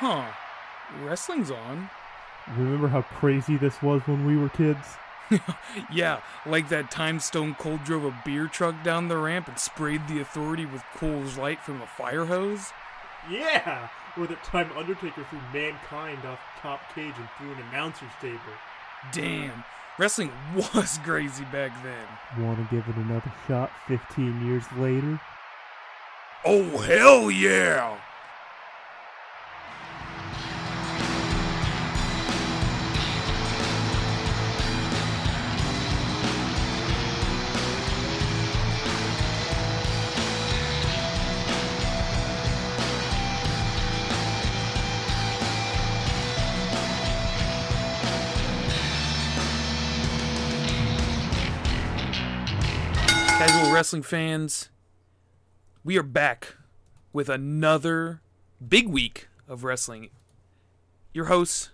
huh, wrestling's on. Remember how crazy this was when we were kids? Yeah, like that time Stone Cold drove a beer truck down the ramp and sprayed the authority with Coors Light from a fire hose? Yeah! Or that time Undertaker threw Mankind off the top cage and threw an announcer's table. Damn, wrestling was crazy back then. Want to give it another shot 15 years later? Oh, hell yeah! Wrestling fans, we are back with another big week of wrestling. Your hosts,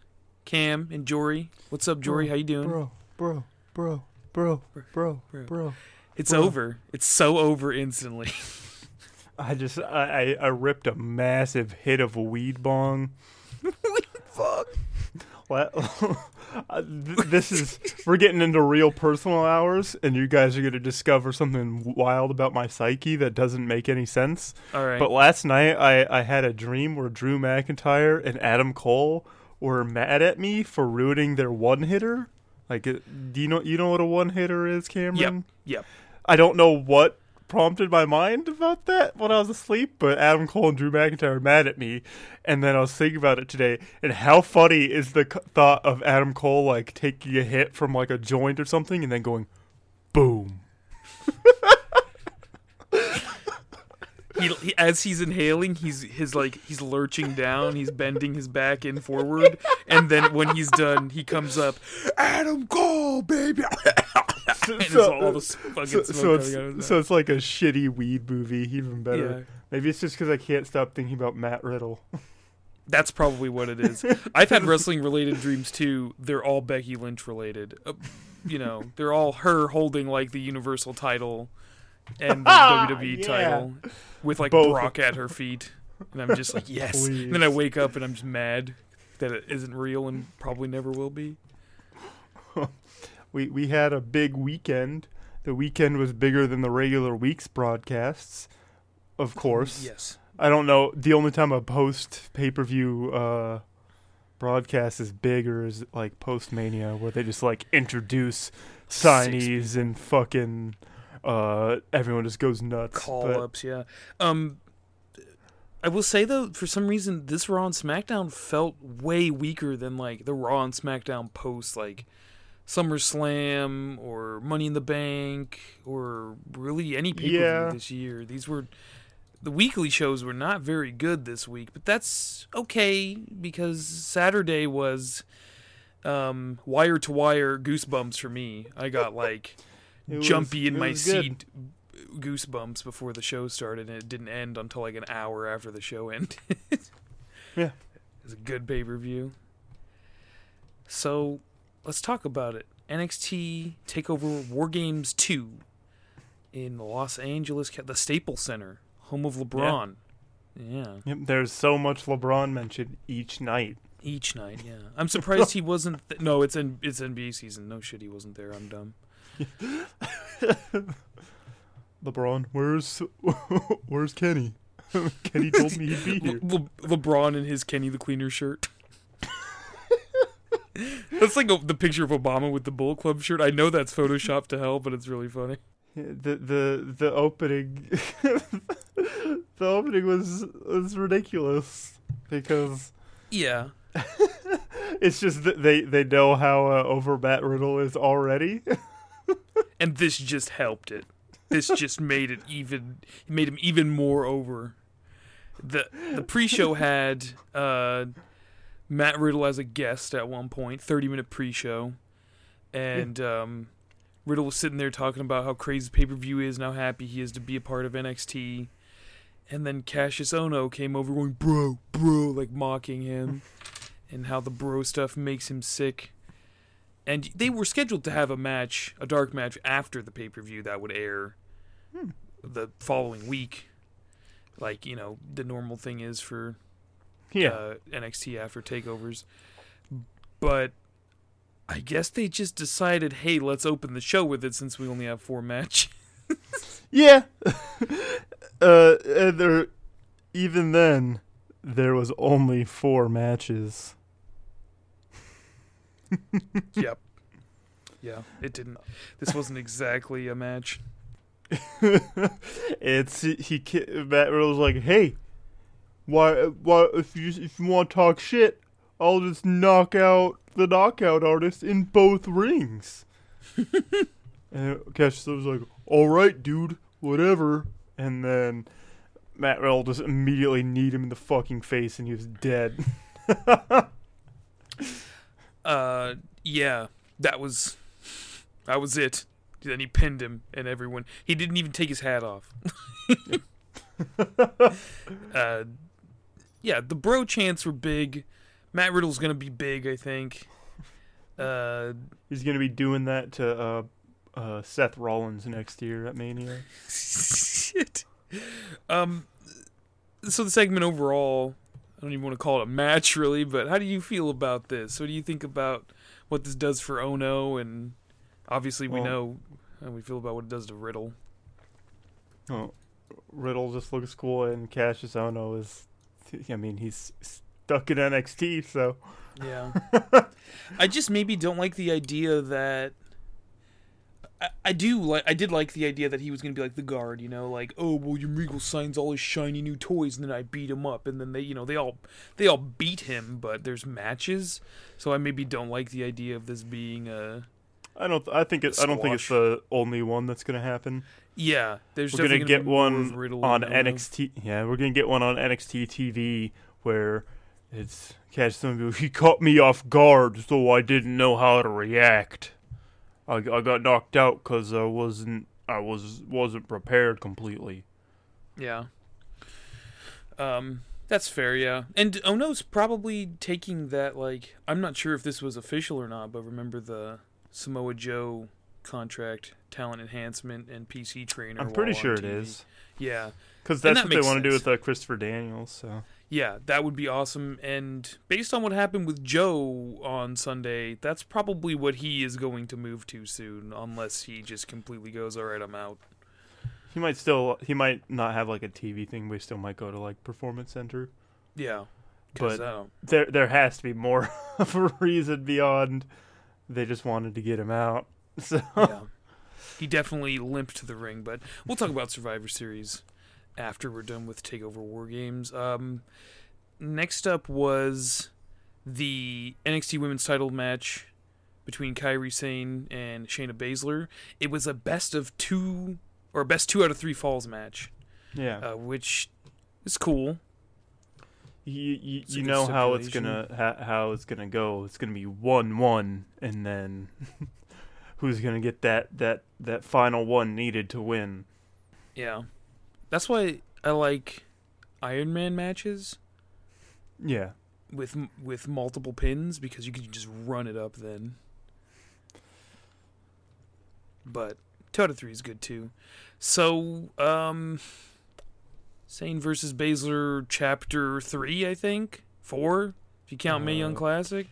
Cam and Jory. What's up, Jory? How you doing? Bro, bro, bro, bro, bro, Bro. bro. it's bro. over. It's so over instantly. I just, I, I, I ripped a massive hit of weed bong. Weed fuck. What? Uh, th- this is we're getting into real personal hours, and you guys are going to discover something wild about my psyche that doesn't make any sense. All right. But last night, I I had a dream where Drew McIntyre and Adam Cole were mad at me for ruining their one hitter. Like, do you know you know what a one hitter is, Cameron? Yep. yep. I don't know what prompted my mind about that when I was asleep, but Adam Cole and Drew McIntyre are mad at me, and then I was thinking about it today, and how funny is the c- thought of Adam Cole like taking a hit from like a joint or something, and then going, boom. He, he, as he's inhaling, he's his like he's lurching down, he's bending his back in forward, and then when he's done, he comes up, Adam Cole, baby, and it's all the fucking so, so coming out of it's so it's like a shitty weed movie, even better. Yeah. Maybe it's just because I can't stop thinking about Matt Riddle. That's probably what it is. I've had wrestling related dreams too. They're all Becky Lynch related. Uh, you know, they're all her holding like the Universal title and the WWE Yeah. title with like Both. Brock at her feet. And I'm just like, yes. And then I wake up and I'm just mad that it isn't real and probably never will be. we we had a big weekend. The weekend was bigger than the regular week's broadcasts, of course. Yes. I don't know. The only time a post pay per view uh, broadcast is bigger is like post Mania, where they just like introduce signees and fucking uh, everyone just goes nuts. Call But ups, yeah. Um I will say though, for some reason, this Raw and SmackDown felt way weaker than like the Raw and SmackDown post like SummerSlam or Money in the Bank or really any pay per view Yeah. this year. These were the weekly shows were not very good this week, but that's okay because Saturday was um, wire to wire goosebumps for me. I got like It was- jumpy in my was seat goosebumps before the show started and it didn't end until like an hour after the show ended. Yeah. It was a good pay per view. So let's talk about it. NXT Takeover War Games 2 in Los Angeles, the Staples Center, home of LeBron. Yeah. Yep, there's so much LeBron mentioned each night. Each night, yeah. I'm surprised he wasn't. Th- no, it's in it's NBA season. No shit, he wasn't there. I'm dumb. LeBron, where's where's Kenny? Kenny told me he'd be here. Le- LeBron in his Kenny the Cleaner shirt. that's like a, the picture of Obama with the Bullet Club shirt. I know that's photoshopped to hell, but it's really funny. The the the opening, the opening was was ridiculous because Yeah, it's just that they they know how uh, over Matt Riddle is already. and this just helped it. This just made it even made him even more over. the The pre-show had uh, Matt Riddle as a guest at one point, thirty minute pre-show, and um, Riddle was sitting there talking about how crazy pay per view is and how happy he is to be a part of NXT. And then Kassius Ohno came over going, bro, bro, like mocking him, and how the bro stuff makes him sick. And they were scheduled to have a match, a dark match, after the pay per view that would air the following week. Like, you know, the normal thing is for Yeah. uh, NXT after takeovers, but I guess they just decided, hey, let's open the show with it since we only have four matches. Yeah. uh, and there, even then, there was only four matches. Yep. Yeah, it didn't. This wasn't exactly a match. it's he, Matt was like, "Hey, why why if you if you want to talk shit, I'll just knock out the knockout artist in both rings." and Kassius was like, "All right, dude, whatever." And then Matt Riddle just immediately kneed him in the fucking face, and he was dead. Uh, yeah, that was that was it. Then he pinned him, and everyone. He didn't even take his hat off. uh, yeah, the bro chants were big. Matt Riddle's gonna be big, I think. Uh, He's gonna be doing that to uh, uh, Seth Rollins next year at Mania. shit. Um, so the segment overall, don't even want to call it a match, really. But how do you feel about this? What do you think about what this does for Ohno? And obviously, we Well- know how we feel about what it does to Riddle. Oh, Riddle just looks cool, and Kassius Ohno is. I mean, he's stuck in NXT, so Yeah. I just maybe don't like the idea that I, I do like I did like the idea that he was gonna be like the guard, you know, like, oh William Regal signs all his shiny new toys and then I beat him up and then they you know, they all they all beat him, but there's matches. So I maybe don't like the idea of this being a I don't. I think it. I don't think it's the only one that's gonna happen. Yeah. There's We're gonna definitely get be one on. NXT. Yeah, we're gonna get one on NXT TV where it's Kassius Ohno. He caught me off guard, so I didn't know how to react. I, I got knocked out because I wasn't. I was wasn't prepared completely. Yeah. Um, that's fair, yeah. And Ohno's probably taking that like I'm not sure if this was official or not, but remember the Samoa Joe contract, talent enhancement, and PC trainer. I'm pretty sure it is. Yeah, because that's that what they want to do with uh, Christopher Daniels. So yeah, that would be awesome. And based on what happened with Joe on Sunday, that's probably what he is going to move to soon, unless he just completely goes, "All right, I'm out." he might still. He might not have like a TV thing, but he still might go to like Performance Center. Yeah, But- there there has to be more of a reason beyond they just wanted to get him out. So yeah. He definitely limped to the ring, but we'll talk about Survivor Series after we're done with Takeover War Games. Um, next up was the NXT Women's Title match between Kairi Sane and Shayna Baszler. It was a best of two or best two out of three falls match, yeah, uh, which is cool. you you, you know how it's gonna ha, how it's gonna go. It's gonna be one one, and then who's gonna get that that that final one needed to win? Yeah, that's why I like Iron Man matches. Yeah, with with multiple pins because you can just run it up then. But of three is good too. So, um, Sane versus Baszler, chapter three, I think four, if you count Mae Young Uh, Classic.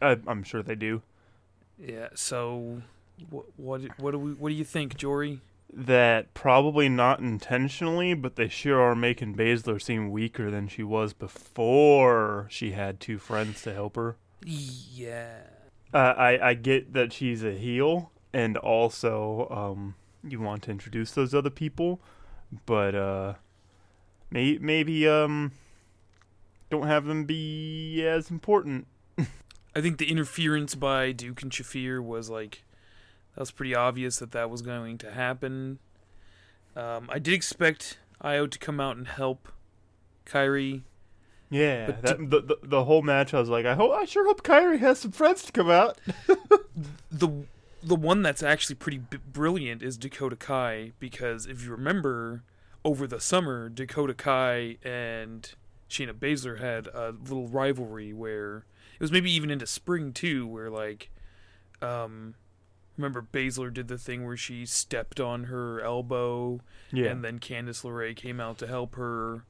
I, I'm sure they do. Yeah. So, what what what do we what do you think, Jory? That probably not intentionally, but they sure are making Baszler seem weaker than she was before she had two friends to help her. Yeah. Uh, I I get that she's a heel, and also um, you want to introduce those other people, but uh, may, maybe um, don't have them be as important. I think the interference by Duke and Shafir was like that was pretty obvious that that was going to happen. Um, I did expect Io to come out and help Kairi. Yeah, But that, the, the the whole match, I was like, I hope I sure hope Kairi has some friends to come out. the The one that's actually pretty b- brilliant is Dakota Kai because if you remember over the summer, Dakota Kai and Shayna Baszler had a little rivalry where it was maybe even into spring too, where like, um, remember Baszler did the thing where she stepped on her elbow Yeah, and then Candice LeRae came out to help her.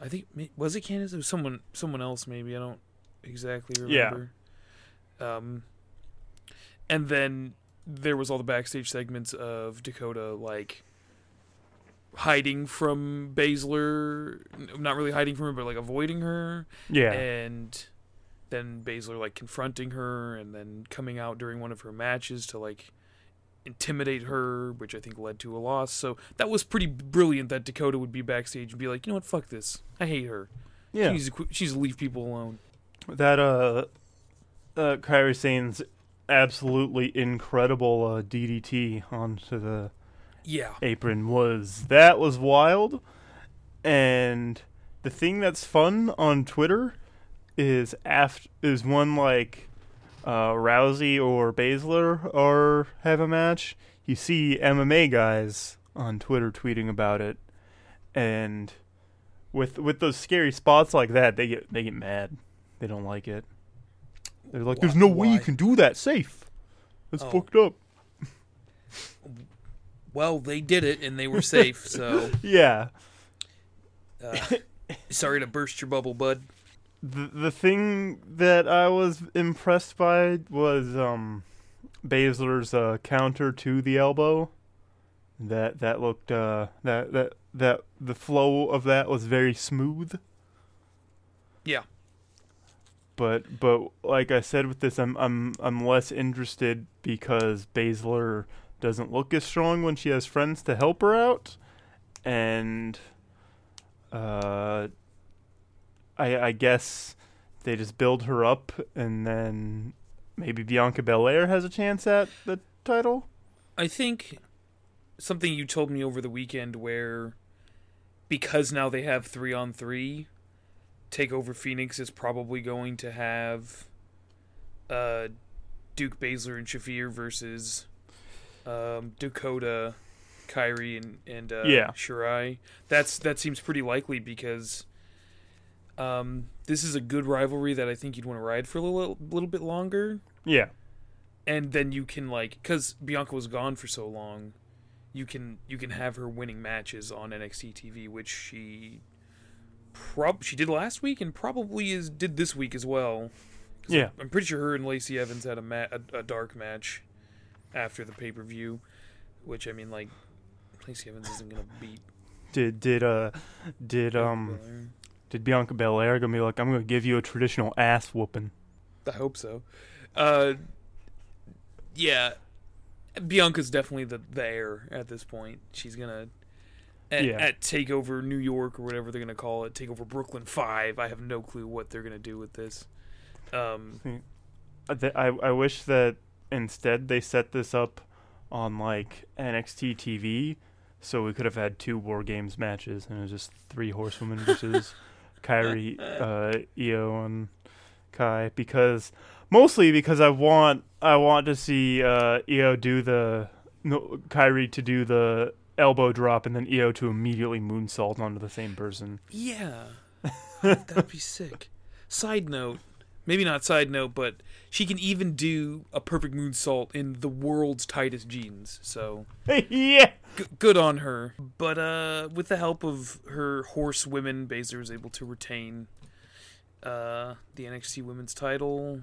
I think was it Candice? It was someone someone else maybe. I don't exactly remember. Yeah. Um, and then there was all the backstage segments of Dakota like hiding from Baszler, not really hiding from her, but like avoiding her, Yeah. and then Baszler like confronting her, and then coming out during one of her matches to like intimidate her, which I think led to a loss. So that was pretty brilliant that Dakota would be backstage and be like, you know what, fuck this, I hate her. yeah. she's needs to, qu- she to leave people alone. That uh, uh, Kairi Sane's absolutely incredible uh, DDT onto the Yeah, apron was that was wild, and the thing that's fun on Twitter is after is one like uh, Rousey or Baszler or have a match. You see MMA guys on Twitter tweeting about it, and with with those scary spots like that, they get they get mad. They don't like it. They're like, "There's Why- no way you can do that safe. That's Oh. fucked up." well, they did it and they were safe. so Yeah. uh, sorry to burst your bubble, bud. The the thing that I was impressed by was um Baszler's uh, counter to the elbow. That that looked uh that that that the flow of that was very smooth. Yeah. But but like I said with this I'm I'm I'm less interested because Baszler doesn't look as strong when she has friends to help her out and uh I I guess they just build her up and then maybe Bianca Belair has a chance at the title. I think something you told me over the weekend where because now they have three on three, Takeover Phoenix is probably going to have uh, Duke Baszler and Shafir versus um, Dakota, Kairi, and and uh, Yeah. Shirai. That's that seems pretty likely because um, this is a good rivalry that I think you'd want to ride for a little little bit longer Yeah. and then you can like because Bianca was gone for so long, you can you can have her winning matches on NXT TV, which she prob she did last week and probably is did this week as well. Yeah. I'm pretty sure her and Lacey Evans had a ma- a, a dark match after the pay per view, which I mean like Lacey Evans isn't gonna beat. Did did uh did um. Did Bianca Belair gonna be like I'm gonna give you a traditional ass whooping? I hope so. Uh, yeah, Bianca's definitely the, the heir at this point. She's gonna at, Yeah. at Takeover New York or whatever they're gonna call it, Takeover Brooklyn Five. I have no clue what they're gonna do with this. Um, I, I I wish that instead they set this up on like NXT TV, so we could have had two War Games matches, and it was just three horsewomen versus Kairi, uh, Io, and Kai. Because mostly because I want I want to see uh, Io do the no, Kairi to do the elbow drop, and then Io to immediately moonsault onto the same person. yeah, that'd be sick. Side note, maybe not side note, but she can even do a perfect moonsault in the world's tightest jeans. So. yeah. G- good on her. But uh, with the help of her horsewomen, Baszler was able to retain uh, the NXT Women's title.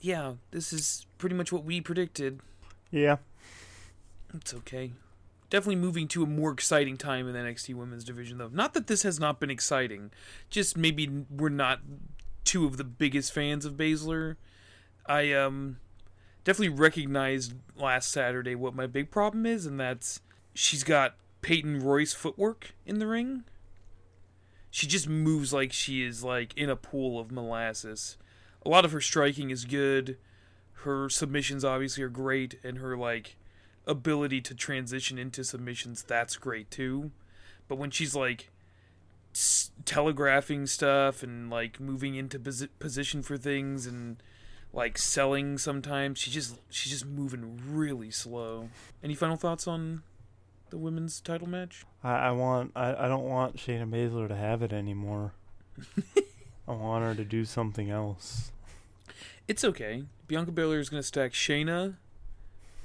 Yeah, this is pretty much what we predicted. Yeah. It's okay. Definitely moving to a more exciting time in the NXT Women's division, though. Not that this has not been exciting, just maybe we're not two of the biggest fans of Baszler. I um definitely recognized last Saturday what my big problem is, and that's she's got Peyton Royce footwork in the ring. She just moves like she is like in a pool of molasses. A lot of her striking is good. Her submissions obviously are great, and her like ability to transition into submissions that's great too. But when she's like s- telegraphing stuff and like moving into posi- position for things and like selling sometimes she just she's just moving really slow. Any final thoughts on the women's title match? I, I want I, I don't want Shayna Baszler to have it anymore. I want her to do something else. It's okay. Bianca Belair is going to stack Shayna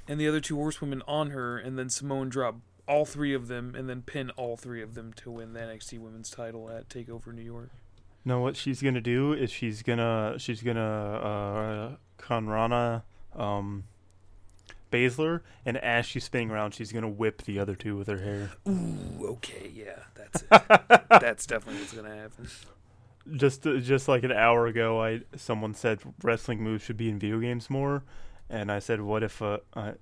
and the other two horsewomen on her, and then Samoan drop all three of them and then pin all three of them to win the NXT Women's Title at Takeover New York. No, what she's gonna do is she's gonna she's gonna uh, Conrana um, Baszler, and as she's spinning around, she's gonna whip the other two with her hair. Ooh, okay, yeah, that's it. that's definitely what's gonna happen. just uh, just like an hour ago, I someone said wrestling moves should be in video games more, and I said, what if uh, I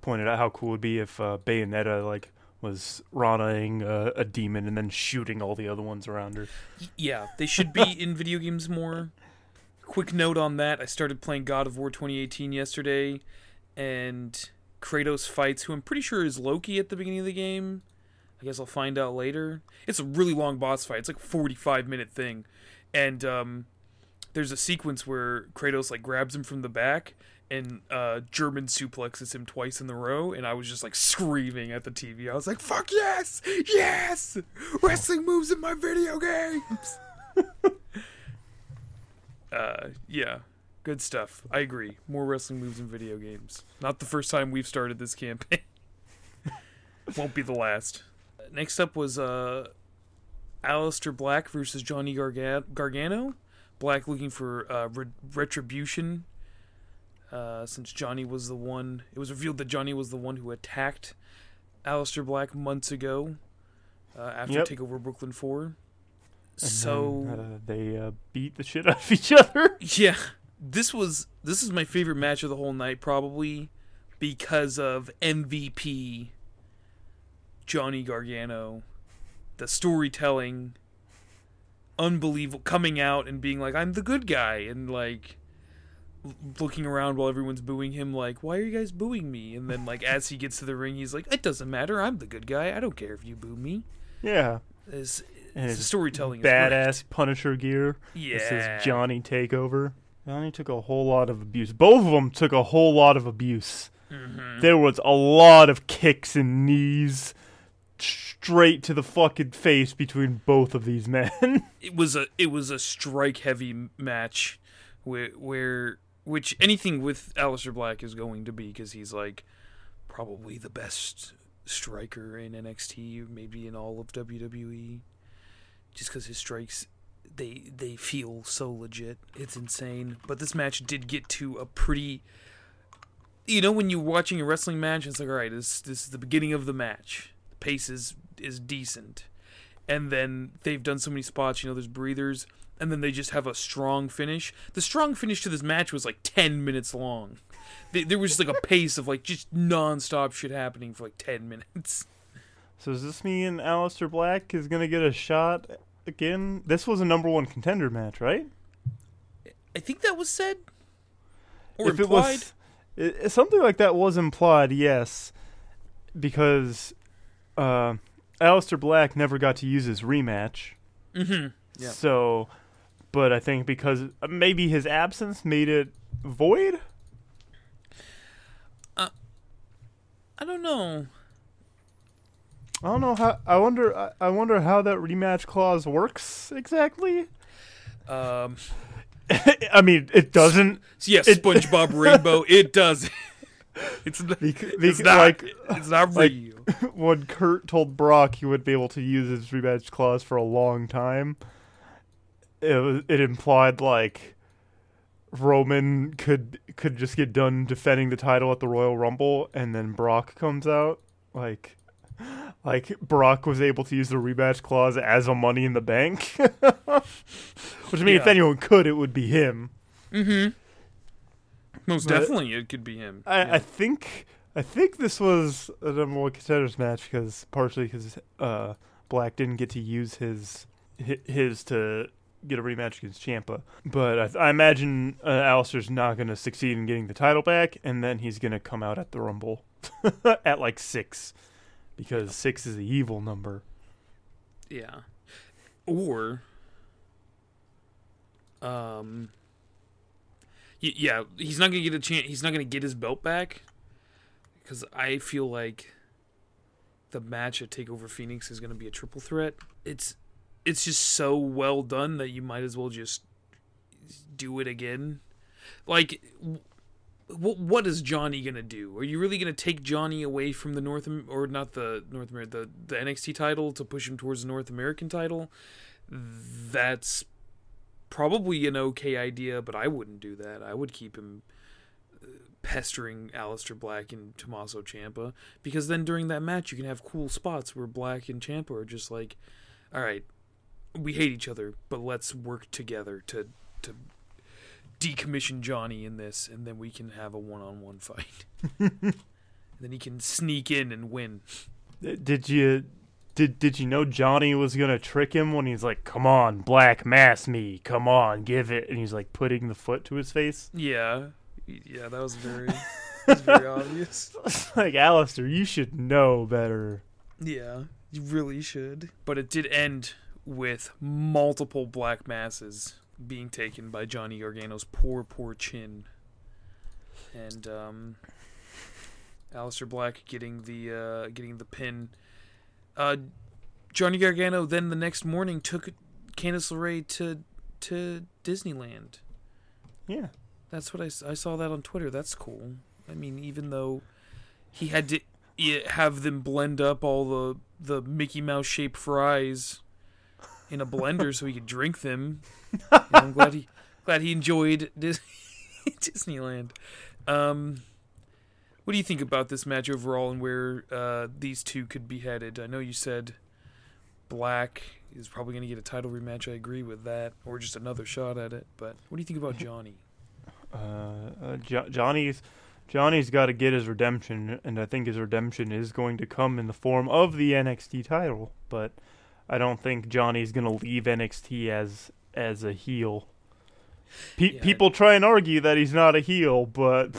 pointed out how cool it would be if uh, Bayonetta like was Ranaing uh, a demon and then shooting all the other ones around her. Yeah, they should be in video games more. Quick note on that: I started playing God of War 2018 yesterday, and Kratos fights who I'm pretty sure is Loki at the beginning of the game. I guess I'll find out later. It's a really long boss fight. It's like a 45 minute thing. And um, there's a sequence where Kratos like grabs him from the back and uh, German suplexes him twice in the row, and I was just like screaming at the TV. I was like, "Fuck yes, yes! Wrestling moves in my video games." uh, yeah, good stuff. I agree. More wrestling moves in video games. Not the first time we've started this campaign. Won't be the last. Next up was uh, Aleister Black versus Johnny Garga- Gargano. Black looking for uh, re- retribution uh, since Johnny was the one. It was revealed that Johnny was the one who attacked Aleister Black months ago uh, after Yep. Takeover Brooklyn 4. And So then, uh, they uh, beat the shit out of each other. yeah, this was this is my favorite match of the whole night probably because of MVP Johnny Gargano, the storytelling, unbelievable coming out and being like I'm the good guy and like looking around while everyone's booing him like why are you guys booing me and then like as he gets to the ring he's like it doesn't matter I'm the good guy I don't care if you boo me Yeah, and his storytelling badass Punisher gear. yeah This is Johnny Takeover. Johnny took a whole lot of abuse. Both of them took a whole lot of abuse. Mhm. There was a lot of kicks and knees straight to the fucking face between both of these men. it was a it was a strike heavy match where where which anything with Aleister Black is going to be because he's like probably the best striker in NXT maybe in all of WWE just cuz his strikes they they feel so legit. It's insane. But this match did get to a pretty you know when you're watching a wrestling match it's like all right this this is the beginning of the match. The pace is is decent. And then they've done so many spots. You know, there's breathers, and then they just have a strong finish. The strong finish to this match was like ten minutes long. There was just like a pace of like just nonstop shit happening for like ten minutes. so does this mean Aleister Black is gonna get a shot again? This was a number one contender match, right? I think that was said or if implied. it was i- something like that was implied, yes, because uh, Aleister Black never got to use his rematch. mm-hmm. Yeah. So, but I think because uh, maybe his absence made it void. I don't know. I don't know how. I wonder. I, wonder how that rematch clause works exactly. Um, I mean, it doesn't. Yes, yeah, SpongeBob Rainbow. It does. It's not, Because, it's not. like it's not like- real. when Kurt told Brock he would be able to use his rematch clause for a long time, it it implied like Roman could could just get done defending the title at the Royal Rumble, and then Brock comes out like. Like Brock was able to use the rematch clause as a Money in the Bank, which I mean, if anyone could, it would be him. Mm-hmm. Most But- definitely, it could be him. I, Yeah. I think I think this was a number one contenders match because partially because uh, Black didn't get to use his his to get a rematch against Ciampa, but I, I imagine uh, Aleister's not going to succeed in getting the title back, and then he's going to come out at the Rumble at like six because six is the evil number. Yeah. Or um y- yeah, he's not going to get a chance he's not going to get his belt back cuz I feel like the match at Takeover Phoenix is going to be a triple threat. It's it's just so well done that you might as well just do it again. Like what what is Johnny gonna do? Are you really gonna take Johnny away from the North or not the North America the the NXT title to push him towards the North American title? That's probably an okay idea, but I wouldn't do that. I would keep him uh, pestering Aleister Black and Tommaso Ciampa because then during that match you can have cool spots where Black and Ciampa are just like, all right, we hate each other, but let's work together to to decommission Johnny in this, and then we can have a one-on-one fight. then he can sneak in and win. Uh, did you did did you know Johnny was gonna trick him when he's like, "Come on, Black, mass me, come on, give it," and he's like putting the foot to his face. Yeah, yeah, that was very, that was very obvious. like Aleister, you should know better. Yeah, you really should. But it did end with multiple black masses being taken by Johnny Gargano's poor, poor chin, and um, Aleister Black getting the uh, getting the pin. Uh, Johnny Gargano then the next morning took Candice LeRae to to Disneyland. Yeah. That's what I, I saw that on Twitter. That's cool. I mean, even though he had to have them blend up all the the Mickey Mouse shaped fries in a blender so he could drink them. You know, I'm glad he glad he enjoyed Dis- Disneyland. Um, what do you think about this match overall and where uh, these two could be headed? I know you said Black is probably going to get a title rematch. I agree with that, or just another shot at it. But what do you think about Johnny? Uh, uh, jo- Johnny's Johnny's got to get his redemption, and I think his redemption is going to come in the form of the NXT title. But I don't think Johnny's going to leave NXT as as a heel. Pe- Yeah. People try and argue that he's not a heel, but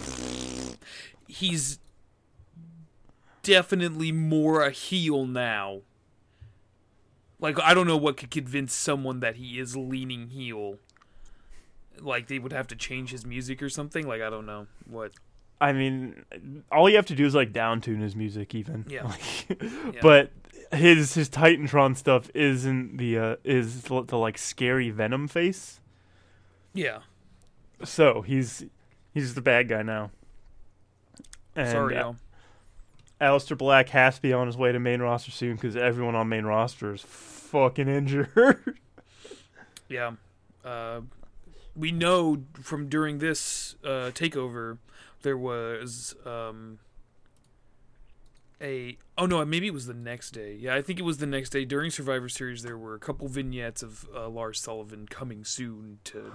he's definitely more a heel now. Like I don't know what could convince someone that he is leaning heel. Like they would have to change his music or something. Like I don't know what. I mean, all you have to do is like downtune his music, even. Yeah. Like, Yeah. But his his Titantron stuff isn't the uh, is the, the like scary Venom face. Yeah. So he's he's the bad guy now. And Sorry, uh, Al. Aleister Black has to be on his way to main roster soon because everyone on main roster is fucking injured. Yeah. Uh, we know from during this uh, takeover, there was um, a. Oh no, maybe it was the next day. Yeah, I think it was the next day during Survivor Series. There were a couple vignettes of uh, Lars Sullivan coming soon to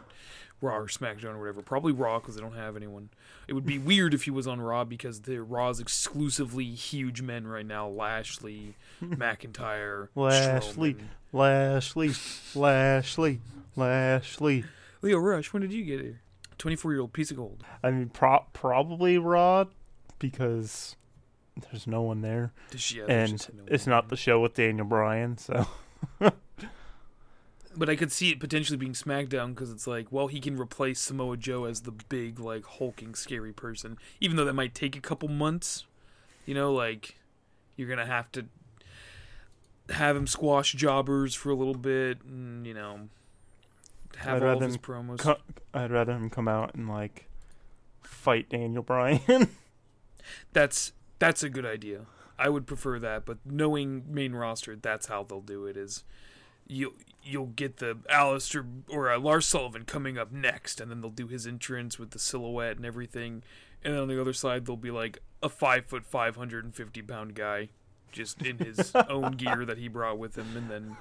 Raw or SmackDown or whatever. Probably Raw because they don't have anyone. It would be weird if he was on Raw because the Raw's exclusively huge men right now: Lashley, McIntyre, Lashley. Strowman. Lashley, Lashley, Lashley. Lio Rush, when did you get here? 24 year old piece of gold. I mean, pro- probably Raw because there's no one there, yeah, and no it's not the show with Daniel Bryan. So But I could see it potentially being SmackDown because it's like, well, he can replace Samoa Joe as the big, like, hulking, scary person. Even though that might take a couple months. You know, like, you're going to have to have him squash jobbers for a little bit and, you know, have I'd all of his promos. co- I'd rather him come out and like fight Daniel Bryan. that's that's a good idea. I would prefer that, but knowing main roster, that's how they'll do it. Is you you'll get the Aleister or uh, Lars Sullivan coming up next, and then they'll do his entrance with the silhouette and everything, and then on the other side they'll be like a five foot, five hundred and fifty pound guy, just in his own gear that he brought with him, and then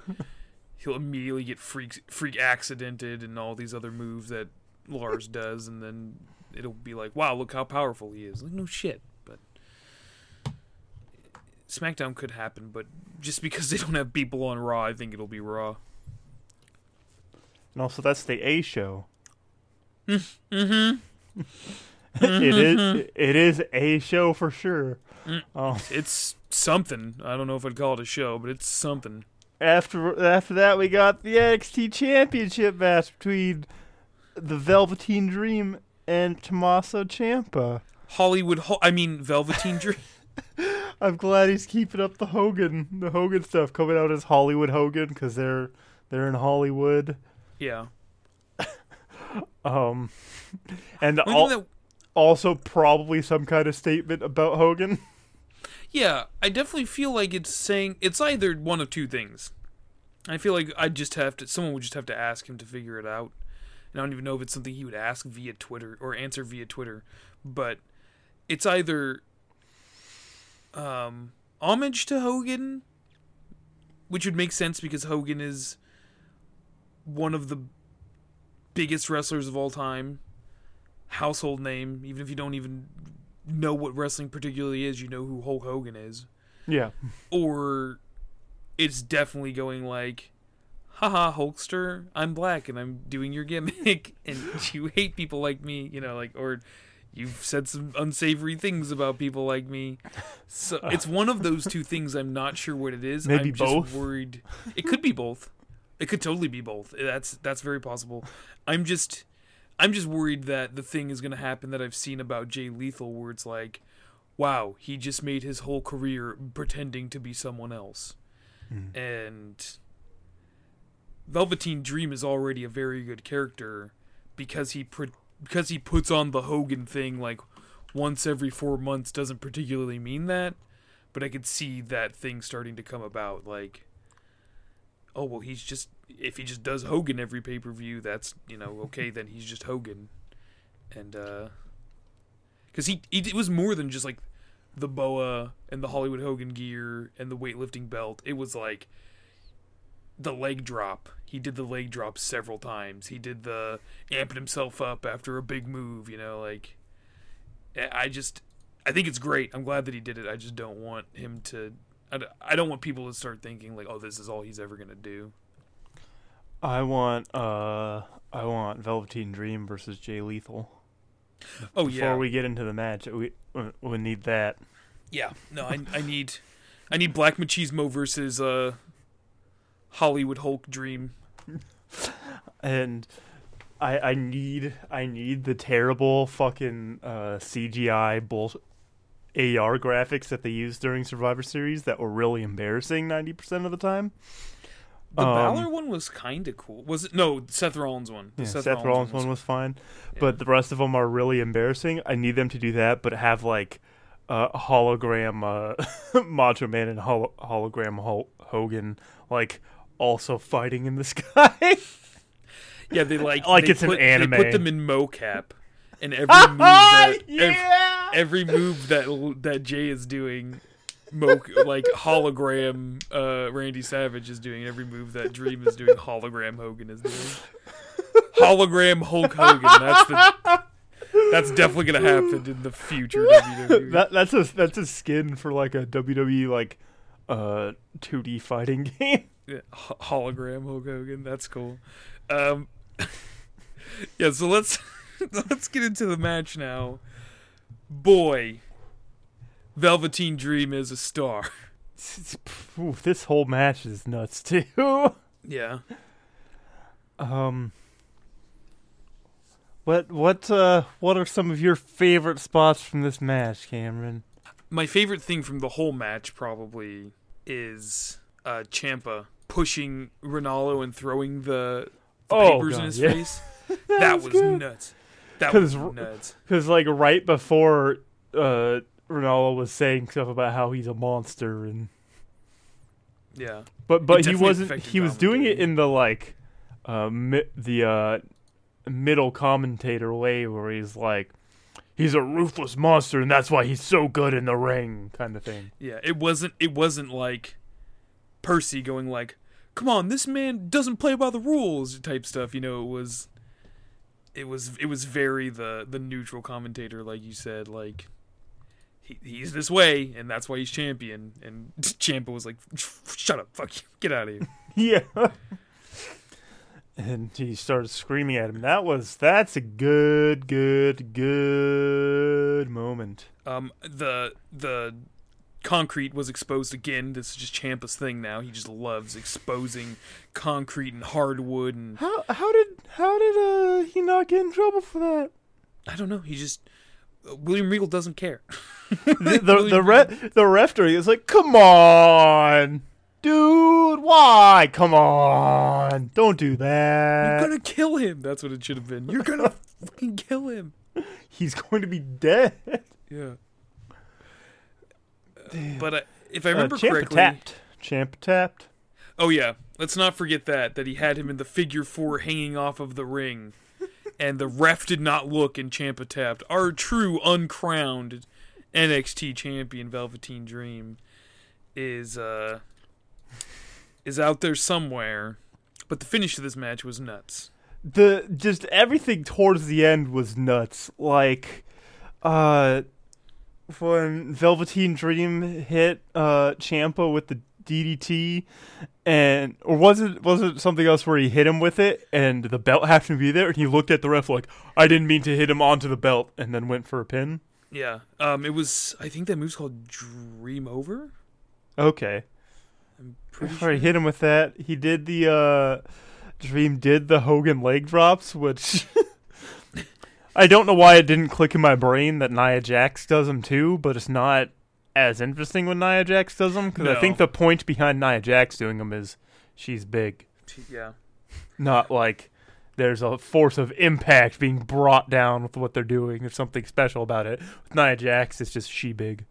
he'll immediately get freak freak accidented and all these other moves that Lars does, and then it'll be like, wow, look how powerful he is. Like, no shit, SmackDown could happen, but just because they don't have people on Raw, I think it'll be Raw. and also, that's the A show. Mm-hmm. it is. It is a show for sure. Mm. Oh, It's something. I don't know if I'd call it a show, but it's something. after after that, we got the NXT Championship match between the Velveteen Dream and Tommaso Ciampa. Hollywood, Ho- I mean Velveteen Dream. I'm glad he's keeping up the Hogan, the Hogan stuff coming out as Hollywood Hogan because they're they're in Hollywood. yeah. Um, and all that also probably some kind of statement about Hogan. Yeah, I definitely feel like it's saying it's either one of two things. I feel like I just have to. Someone would just have to ask him to figure it out. And I don't even know if it's something he would ask via Twitter or answer via Twitter, but it's either um, homage to Hogan, which would make sense because Hogan is one of the biggest wrestlers of all time, household name. Even if you don't even know what wrestling particularly is, you know who Hulk Hogan is. Yeah. Or it's definitely going like, haha, Hulkster, I'm black and I'm doing your gimmick and you hate people like me, you know, like, or you've said some unsavory things about people like me. So it's one of those two things. I'm not sure what it is. Maybe I'm just both? worried. It could be both. It could totally be both. That's that's very possible. I'm just I'm just worried that the thing is going to happen that I've seen about Jay Lethal, where it's like, wow, he just made his whole career pretending to be someone else, hmm. and Velveteen Dream is already a very good character because he pre- because he puts on the Hogan thing like once every four months doesn't particularly mean that, but I could see that thing starting to come about like oh well he's just if he just does Hogan every pay per view that's you know okay then he's just Hogan, and uh, because he, he it was more than just like the boa and the Hollywood Hogan gear and the weightlifting belt. It was like the leg drop. He did the leg drop several times. He did the amping himself up after a big move. You know, like I just I think it's great. I'm glad that he did it. I just don't want him to. I don't- I don't want people to start thinking like, oh, this is all he's ever gonna do. I want uh I want Velveteen Dream versus Jay Lethal. Oh Before yeah, Before we get into the match, we we need that. yeah. No, I I need I need Black Machismo versus uh Hollywood Hulk Dream. and I I need I need the terrible fucking uh, CGI bull AR graphics that they used during Survivor Series that were really embarrassing ninety percent of the time. The Um, Balor one was kind of cool. Was it? No, Seth Rollins one. The Yeah, Seth, Rollins one was fine, Yeah. but the rest of them are really embarrassing. I need them to do that, but have like uh, hologram uh, Macho Man and hol- hologram Hogan like also fighting in the sky. Yeah, they like Like they it's an put, anime. They put them in mocap, and every move that yeah. every move that that Jay is doing, mo- like hologram uh, Randy Savage is doing. Every move that Dream is doing, hologram Hogan is doing. Hologram Hulk Hogan. That's the. That's definitely gonna happen in the future WWE. that that's a that's a skin for like a WWE like uh 2D fighting game. Hologram Hulk Hogan. That's cool. Um, yeah, so let's let's get into the match now. Boy, Velveteen Dream is a star. Ooh, this whole match is nuts too. Yeah. Um what what uh what are some of your favorite spots from this match, Cameron? My favorite thing from the whole match probably is uh Ciampa pushing Ranallo and throwing the, the Oh, papers in his yeah. face. that was nuts. That was nuts. Cuz like right before uh Ranallo was saying stuff about how he's a monster and Yeah. But but he wasn't. He was doing it in the like, uh, mi- the uh, middle commentator way, where he's like, he's a ruthless monster, and that's why he's so good in the ring, kind of thing. Yeah, it wasn't it wasn't like Percy going like, "Come on, this man doesn't play by the rules" type stuff, you know, it was it was it was very the the neutral commentator like you said like he, he's this way and that's why he's champion and Ciampa was like shut up fuck you get out of here Yeah. and he started screaming at him. That was that's a good, good, good moment. um the the concrete was exposed again this is just Ciampa's thing now he just loves exposing concrete and hardwood and How how did how did uh he not get in trouble for that? I don't know. He just uh, William Regal doesn't care. the the the, re- the referee is like, "Come on, dude, why? Come on, don't do that. You're gonna kill him. That's what it should have been. You're gonna fucking kill him. He's going to be dead. Yeah. But uh, if I remember uh, correctly, tapped. Champ tapped. oh yeah, let's not forget that that he had him in the figure four hanging off of the ring, and the ref did not look and Ciampa tapped. Our true uncrowned NXT champion Velveteen Dream is uh is out there somewhere, but the finish of this match was nuts. the just everything towards the end was nuts. Like, uh, when Velveteen Dream hit uh Ciampa with the DDT, and or was it was it something else where he hit him with it, and the belt happened to be there, and he looked at the ref like, "I didn't mean to hit him onto the belt," and then went for a pin. Yeah, um, it was. I think that move's called Dream Over. Okay, I'm pretty before he sure. hit him with that, he did the uh, Dream did the Hogan leg drops, which. I don't know why it didn't click in my brain that Nia Jax does them too, but it's not as interesting when Nia Jax does them because I think the point behind Nia Jax doing them is she's big, Yeah, not like there's a force of impact being brought down with what they're doing. There's something special about it. With Nia Jax, it's just she big.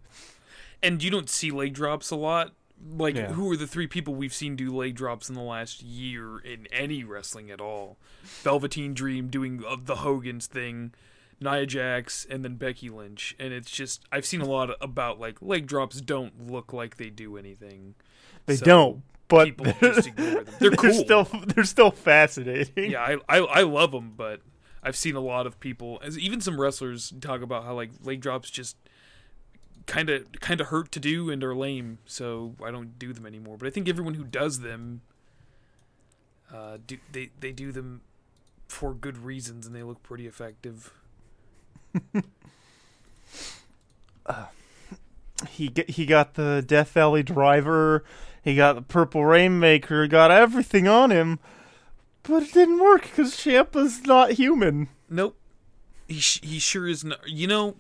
and you don't see leg drops a lot. Like, Yeah. who are the three people we've seen do leg drops in the last year in any wrestling at all? Velveteen Dream doing uh, the Hogan's thing, Nia Jax, and then Becky Lynch. And it's just I've seen a lot about like leg drops don't look like they do anything. They So, don't, but people just ignore them. They're cool. still they're still fascinating. yeah, I, I I love them, but I've seen a lot of people, as even some wrestlers, talk about how like leg drops just kind of kind of hurt to do and are lame, so I don't do them anymore. But I think everyone who does them, uh, do they they do them for good reasons and they look pretty effective. he get, he got the Death Valley driver, he got the Purple Rainmaker, got everything on him, but it didn't work because Ciampa's not human. Nope, he sh- he sure is not. You know,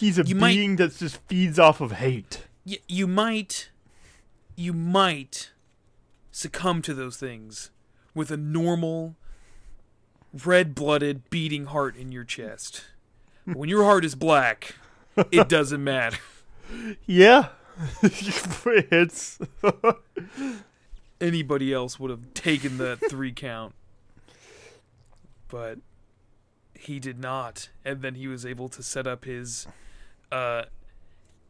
He's a You might- being that just feeds off of hate. y- you might you might succumb to those things with a normal red-blooded beating heart in your chest. When your heart is black it doesn't matter. Yeah, it's anybody else would have taken that three count. But he did not. And then he was able to set up his uh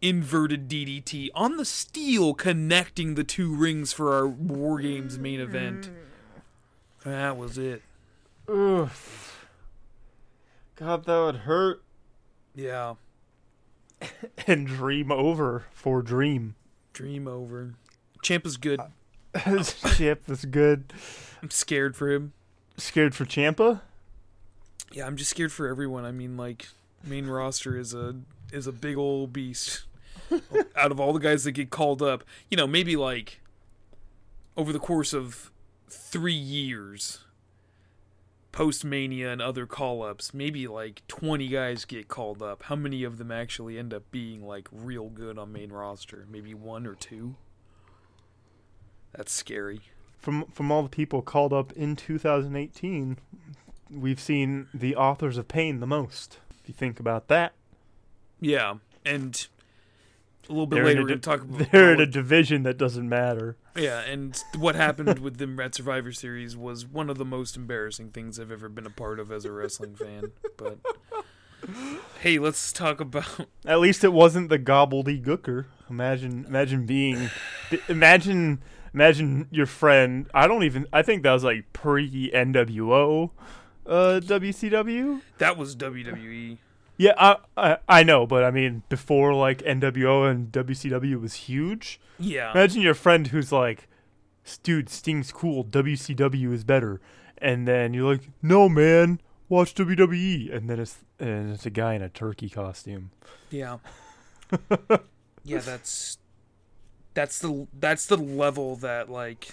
inverted DDT on the steel connecting the two rings for our War Games main event. That was it. Ugh. God, that would hurt. Yeah. And dream over for dream. Dream over. Champ is good. Champ is good. I'm scared for him. Scared for Ciampa? Yeah, I'm just scared for everyone. I mean, like, main roster is a is a big old beast. Out of all the guys that get called up, you know, maybe like over the course of three years, post Mania and other call ups, maybe like 20 guys get called up. How many of them actually end up being like real good on main roster? Maybe one or two? That's scary. From from all the people called up in 2018, we've seen the authors of pain the most. If you think about that, Yeah, and a little bit they're, later we're going to talk about they're in a division that doesn't matter. Yeah, and what happened with them at Survivor Series was one of the most embarrassing things I've ever been a part of as a wrestling fan. But hey, let's talk about At least it wasn't the Gobbledy Gooker. Imagine, imagine being, imagine, imagine your friend. I don't even. I think that was like pre NWO, uh, WCW. that was WWE. Yeah, I, I I know, but I mean before like NWO and WCW was huge. Yeah, Imagine your friend who's like, "Dude, Sting's cool. WCW is better," and then you're like, "No, man, watch WWE," and then it's and it's a guy in a turkey costume. yeah, yeah. That's that's the that's the level that like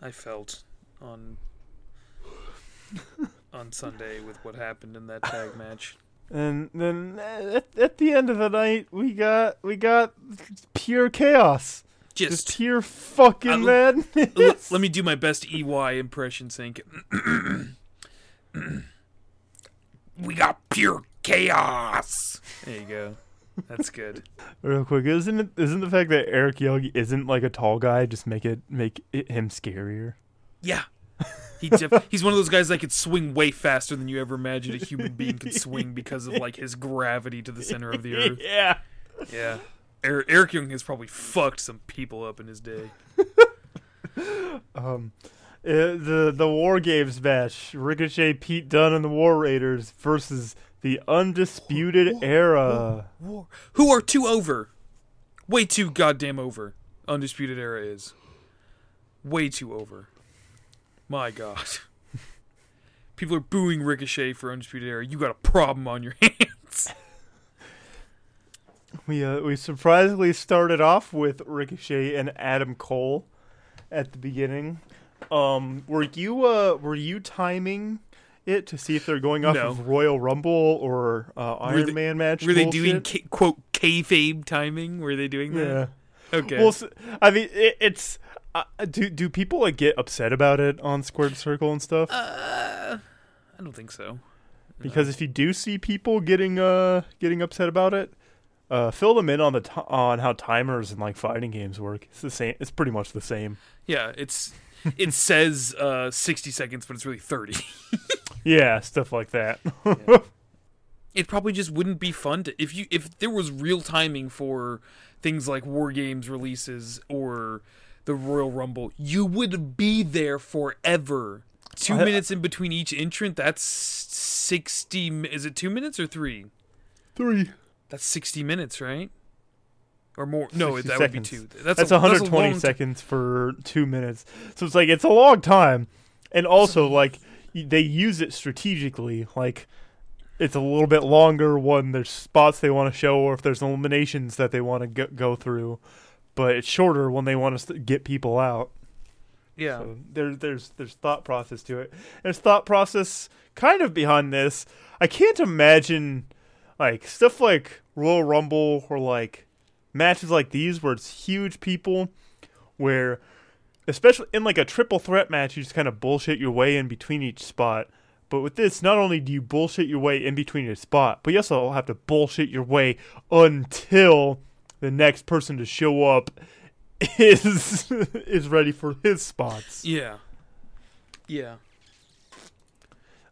I felt on on Sunday with what happened in that tag match. And then at, at the end of the night, we got we got pure chaos, just, Just pure fucking I- madness. L- let me do my best EY impression, Sync. we got pure chaos. There you go. That's good. Real quick, isn't it, isn't the fact that Eric Young isn't like a tall guy just make it make it, him scarier? Yeah. He def- he's one of those guys that could swing way faster than you ever imagined a human being could swing because of like his gravity to the center of the earth. yeah. Yeah. Er- Eric Young has probably fucked some people up in his day. Um, uh, the the War Games match: Ricochet, Pete Dunne, and the War Raiders versus the Undisputed Era. War. Who are too over? Way too goddamn over. Undisputed Era is. Way too over. My god. People are booing Ricochet for Undisputed Era. You got a problem on your hands. We uh, we surprisingly started off with Ricochet and Adam Cole at the beginning. Um, were you uh were you timing it to see if they're going off No. of Royal Rumble or uh, Iron they- Man match? Were they bullshit? doing ca- quote kayfabe timing? Were they doing that? Yeah. Okay. Well, s- I mean, it, it's uh, do do people like get upset about it on Squared Circle and stuff? uh, I don't think so. Because if you do see people getting uh getting upset about it, uh, fill them in on the t- on how timers and like fighting games work. It's the same. It's pretty much the same. Yeah, it's it says uh 60 seconds, but it's really 30. Yeah, stuff like that. it probably just wouldn't be fun to if you if there was real timing for things like war games releases or the Royal Rumble, you would be there forever. Two I- minutes in between each entrant. That's sixty. Is it two minutes or three? Three. That's sixty minutes, right? Or more? No, 60 that seconds. would be two. That's, That's, a, 120 that's long t- seconds for two minutes. So it's like it's a long time, and also like they use it strategically. Like it's a little bit longer when there's spots they want to show, or if there's eliminations that they want to go, go through. But it's shorter when they want to get people out. Yeah. So there, there's there's thought process to it. There's thought process kind of behind this. I can't imagine like stuff like Royal Rumble or like matches like these where it's huge people where especially in like a triple threat match you just kind of bullshit your way in between each spot. But with this, not only do you bullshit your way in between your spot, but you also have to bullshit your way until the next person to show up is is ready for his spots. Yeah. Yeah.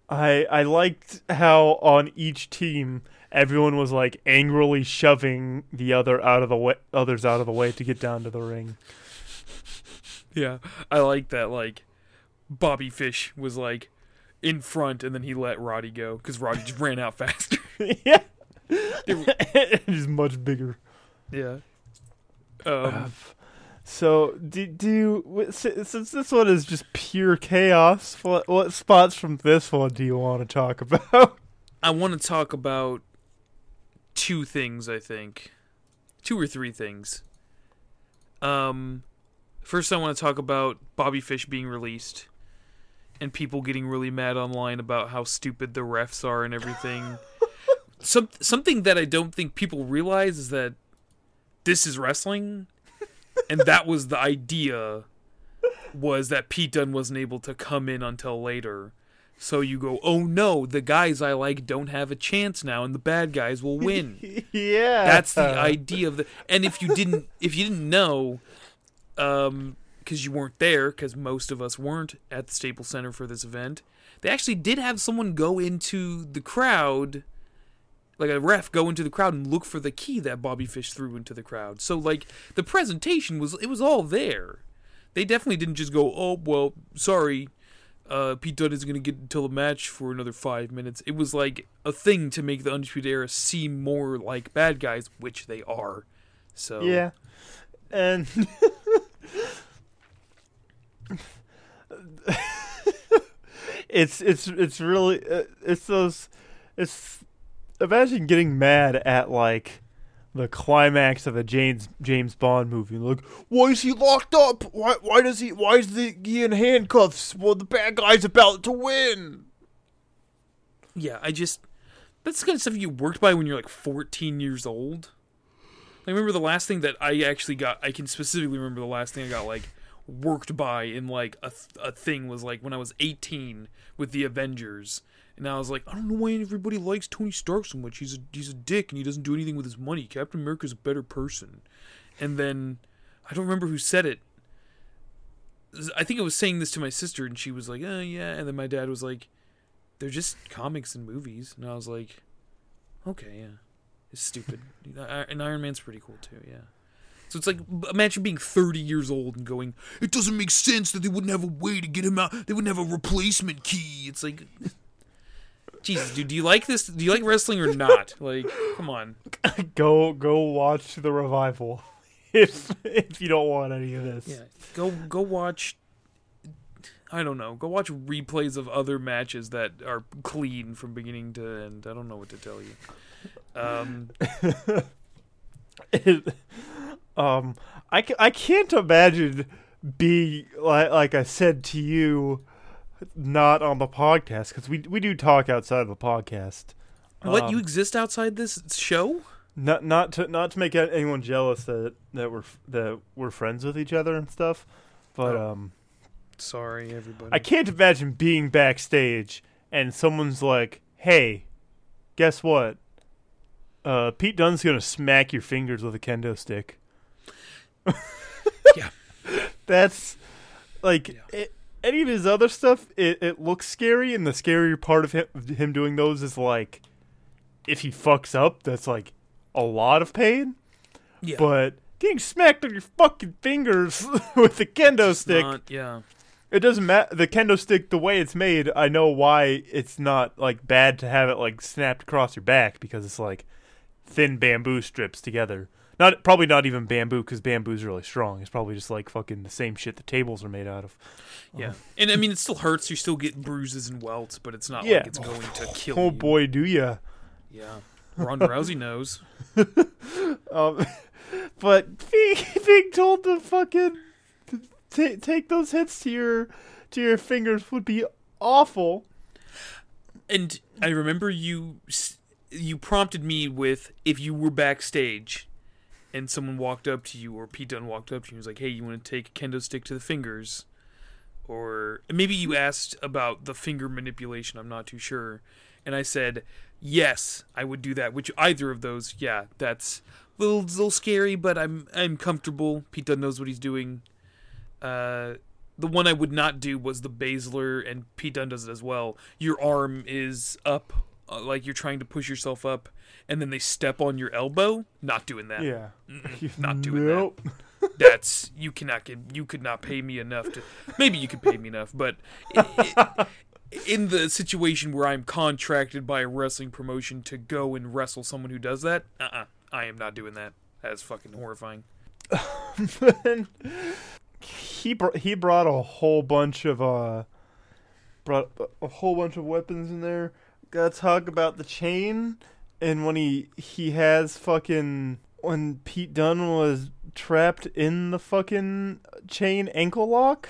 I I liked how on each team everyone was like angrily shoving the other out of the way, others out of the way to get down to the ring. Yeah, I like that. Like, Bobby Fish was like in front, and then he let Roddy go because Roddy just ran out faster. yeah, he's much bigger. Yeah. Um, So do do si- since this one is just pure chaos, what what spots from this one do you want to talk about? I want to talk about two things. I think two or three things. Um, first, I want to talk about Bobby Fish being released, and people getting really mad online about how stupid the refs are and everything. Some something that I don't think people realize is that this is wrestling, and that was the idea. Was that Pete Dunne wasn't able to come in until later. So you go, oh no, the guys I like don't have a chance now, and the bad guys will win. yeah, That's the idea of the. And if you didn't, if you didn't know, um, because you weren't there, because most of us weren't at the Staples Center for this event, they actually did have someone go into the crowd, like a ref go into the crowd and look for the key that Bobby Fish threw into the crowd. So like the presentation was, it was all there. They definitely didn't just go, oh well, sorry, uh, Pete Dunne is going to get until the match for another five minutes. It was like a thing to make the Undisputed Era seem more like bad guys, which they are. So Yeah, and it's it's it's really uh, it's those it's imagine getting mad at like the climax of a James James Bond movie. Like, why is he locked up? Why why does he why is the, he in handcuffs? Well, the bad guy's about to win. yeah, I just that's the kind of stuff you worked by when you're like 14 years old. I remember the last thing that I actually got. I can specifically remember the last thing I got like worked by in like a a thing was like when I was 18 with the Avengers. And I was like, I don't know why everybody likes Tony Stark so much. He's a he's a dick and he doesn't do anything with his money. Captain America's a better person. And then I don't remember who said it. I think I was saying this to my sister and she was like, "Oh yeah." And then my dad was like, "They're just comics and movies." And I was like, "Okay, yeah." It's stupid. and Iron Man's pretty cool too, yeah. So it's like imagine being 30 years old and going, "It doesn't make sense that they wouldn't have a way to get him out. They wouldn't have a replacement key." It's like Jesus, dude, do you like this? Do you like wrestling or not? Like, come on. go go watch the revival if if you don't want any of this. Yeah, go go watch. I don't know. Go watch replays of other matches that are clean from beginning to end. I don't know what to tell you. Um, it, um, I, I can't imagine being like like I said to you, not on the podcast because we we do talk outside of the podcast. What um, you exist outside this show? Not not to not to make anyone jealous that that we're that we're friends with each other and stuff, but oh. um, sorry everybody. I can't imagine being backstage and someone's like, "Hey, guess what? Uh, Pete Dunne's gonna smack your fingers with a kendo stick." yeah, that's like yeah. it, any of his other stuff. It, it looks scary, and the scarier part of him, him doing those is like if he fucks up, that's like a lot of pain. Yeah. But getting smacked on your fucking fingers with the kendo stick. Not, yeah. It doesn't matter. The kendo stick, the way it's made, I know why it's not like bad to have it like snapped across your back because it's like thin bamboo strips together. Not probably not even bamboo because bamboo's really strong. It's probably just like fucking the same shit the tables are made out of. Yeah, um, and I mean it still hurts. You still get bruises and welts, but it's not yeah. like it's going to kill oh, you. Oh boy, do ya? Yeah, Ronda Rousey knows. um, but being, being told to fucking t- take those hits to your to your fingers would be awful. And I remember you you prompted me with if you were backstage and someone walked up to you or Pete Dunne walked up to you and was like, "Hey, you want to take a kendo stick to the fingers?" Or maybe you asked about the finger manipulation, I'm not too sure. And I said, "Yes, I would do that." Which either of those, yeah, that's a little, little scary, but I'm I'm comfortable. Pete Dunne knows what he's doing. Uh the one I would not do was the Baszler, and Pete Dunne does it as well. Your arm is up, like you're trying to push yourself up, and then they step on your elbow. Not doing that. Yeah, not doing that. nope. that. That's you cannot get. You could not pay me enough to. Maybe you could pay me enough, but it, it, in the situation where I'm contracted by a wrestling promotion to go and wrestle someone who does that, uh, uh-uh, I am not doing that. That's fucking horrifying. he br- he brought a whole bunch of uh brought a whole bunch of weapons in there. To talk about the chain and when he he has fucking when Pete Dunne was trapped in the fucking chain ankle lock.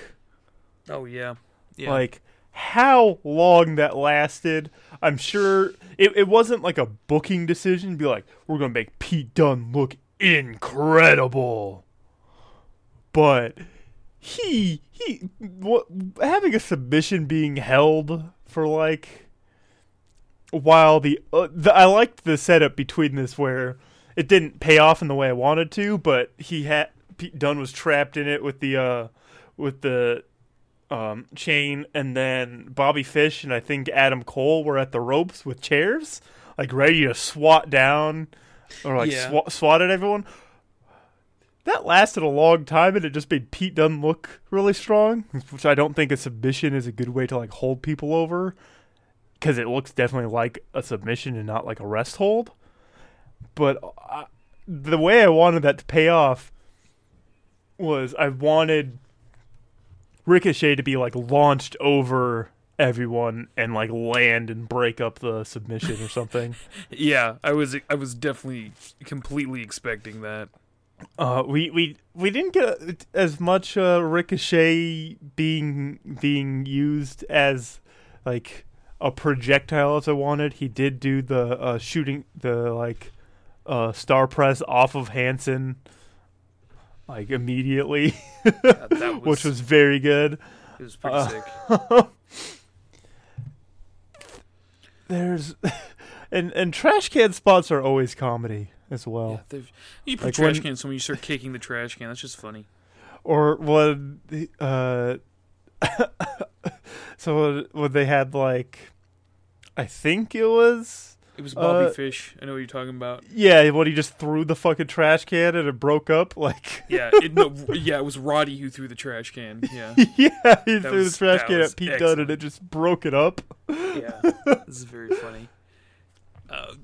Oh yeah. Yeah. Like how long that lasted. I'm sure it, it wasn't like a booking decision. Be like, we're gonna make Pete Dunne look incredible, but he he what, having a submission being held for like while the, uh, the I liked the setup between this where it didn't pay off in the way I wanted to, but he had Pete Dunne was trapped in it with the uh with the um, chain, and then Bobby Fish and I think Adam Cole were at the ropes with chairs, like ready to swat down or like yeah. swat, swat at everyone. That lasted a long time, and it just made Pete Dunne look really strong, which I don't think a submission is a good way to like hold people over, because it looks definitely like a submission and not like a rest hold. But I, the way I wanted that to pay off was I wanted Ricochet to be like launched over everyone and like land and break up the submission or something. yeah, I was I was definitely completely expecting that. Uh, we we we didn't get as much uh, Ricochet being being used as like a projectile as I wanted. He did do the uh, shooting the like uh, star press off of Hanson like immediately, Yeah, was, which was very good. it was pretty uh, sick. There's and and trash can spots are always comedy as well. they've- you put like trash when- cans, when you start kicking the trash can, that's just funny. Or when the, uh so when, when they had like I think it was It was Bobby Uh, Fish. I know what you're talking about. yeah, when he just threw the fucking trash can and it broke up like Yeah, it, no, yeah, it was Roddy who threw the trash can. Yeah, yeah, he threw was- the trash that can was at Pete Dunne and it just broke it up. yeah, this is very funny. Uh,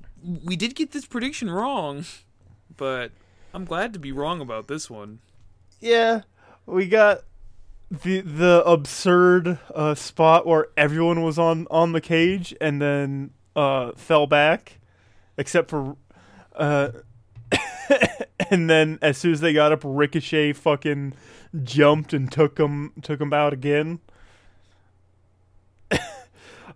we did get this prediction wrong, but I'm glad to be wrong about this one. Yeah, we got the the absurd uh, spot where everyone was on on the cage and then uh, fell back, except for, uh, and then as soon as they got up, Ricochet fucking jumped and took them took them out again.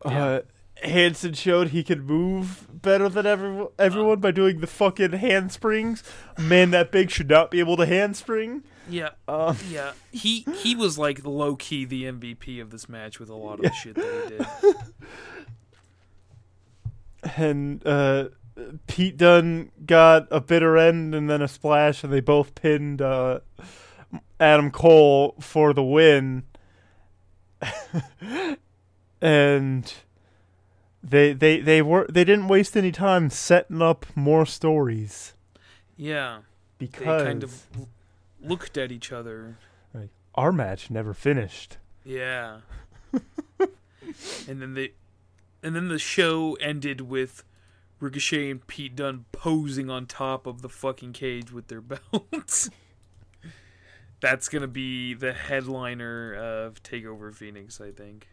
uh, Hanson showed he could move better than every, everyone by doing the fucking handsprings. Man, that big should not be able to handspring. Yeah, Um, yeah. He he was like low key the MVP of this match with a lot of the shit that he did. and uh, Pete Dunne got a bitter end and then a splash, and they both pinned uh, Adam Cole for the win. and they they they were they didn't waste any time setting up more stories Yeah, because they kind of looked at each other. our match never finished. Yeah. and then they and then the show ended with Ricochet and Pete Dunne posing on top of the fucking cage with their belts. That's gonna be the headliner of Takeover Phoenix, I think.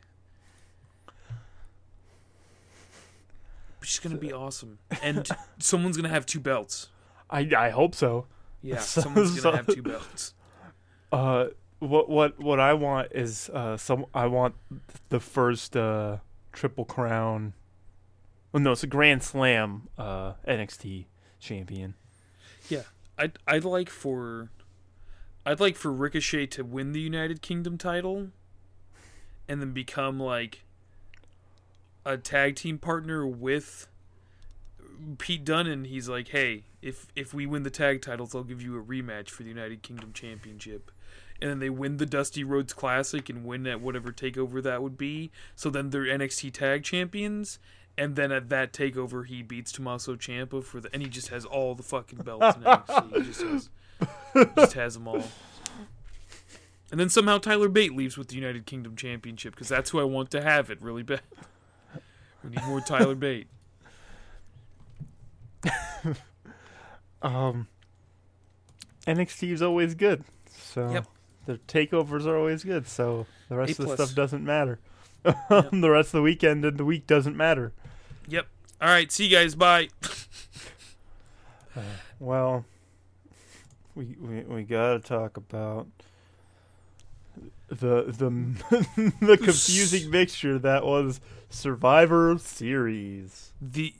Which is gonna be awesome. And someone's gonna have two belts. I I hope so. Yeah, So- someone's gonna have two belts. Uh, what what what I want is uh some I want the first uh triple crown. Oh no, it's a Grand Slam uh NXT champion. Yeah, I'd I'd like for I'd like for Ricochet to win the United Kingdom title and then become like a tag team partner with Pete Dunne and he's like, "Hey, if if we win the tag titles, I'll give you a rematch for the United Kingdom Championship." And then they win the Dusty Rhodes Classic and win at whatever takeover that would be. So then they're NXT Tag Champions. And then at that takeover, he beats Tommaso Ciampa for the, and he just has all the fucking belts in NXT. He just has, just has them all. And then somehow Tyler Bate leaves with the United Kingdom Championship because that's who I want to have it really bad. We need more Tyler Bate. Um, NXT is always good. So Yep. the takeovers are always good. So the rest A of the stuff doesn't matter. the rest of the weekend and the week doesn't matter. Yep. All right. See you guys. Bye. Well, we we we gotta talk about the the the confusing mixture that was Survivor Series. the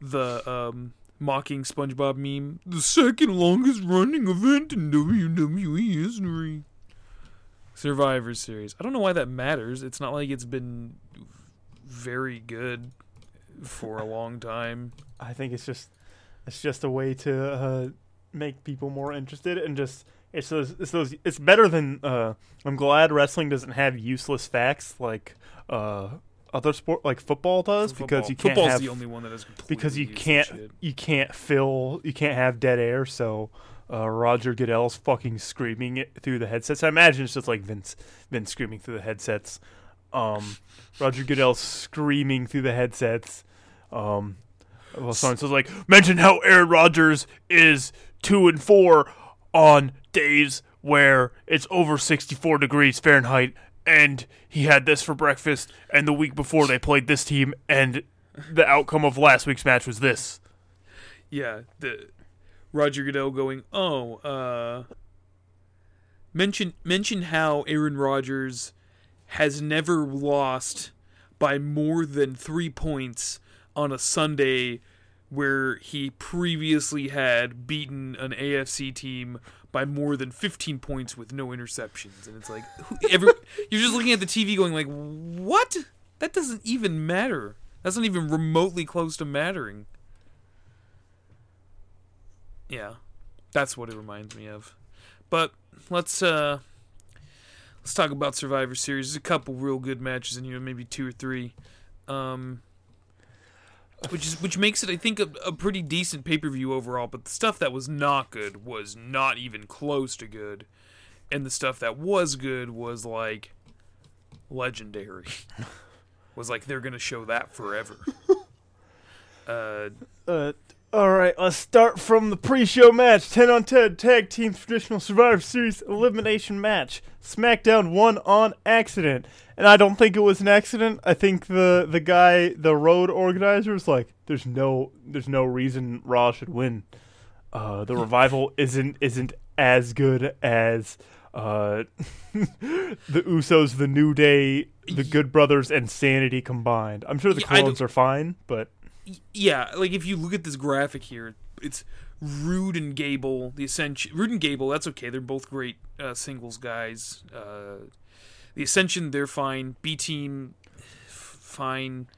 the um mocking SpongeBob meme. The second longest running event in WWE history. Survivor Series. I don't know why that matters. It's not like it's been very good for a long time. I think it's just it's just a way to uh, make people more interested and just it's those it's those it's better than uh, I'm glad wrestling doesn't have useless facts like uh, other sport like football does because you can't Football's have the only one that completely because you can't you can't fill you can't have dead air so uh, Roger Goodell's fucking screaming it through the headsets. I imagine it's just like Vince Vince screaming through the headsets. Um, Roger Goodell screaming through the headsets. Um, well, someone says like mention how Aaron Rodgers is two and four on days where it's over sixty four degrees Fahrenheit, and he had this for breakfast, and the week before they played this team, and the outcome of last week's match was this. Yeah, the Roger Goodell going, "Oh, uh mention mention how Aaron Rodgers has never lost by more than 3 points on a Sunday where he previously had beaten an AFC team by more than 15 points with no interceptions, and it's like every you're just looking at the TV going like, what? That doesn't even matter. That's not even remotely close to mattering. Yeah, that's what it reminds me of. But let's uh let's talk about Survivor Series. There's a couple real good matches in here, maybe two or three. Um which is which makes it I think a, a pretty decent pay-per-view overall, but the stuff that was not good was not even close to good. And the stuff that was good was like legendary. was like they're going to show that forever. uh Uh, all right, let's start from the pre-show match: ten on ten tag team traditional Survivor Series elimination match. SmackDown won on accident, and I don't think it was an accident. I think the the guy, the road organizer, was like, "There's no, there's no reason Raw should win. Uh, the revival isn't isn't as good as." Uh, the Usos, the New Day, the Good Brothers, and Sanity combined. I'm sure the Yeah, Colons are fine, but yeah, like if you look at this graphic here, it's Roode and Gable, the Ascension. Roode and Gable, that's okay. They're both great uh, singles guys. Uh, the Ascension, they're fine. B Team, fine.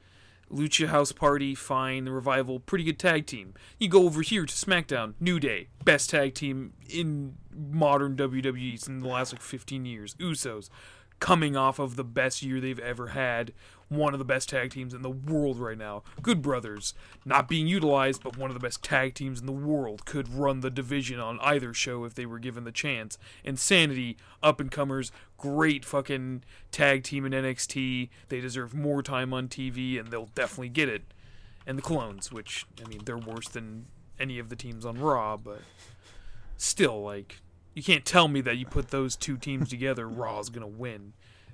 Lucha House Party, fine. The Revival, pretty good tag team. You go over here to SmackDown, New Day, best tag team in modern WWE in the last like 15 years. Usos, coming off of the best year they've ever had, one of the best tag teams in the world right now. Good Brothers, not being utilized, but one of the best tag teams in the world, could run the division on either show if they were given the chance. Insanity, up and comers, great fucking tag team in NXT. They deserve more time on TV, and they'll definitely get it. And the Colons, which, I mean, they're worse than any of the teams on Raw, but still, like, you can't tell me that you put those two teams together, Raw's gonna win.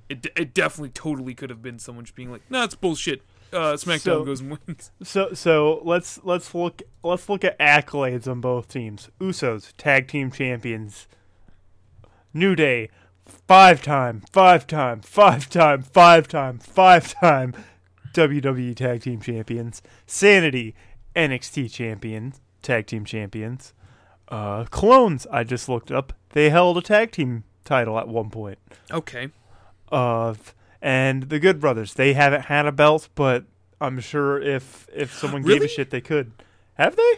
It, it definitely totally could have been someone just being like, "No, nah, it's bullshit." Uh, SmackDown So- goes and wins. So so let's let's look let's look at accolades on both teams. Usos tag team champions. New Day five time, five time, five time, five time, five time WWE tag team champions. Sanity NXT champions, tag team champions. Uh, Colons I just looked up. They held a tag team title at one point. Okay, Of and the Good Brothers, they haven't had a belt, but I'm sure if if someone gave a shit, they could. Have they?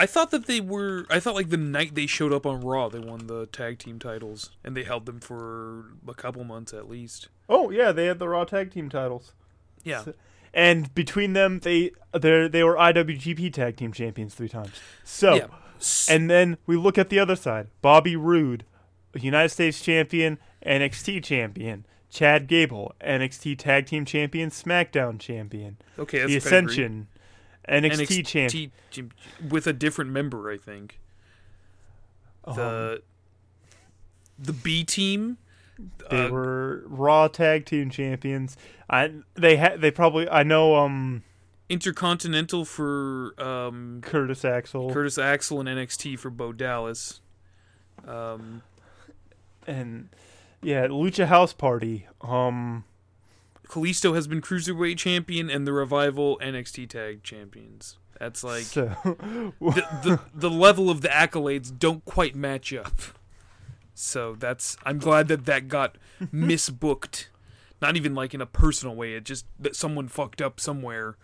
I thought that they were. I thought like the night they showed up on Raw, they won the tag team titles, and they held them for a couple months at least. Oh yeah, they had the Raw tag team titles, Yeah, and between them, they they they were IWGP tag team champions three times. So, yeah. And then we look at the other side: Bobby Roode, United States champion, NXT champion. Chad Gable, NXT tag team champion, SmackDown champion. okay, that's the pedigree. Ascension, NXT, champion. cham- with a different member, I think. Um, The the B team. They uh, were Raw Tag Team Champions. I they had they probably I know um Intercontinental for um, Curtis Axel Curtis Axel and NXT for Bo Dallas. Um, and yeah Lucha House Party. Um Kalisto has been cruiserweight champion, and the Revival NXT Tag Champions. That's like so the, the the level of the accolades don't quite match up. So that's I'm glad that that got misbooked. Not even like in a personal way. It just that someone fucked up somewhere,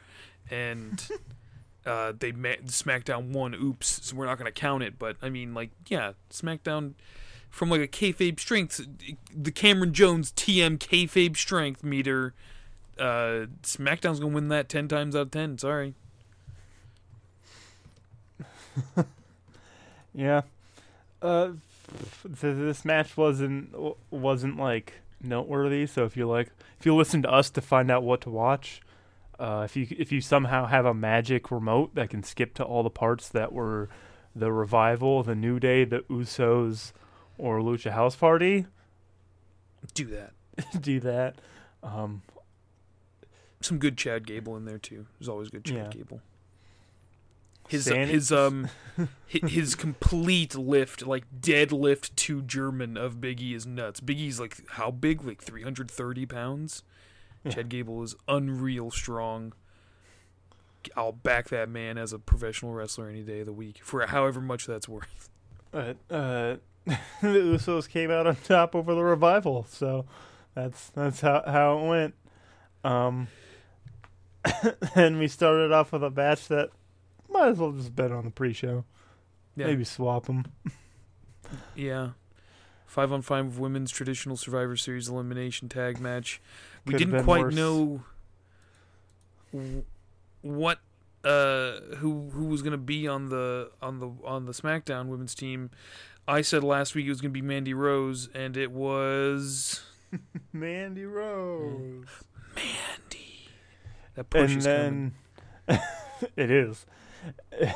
and uh, they ma- SmackDown won. Oops. So we're not gonna count it. But I mean, like, yeah, SmackDown from like a kayfabe strength, the Cameron Jones TM kayfabe strength meter. Uh, SmackDown's gonna win that ten times out of ten. Sorry. yeah. Uh th- this match wasn't wasn't like noteworthy, so if you like if you listen to us to find out what to watch, uh if you if you somehow have a magic remote that can skip to all the parts that were the revival, the new day, the Usos or Lucha House Party, Do that. do that. Um some good Chad Gable in there too. There's always good Chad Yeah. Gable. His Sanity- his um hi- his complete lift like deadlift to German of Biggie is nuts. Biggie's like how big? Like 330 pounds. Yeah. Chad Gable is unreal strong. I'll back that man as a professional wrestler any day of the week for however much that's worth. uh, uh the Usos came out on top over the revival. So that's that's how how it went. Um, and we started off with a match that might as well just bet on the pre-show. Yeah. Maybe swap them. Yeah. Five on five women's traditional Survivor Series elimination tag match. We Could've didn't quite worse. know w- what uh who who was gonna be on the on the on the SmackDown women's team. I said last week it was gonna be Mandy Rose, and it was Mandy Rose. Mandy. That push and is then it is,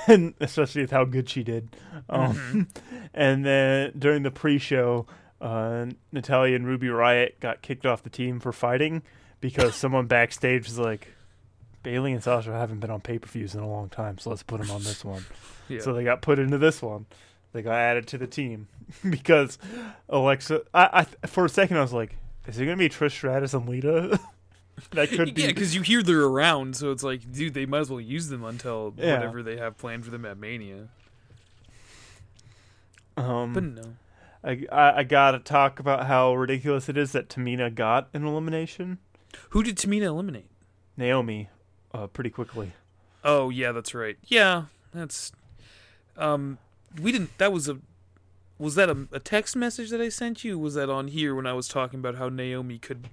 and especially with how good she did. Um, Mhm. And then during the pre-show, uh, Natalya and Ruby Riott got kicked off the team for fighting because someone backstage was like, "Bayley and Sasha haven't been on pay-per-views in a long time, so let's put them on this one." Yeah. So they got put into this one. They got added to the team because Alexa. I, I for a second I was like, "Is it gonna be Trish Stratus and Lita?" that could be. yeah, because you hear they're around, so it's like, dude, they might as well use them until Yeah. whatever they have planned for them at Mania. um, But no, I, I I gotta talk about how ridiculous it is that Tamina got an elimination. who did Tamina eliminate? Naomi, uh, pretty quickly. Oh yeah, that's right. Yeah, that's um we didn't that was a was that a, a text message that I sent you? Was that on here when I was talking about how Naomi could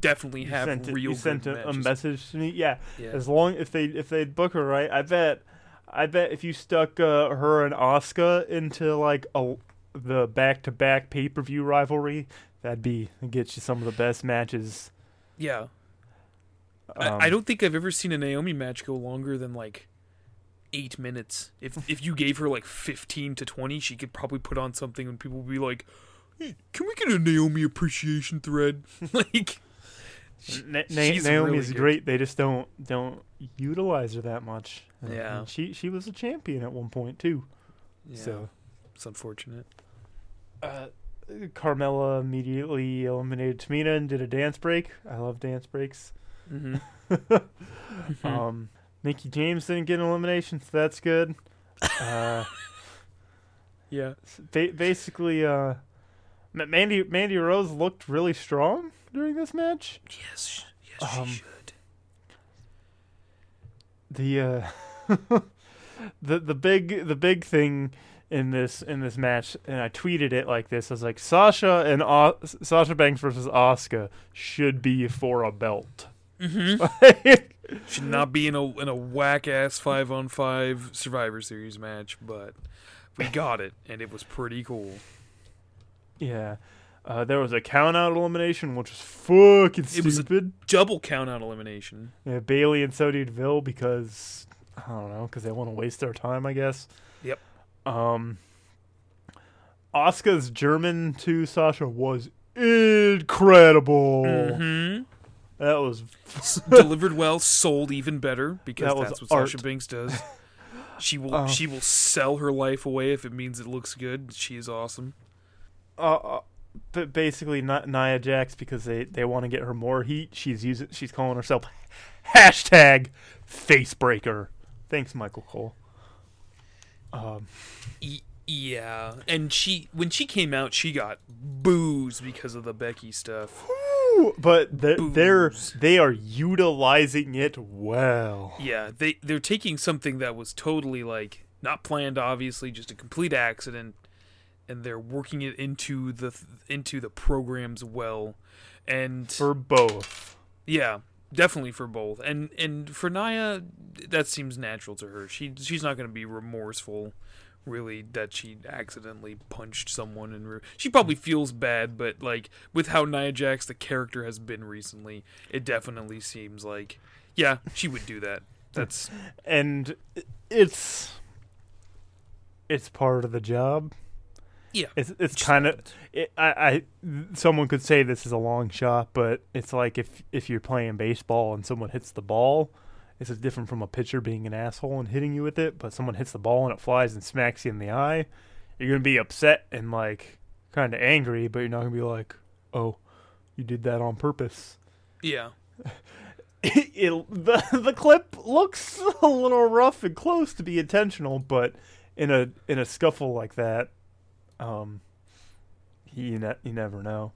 definitely You have sent, it- real you sent a, a message to me. Yeah, Yeah. as long if they if they'd book her right, I bet I bet if you stuck uh, her and Asuka into like a the back to back pay per view rivalry, that'd be get you some of the best matches. yeah. Um, I, I don't think I've ever seen a Naomi match go longer than like eight minutes. If if you gave her like fifteen to twenty, she could probably put on something and people would be like, hey, "Can we get a Naomi appreciation thread?" like, she- Na- Na- she's Naomi's really great. They just don't don't utilize her that much. Yeah. and she she was a champion at one point too. Yeah, So it's unfortunate. uh, Carmella immediately eliminated Tamina and did a dance break. I love dance breaks. hmm Um, Mickie James didn't get an elimination, so that's good. Uh, yeah. ba- basically, uh, Mandy Mandy Rose looked really strong during this match. Yes. Yes, Um, she should. The uh, the the big the big thing in this in this match, and I tweeted it like this: I was like, Sasha and o- Sasha Banks versus Asuka should be for a belt. Mm-hmm. Should not be in a in a whack ass five on five Survivor Series match, but we got it, and it was pretty cool. yeah. Uh, there was a count out elimination, which was fucking stupid. It was a-. Double count out elimination. Yeah, Bayley and Sonya Deville because I don't know because they want to waste their time, I guess. Yep. Um, Asuka's German to Sasha was incredible. Mm-hmm. That was Delivered well, sold even better because That that's what art. Sasha Banks does. She will Uh. she will sell her life away if it means it looks good. She is awesome. uh, uh but basically not Nia Jax because they they want to get her more heat. She's using she's calling herself hashtag facebreaker. Thanks, Michael Cole. Um, E- yeah, and she when she came out, she got boos because of the Becky stuff. But they're, they're they are utilizing it well. Yeah, they they're taking something that was totally like not planned, obviously, just a complete accident, and they're working it into the into the programs well, and For both. yeah, definitely for both, and and for Nia, that seems natural to her. She she's not going to be remorseful. Really, that she accidentally punched someone, and re- she probably feels bad. But like with how Nia Jax the character has been recently, it definitely seems like, yeah, she would do that. That's and it's it's part of the job. Yeah. It's it's kind of it, I I someone could say this is a long shot, but it's like if if you're playing baseball and someone hits the ball, this is different from a pitcher being an asshole and hitting you with it, but someone hits the ball and it flies and smacks you in the eye, you're going to be upset and like kind of angry, but you're not going to be like, "Oh, you did that on purpose." yeah. it, it- the the clip looks a little rough and close to be intentional, but in a in a scuffle like that, um, you ne- you never know.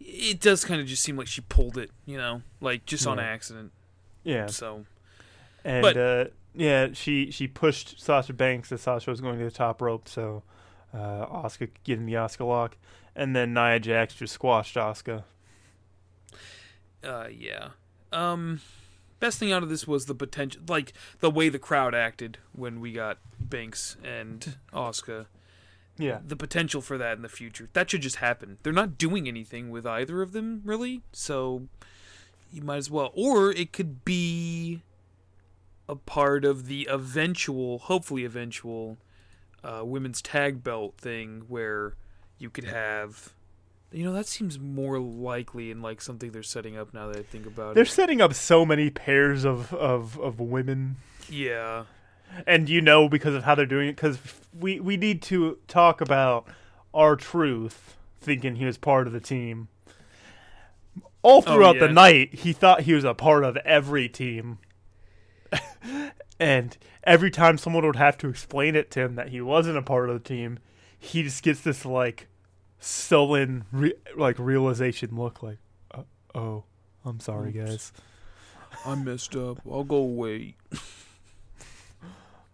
It does kind of just seem like she pulled it, you know, like just on accident. Yeah, So and but- uh, yeah, she she pushed Sasha Banks as Sasha was going to the top rope, so uh, Asuka could get the Asuka lock, and then Nia Jax just squashed Asuka. uh yeah. Um best thing out of this was the potential like the way the crowd acted when we got Banks and Asuka. Yeah, The potential for that in the future. That should just happen. They're not doing anything with either of them really, so you might as well or it could be a part of the eventual, hopefully eventual uh, women's tag belt thing where you could have you know that seems more likely in like something they're setting up now that I think about they're it. setting up so many pairs of of of women Yeah. and you know because of how they're doing it because we we need to talk about our truth thinking he was part of the team all throughout Oh, yeah. the night he thought he was a part of every team and every time someone would have to explain it to him that he wasn't a part of the team he just gets this like sullen re- like realization look like uh, oh i'm sorry Oops. guys I messed up. I'll go away.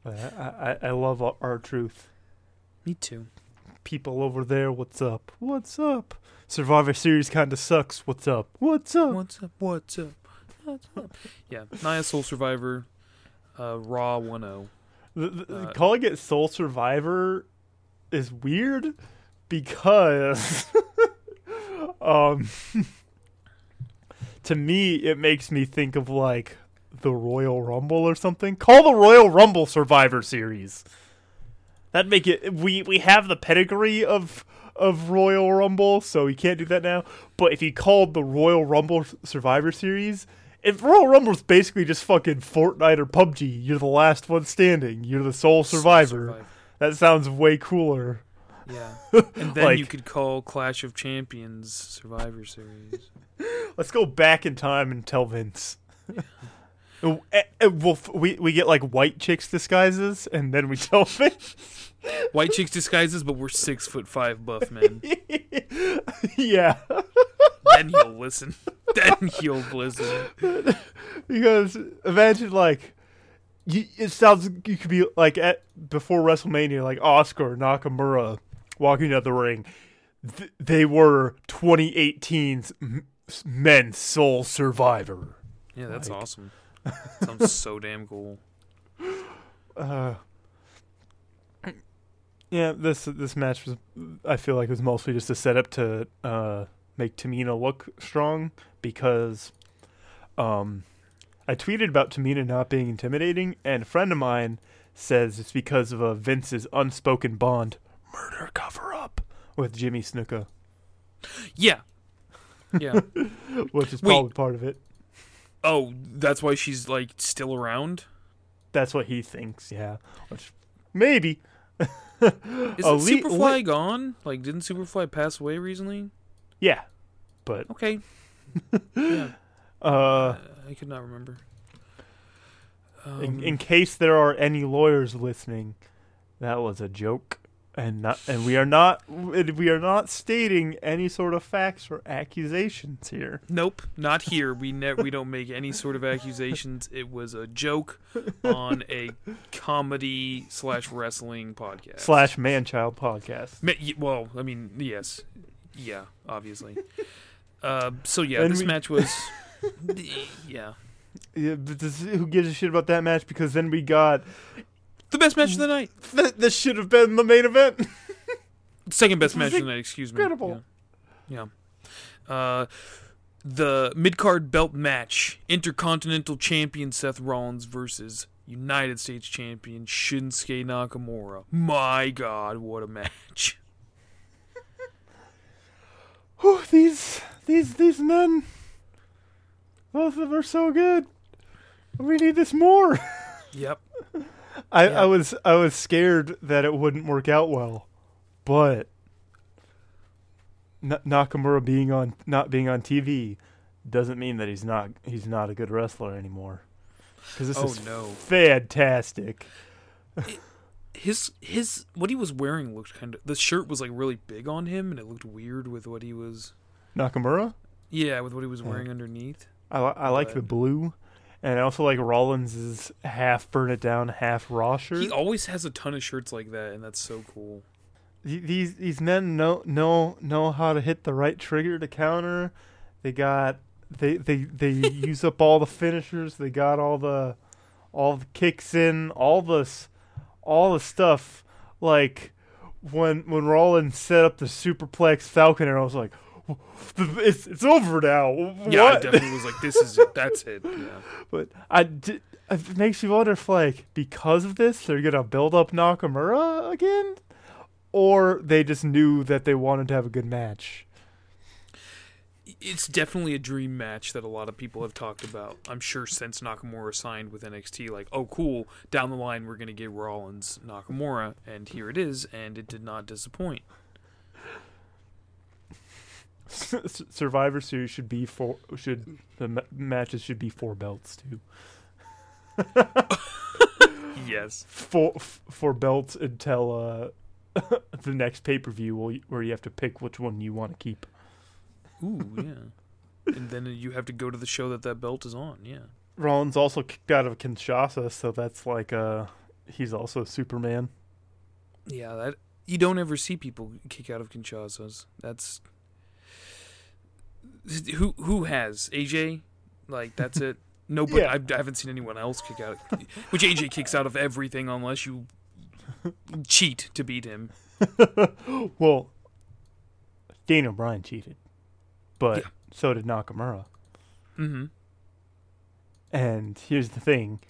But I, I, I love our, our truth Me too. people over there, what's up? What's up? Survivor Series kind of sucks. What's up? What's up? What's up? What's up? What's up? yeah, Nia Sole Survivor, uh, Raw 1-0. The, the, Uh, calling it Sole Survivor is weird because, um, to me it makes me think of like the Royal Rumble or something. Call the Royal Rumble Survivor Series. That make it we we have the pedigree of of Royal Rumble, so we can't do that now. But if you called the Royal Rumble Survivor Series, if Royal Rumble's basically just fucking Fortnite or PUBG, you're the last one standing. You're the sole survivor. That sounds way cooler. Yeah. And then Like- you could call Clash of Champions Survivor Series. Let's go back in time and tell Vince. Uh, eh, eh, we'll we we get like white chicks disguises, and then we tell Vince. White chicks disguises, but we're six foot five buff men. yeah, then he'll listen. Then he'll listen. because imagine like you, it sounds you could be like at before WrestleMania, like Oscar Nakamura walking out the ring. Th- they were 2018's m- men's Sole Survivor. Yeah, that's Like- awesome. Sounds so damn cool. Uh, yeah, this this match was I feel like it was mostly just a setup to uh, make Tamina look strong because um, I tweeted about Tamina not being intimidating, and a friend of mine says it's because of uh, Vince's unspoken bond murder cover up with Jimmy Snuka, Yeah. Yeah. which is Wait. probably part of it. Oh, that's why she's like still around. That's what he thinks. Yeah, which maybe. Isn't Elite- Superfly gone? Like, didn't Superfly pass away recently? Yeah, but Okay. yeah. uh. I could not remember. in, Um, in case there are any lawyers listening, that was a joke, and not and we are not we are not stating any sort of facts or accusations here. Nope, not here. We ne- we don't make any sort of accusations. It was a joke on a comedy slash wrestling podcast. Slash man child podcast. Ma- y- well, I mean, yes, yeah, obviously. Uh, so yeah, And this we- match was, yeah, Yeah, but this, who gives a shit about that match? Because then we got the best match of the night, th- this should have been the main event. second best match of the night. Excuse me. incredible. Yeah. yeah. Uh, the mid card belt match: Intercontinental Champion Seth Rollins versus United States Champion Shinsuke Nakamura. My God, what a match! Whew, these these these men, both of them are so good. We need this more. Yep. I, Yeah. I was I was scared that it wouldn't work out well, but N- Nakamura being on not being on TV doesn't mean that he's not he's not a good wrestler anymore. Because this Oh is no. fantastic. his his what he was wearing looked kind of the shirt was like really big on him and it looked weird with what he was Nakamura. yeah with what he was Yeah. wearing underneath. I li- I like the blue, and I also like Rollins's half burn it down, half raw shirt. He always has a ton of shirts like that and that's so cool. These these men know know know how to hit the right trigger to counter. They got they they they use up all the finishers. They got all the all the kicks in, all this all the stuff like when when Rollins set up the superplex Falcon and I was like it's it's over now. Yeah, I definitely was like this is it. That's it. Yeah. But I it makes me wonder if like because of this they're gonna build up Nakamura again, or they just knew that they wanted to have a good match. It's definitely a dream match that a lot of people have talked about. I'm sure since Nakamura signed with NXT, like, oh, cool, down the line we're going to get Rollins Nakamura, and here it is, and it did not disappoint. Survivor Series should be for should the ma- matches should be four belts too. Yes. Four f- four belts until uh the next pay per view where you- have to pick which one you want to keep. Ooh, yeah. and then you have to go to the show that that belt is on, yeah. Rollins also kicked out of Kinshasa, so that's like uh he's also Superman. Yeah, that you don't ever see people kick out of Kinshasas. That's who who has AJ. Like that's it. No, Yeah. I, I haven't seen anyone else kick out. Which AJ kicks out of everything unless you cheat to beat him. well, Daniel Bryan cheated, but Yeah. so did Nakamura. Mm-hmm. And here's the thing: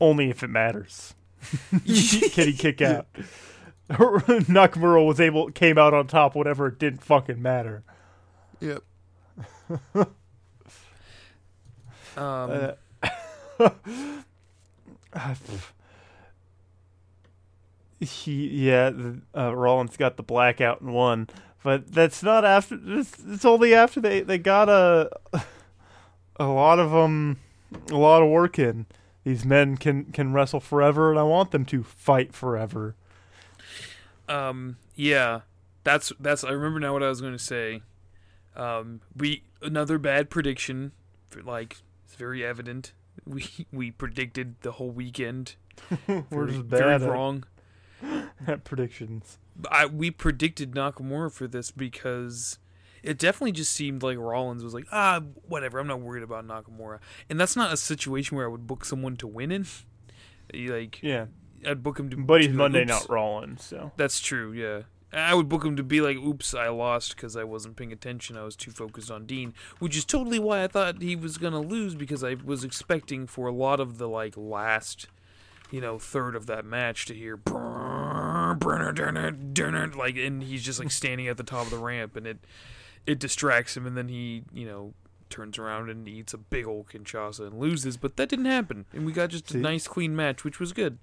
only if it matters can he kick out. Nakamura was able came out on top, whatever it didn't fucking matter. Yep. um, Uh, he yeah, the, uh, Rollins got the blackout and won, but that's not after. It's, it's only after they they got a a lot of um a lot of work in. These men can can wrestle forever, and I want them to fight forever. Um, yeah, that's that's. I remember now what I was going to say. Um, we another bad prediction. For, like it's very evident. We we predicted the whole weekend. We're very, just very bad at, wrong. at predictions. I we predicted Nakamura for this because it definitely just seemed like Rollins was like, ah, whatever. I'm not worried about Nakamura, and that's not a situation where I would book someone to win in. like Yeah, I'd book him to. but he's Monday. Night Rollins, so That's true, yeah. I would book him to be like, oops, I lost because I wasn't paying attention. I was too focused on Dean, which is totally why I thought he was going to lose because I was expecting for a lot of the like last, you know, third of that match to hear like and he's just like standing at the top of the ramp and it it distracts him and then he, you know, turns around and eats a big old Kinshasa and loses, but that didn't happen. And we got just a See? nice clean match, which was good.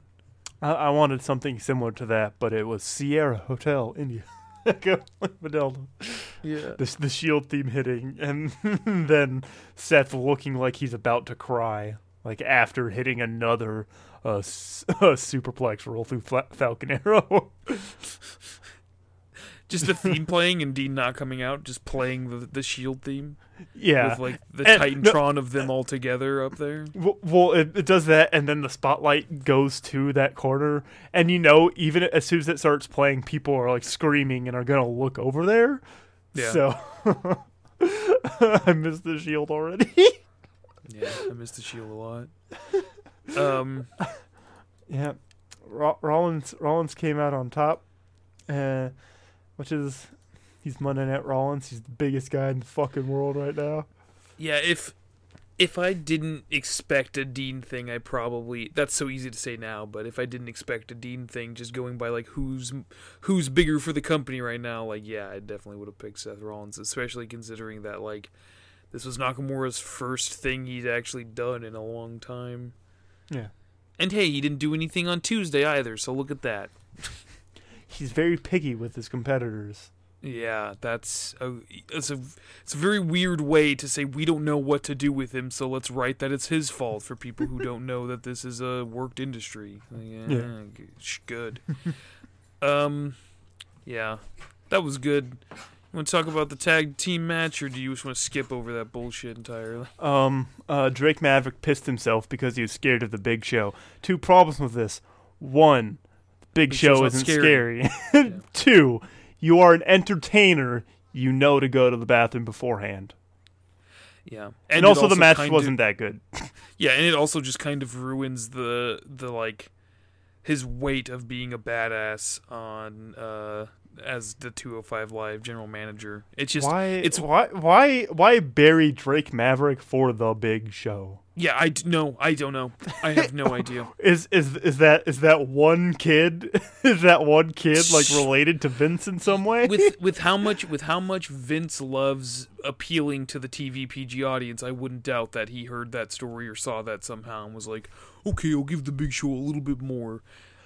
I, I wanted something similar to that, but it was Sierra Hotel, India. Like Yeah. The, the shield theme hitting, and then Seth looking like he's about to cry, like after hitting another uh, s- uh, superplex roll through Fla- Falcon Arrow. Just the theme playing and Dean not coming out, just playing the the Shield theme yeah. with like the And- no- Titantron of them all together up there. Well, it, it does that, and then the spotlight goes to that corner, and you know, even as soon as it starts playing, people are like screaming and are gonna look over there. Yeah. So I missed the shield already. Yeah, I missed the Shield a lot. Um, yeah, Ro- Rollins Rollins came out on top, uh, which is he's Monday Night Rollins. He's the biggest guy in the fucking world right now. yeah, if if I didn't expect a Dean thing, I probably that's so easy to say now, but if I didn't expect a Dean thing, just going by like who's who's bigger for the company right now, like yeah, I definitely would have picked Seth Rollins, especially considering that like this was Nakamura's first thing he'd actually done in a long time. Yeah, And hey, he didn't do anything on Tuesday either, so look at that. he's very picky with his competitors. Yeah, that's a it's a it's a very weird way to say we don't know what to do with him, so let's write that it's his fault for people who don't know that this is a worked industry. Yeah, Yeah. good. um, yeah, that was good. You want to talk about the tag team match, or do you just want to skip over that bullshit entirely? Um, uh, Drake Maverick pissed himself because he was scared of the Big Show. Two problems with this: one, Big, Big Show isn't scary. scary. Two, you are an entertainer. You know to go to the bathroom beforehand. Yeah, And, it also, the match of- wasn't that good. Yeah, and it also just kind of ruins the the like his weight of being a badass on uh as the 205 live general manager. It's just why? it's why? Why? Why bury Drake Maverick for the Big Show? Yeah, I d- no, I don't know. I have no idea. Is is is that is that one kid? is that one kid like related to Vince in some way? With with how much with how much Vince loves appealing to the TV PG audience, I wouldn't doubt that he heard that story or saw that somehow and was like, "Okay, I'll give the Big Show a little bit more."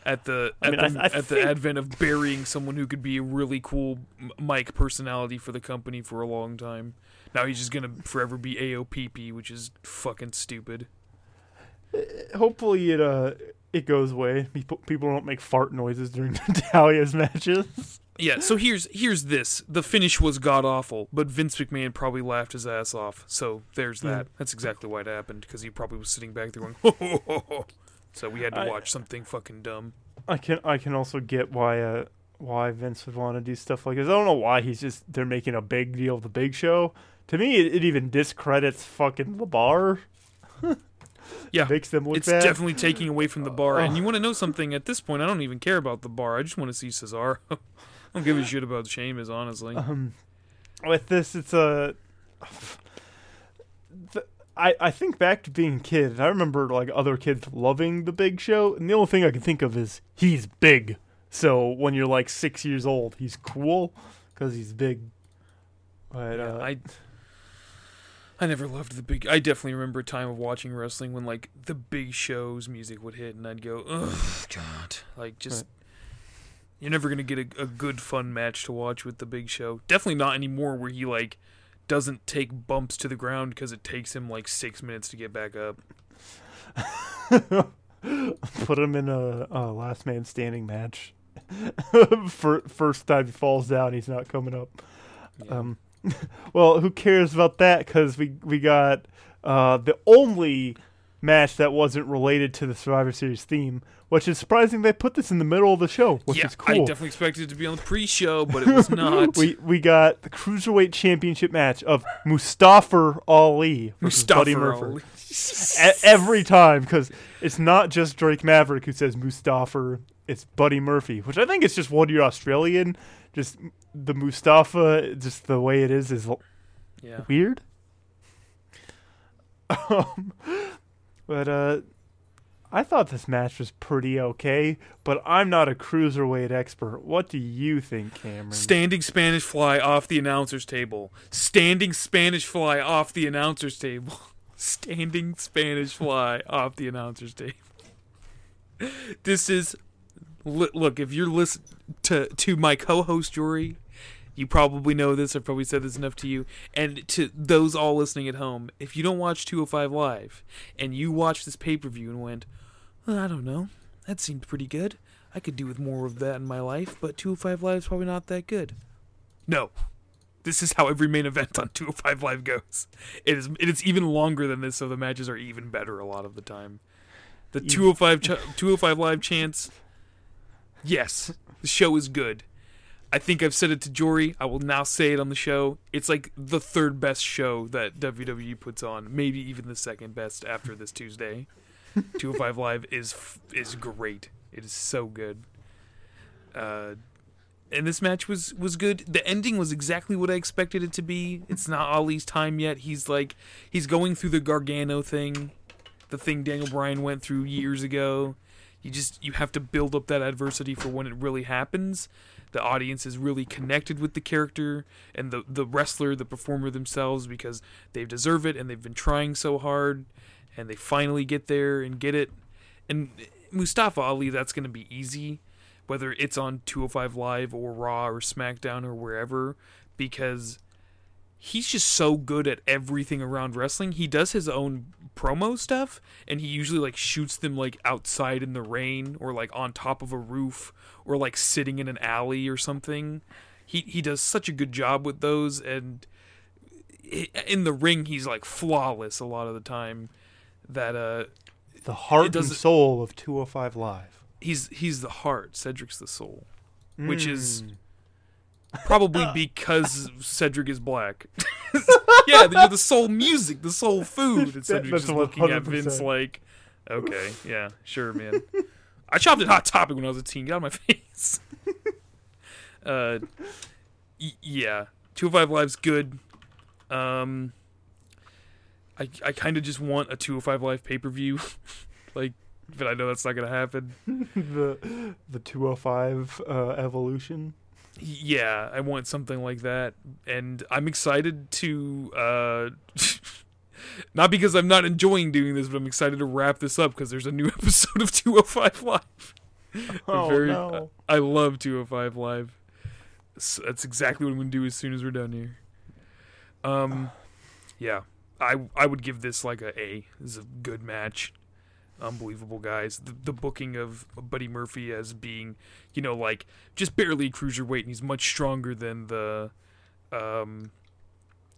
At the I at, mean, the, I- I at the advent of burying someone who could be a really cool m- mic personality for the company for a long time, now he's just gonna forever be AOPP, which is fucking stupid. Hopefully it uh it goes away. People people don't make fart noises during Natalya's matches. Yeah, so here's here's this. The finish was god awful, but Vince McMahon probably laughed his ass off. So there's that. That's exactly why it happened because he probably was sitting back there going, ho, ho, ho, ho. So we had to I- watch something fucking dumb. I can I can also get why uh why Vince would want to do stuff like this. I don't know why he's just they're making a big deal of the Big Show. To me, it, it even discredits fucking the bar. Yeah, makes them look it's bad. definitely taking away from the bar. And you want to know something? At this point, I don't even care about the bar. I just want to see Cesaro. I don't give a shit about Sheamus, honestly. um, with this, it's a. I I think back to being a kid, and I remember like other kids loving the Big Show, and the only thing I can think of is he's big. So when you're like six years old, he's cool because he's big. But Yeah, uh, I I never loved the big. I definitely remember a time of watching wrestling when like the big shows music would hit, and I'd go, "Oh God!" Like just you're never gonna get a, a good fun match to watch with the big show. Definitely not anymore, where he like doesn't take bumps to the ground because it takes him like six minutes to get back up. put him in a, a last man standing match. For first time he falls down, he's not coming up. Yeah. Um, well, who cares about that? Because we we got uh, the only match that wasn't related to the Survivor Series theme, which is surprising. They put this in the middle of the show, which yeah, is I cool. definitely expected it to be on the pre-show, but it was not. we we got the cruiserweight championship match of Mustafa Ali versus Mustafa Buddy Murphy. Ali. Every time because it's not just Drake Maverick who says Mustafa, it's Buddy Murphy, which I think is just one you're Australian. Just the Mustafa, just the way it is, is l- Yeah. weird. Um, but uh, I thought this match was pretty okay, but I'm not a cruiserweight expert. What do you think, Cameron? Standing Spanish fly off the announcer's table. Standing Spanish fly off the announcer's table. Standing Spanish fly off the announcer's table. This is look. If you're listen to to my co-host Jory, you probably know this. I've probably said this enough to you, and to those all listening at home. If you don't watch 205 live and you watch this pay per view and went, well, I don't know, that seemed pretty good. I could do with more of that in my life, but 205 Live is probably not that good. No. This is how every main event on 205 Live goes. It is it is even longer than this, so the matches are even better a lot of the time. The 205 ch- 205 Live chance. Yes, the show is good. I think I've said it to Jory. I will now say it on the show. It's like the third best show that WWE puts on, maybe even the second best after this Tuesday. 205 Live is is great. It is so good. Uh, and this match was was good. The ending was exactly what I expected it to be. It's not Ali's time yet. He's like he's going through the Gargano thing, the thing Daniel Bryan went through years ago. You just you have to build up that adversity for when it really happens. The audience is really connected with the character and the the wrestler, the performer themselves because they deserve it and they've been trying so hard and they finally get there and get it. And Mustafa Ali, that's going to be easy. whether it's on 205 Live or Raw or SmackDown or wherever, because he's just so good at everything around wrestling. He does his own promo stuff, and he usually like shoots them like outside in the rain or like on top of a roof or like sitting in an alley or something. He he does such a good job with those, and in the ring he's like flawless a lot of the time. That uh The heart and soul of 205 Live. he's he's the heart, Cedric's the soul. Which is- Mm. Probably because Cedric is black. yeah, you're the soul music, the soul food. And Cedric's just looking at Vince like, okay, yeah, sure, man. I chopped at Hot Topic when I was a teen. Get out of my face. uh, y- yeah, 205 Live's good. Um, I I kind of just want a two five Live pay per view, like, but I know that's not gonna happen. the the 205 uh, evolution. Yeah, I want something like that, and I'm excited to. Uh, not because I'm not enjoying doing this, but I'm excited to wrap this up because there's a new episode of 205 Live. Oh Very- no. I love 205 Live. So that's exactly what I'm gonna do as soon as we're done here. Um, yeah, I I would give this like a A. This is a good match. Unbelievable guys. The, the booking of Buddy Murphy as being, you know, like just barely cruiserweight, and he's much stronger than the um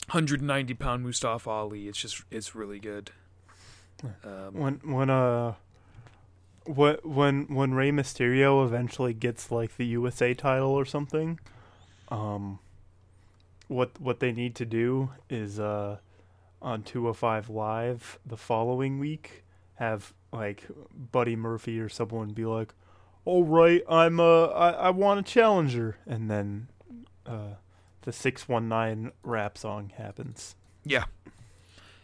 190 pound Mustafa Ali. It's just it's really good. Um, when when uh what when when Rey Mysterio eventually gets like the USA title or something, um, what what they need to do is uh on 205 live the following week have like Buddy Murphy or someone be like, "All right, I'm uh I, I want a challenger," and then uh the 619 rap song happens. Yeah.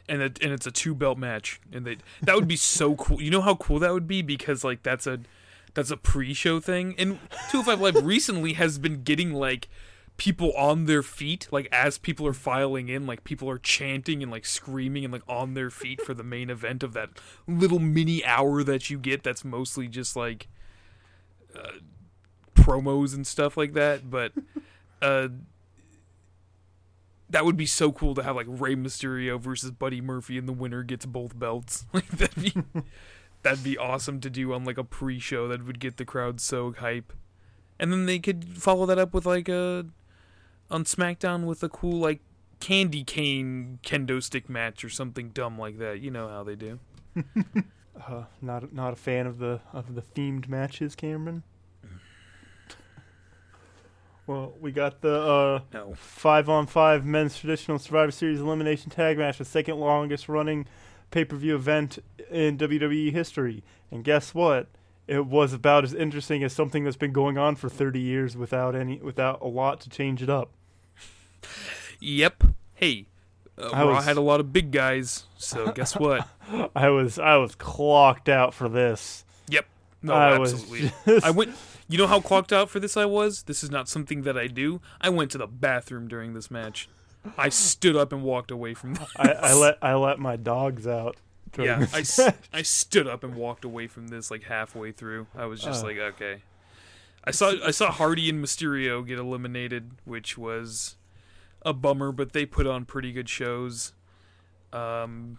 And it, and it's a two belt match, and they that would be so cool. You know how cool that would be because like that's a that's a pre show thing. And 205 Live recently has been getting like people on their feet, like as people are filing in, like people are chanting and like screaming and like on their feet for the main event of that little mini hour that you get. That's mostly just like uh, promos and stuff like that, but. Uh, that would be so cool to have like Rey Mysterio versus Buddy Murphy and the winner gets both belts. Like that'd be that'd be awesome to do on like a pre-show that would get the crowd so hype. And then they could follow that up with like a on SmackDown with a cool like candy cane kendo stick match or something dumb like that. You know how they do. Uh, not not a fan of the of the themed matches, Cameron. Well, we got the uh, No. five on five men's traditional Survivor Series elimination tag match, the second longest running pay per view event in WWE history. And guess what? It was about as interesting as something that's been going on for thirty years without any without a lot to change it up. Yep. Hey, uh, I Raw was- had a lot of big guys, so guess what? I was I was clocked out for this. Yep. No, I absolutely. was just, I went. You know how clocked out for this I was? This is not something that I do. I went to the bathroom during this match. I stood up and walked away from this. I, I let I let my dogs out. Yeah, I. I stood up and walked away from this like halfway through. I was just Uh. like, okay. I saw I saw Hardy and Mysterio get eliminated, which was a bummer, but they put on pretty good shows. Um,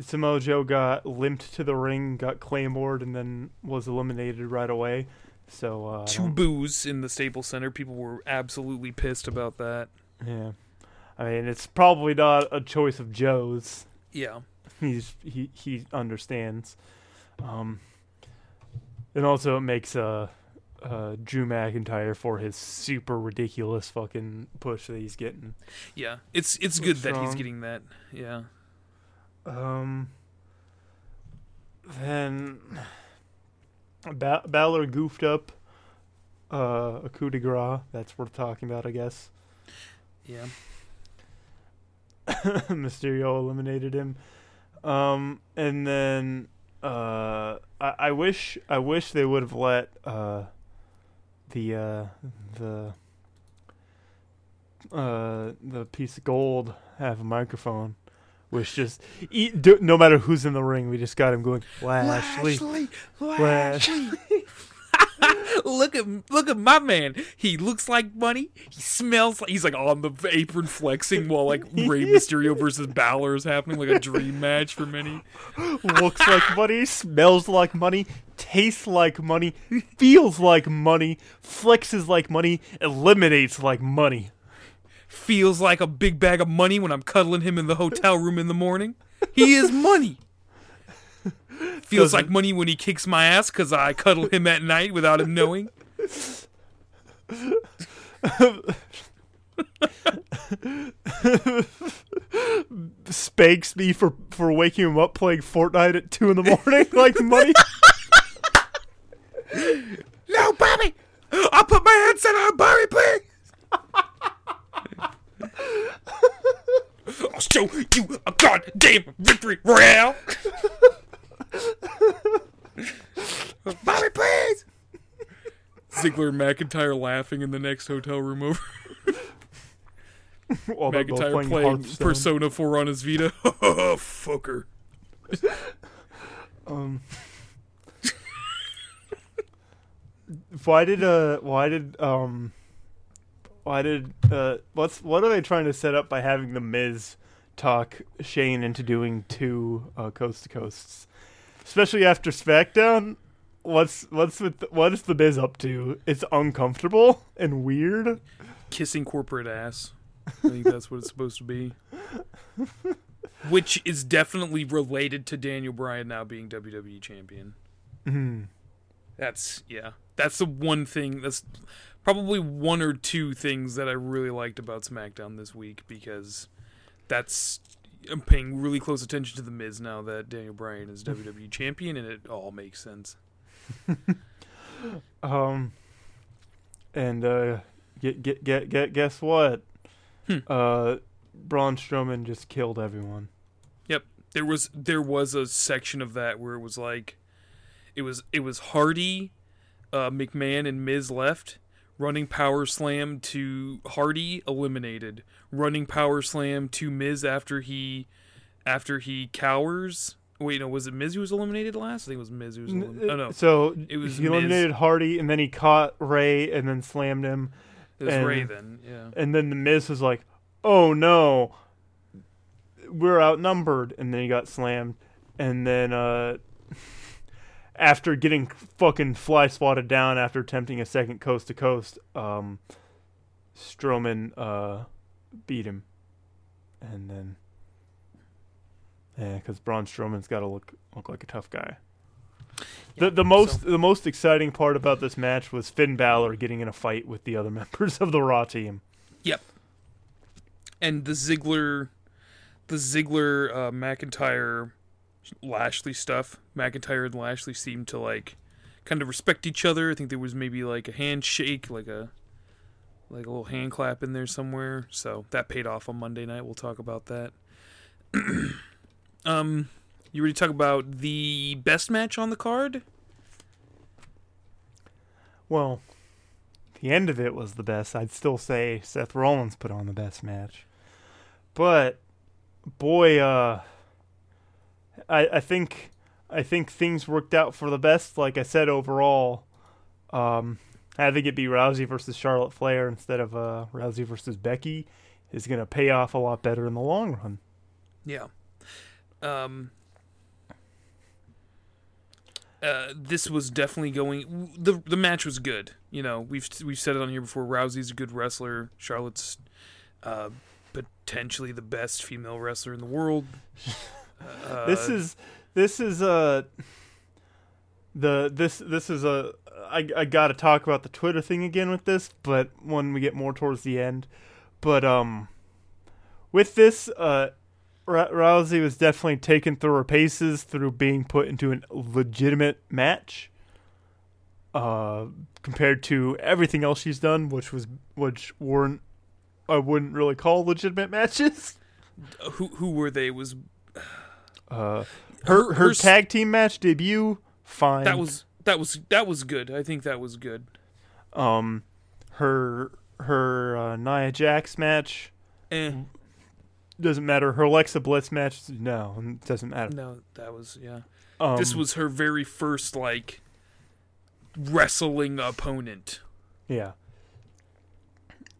Samoa Joe got limped to the ring, got claymored, and then was eliminated right away. So uh, two boos in the Staples Center. People were absolutely pissed about that. yeah, I mean it's probably not a choice of Joe's. Yeah. He's he he understands, um, and also it makes uh, uh Drew McIntyre for his super ridiculous fucking push that he's getting. Yeah. It's it's good that he's getting that. Yeah. Um. Then ba- Balor goofed up uh, a coup de grace. That's worth talking about, I guess. Yeah. Mysterio eliminated him. Um, and then uh, I, I wish I wish they would have let uh, the uh, the uh, the piece of gold have a microphone. Which just e- do, no matter who's in the ring, we just got him going. Lashley, Lashley. look at look at my man. He looks like money. He smells like he's like on the apron flexing while like Rey Mysterio versus Balor is happening like a dream match for many. Looks like money, smells like money, tastes like money, feels like money, flexes like money, eliminates like money. Feels like a big bag of money when I'm cuddling him in the hotel room in the morning. He is money. Feels Doesn't- like money when he kicks my ass because I cuddle him at night without him knowing. Spanks me for for waking him up playing Fortnite at two in the morning like money. No, Bobby! I'll put my headset on, Bobby, please! I'll show you a goddamn victory royale! Bobby, please! Ziggler and McIntyre laughing in the next hotel room over. While McIntyre playing, playing Persona 4 on his Vita. Fucker. Um, why did uh why did um why did uh what's what are they trying to set up by having the Miz talk Shane into doing two uh, coast to coasts, especially after SmackDown? What's what's with what is the biz up to? It's uncomfortable and weird. Kissing corporate ass. I think that's what it's supposed to be. Which is definitely related to Daniel Bryan now being WWE champion. Mhm. That's yeah. That's the one thing that's probably one or two things that I really liked about SmackDown this week because that's I'm paying really close attention to the Miz now that Daniel Bryan is WWE champion and it all makes sense. Um, and uh, get get get get guess what? Hmm. Uh, Braun Strowman just killed everyone. Yep there was there was a section of that where it was like it was it was Hardy, uh, McMahon and Miz left, running power slam to Hardy eliminated, running power slam to Miz after he after he cowers. Wait, no, was it Miz who was eliminated last? I think it was Miz who was eliminated. Oh no, So It was he Miz. eliminated Hardy, and then he caught Rey, and then slammed him, it was and- Rey then. Yeah, and then the Miz was like, "Oh no, we're outnumbered," and then he got slammed, and then uh, after getting fucking fly swatted down after attempting a second coast to coast, um, Strowman uh, beat him, and then yeah, because Braun Strowman's got to look look like a tough guy. Yeah, the the most so- the most exciting part about this match was Finn Balor getting in a fight with the other members of the Raw team. Yep. And the Ziggler, the Ziggler uh, McIntyre Lashley stuff. McIntyre and Lashley seemed to like kind of respect each other. I think there was maybe like a handshake, like a like a little hand clap in there somewhere. So that paid off on Monday night. We'll talk about that. um, you ready to talk about the best match on the card? Well, the end of it was the best. I'd still say Seth Rollins put on the best match. But boy, uh I I think I think things worked out for the best, like I said overall. Um I think it'd be Rousey versus Charlotte Flair instead of uh Rousey versus Becky is gonna pay off a lot better in the long run. Yeah. Um. Uh, this was definitely going. the The match was good. You know, we've we've said it on here before. Rousey's a good wrestler. Charlotte's uh, potentially the best female wrestler in the world. Uh, this is this is uh the this this is a I I got to talk about the Twitter thing again with this, but when we get more towards the end, but um with this uh R- Rousey was definitely taken through her paces through being put into a legitimate match. Uh, compared to everything else she's done, which was which weren't I wouldn't really call legitimate matches. who who were they? Was Uh, her her s- tag team match debut, fine. that was that was that was good. I think that was good. um her her uh, Nia Jax match Eh, doesn't matter. Her Alexa Bliss match, no, it doesn't matter. no, that was yeah. Um, this was her very first like wrestling opponent. Yeah.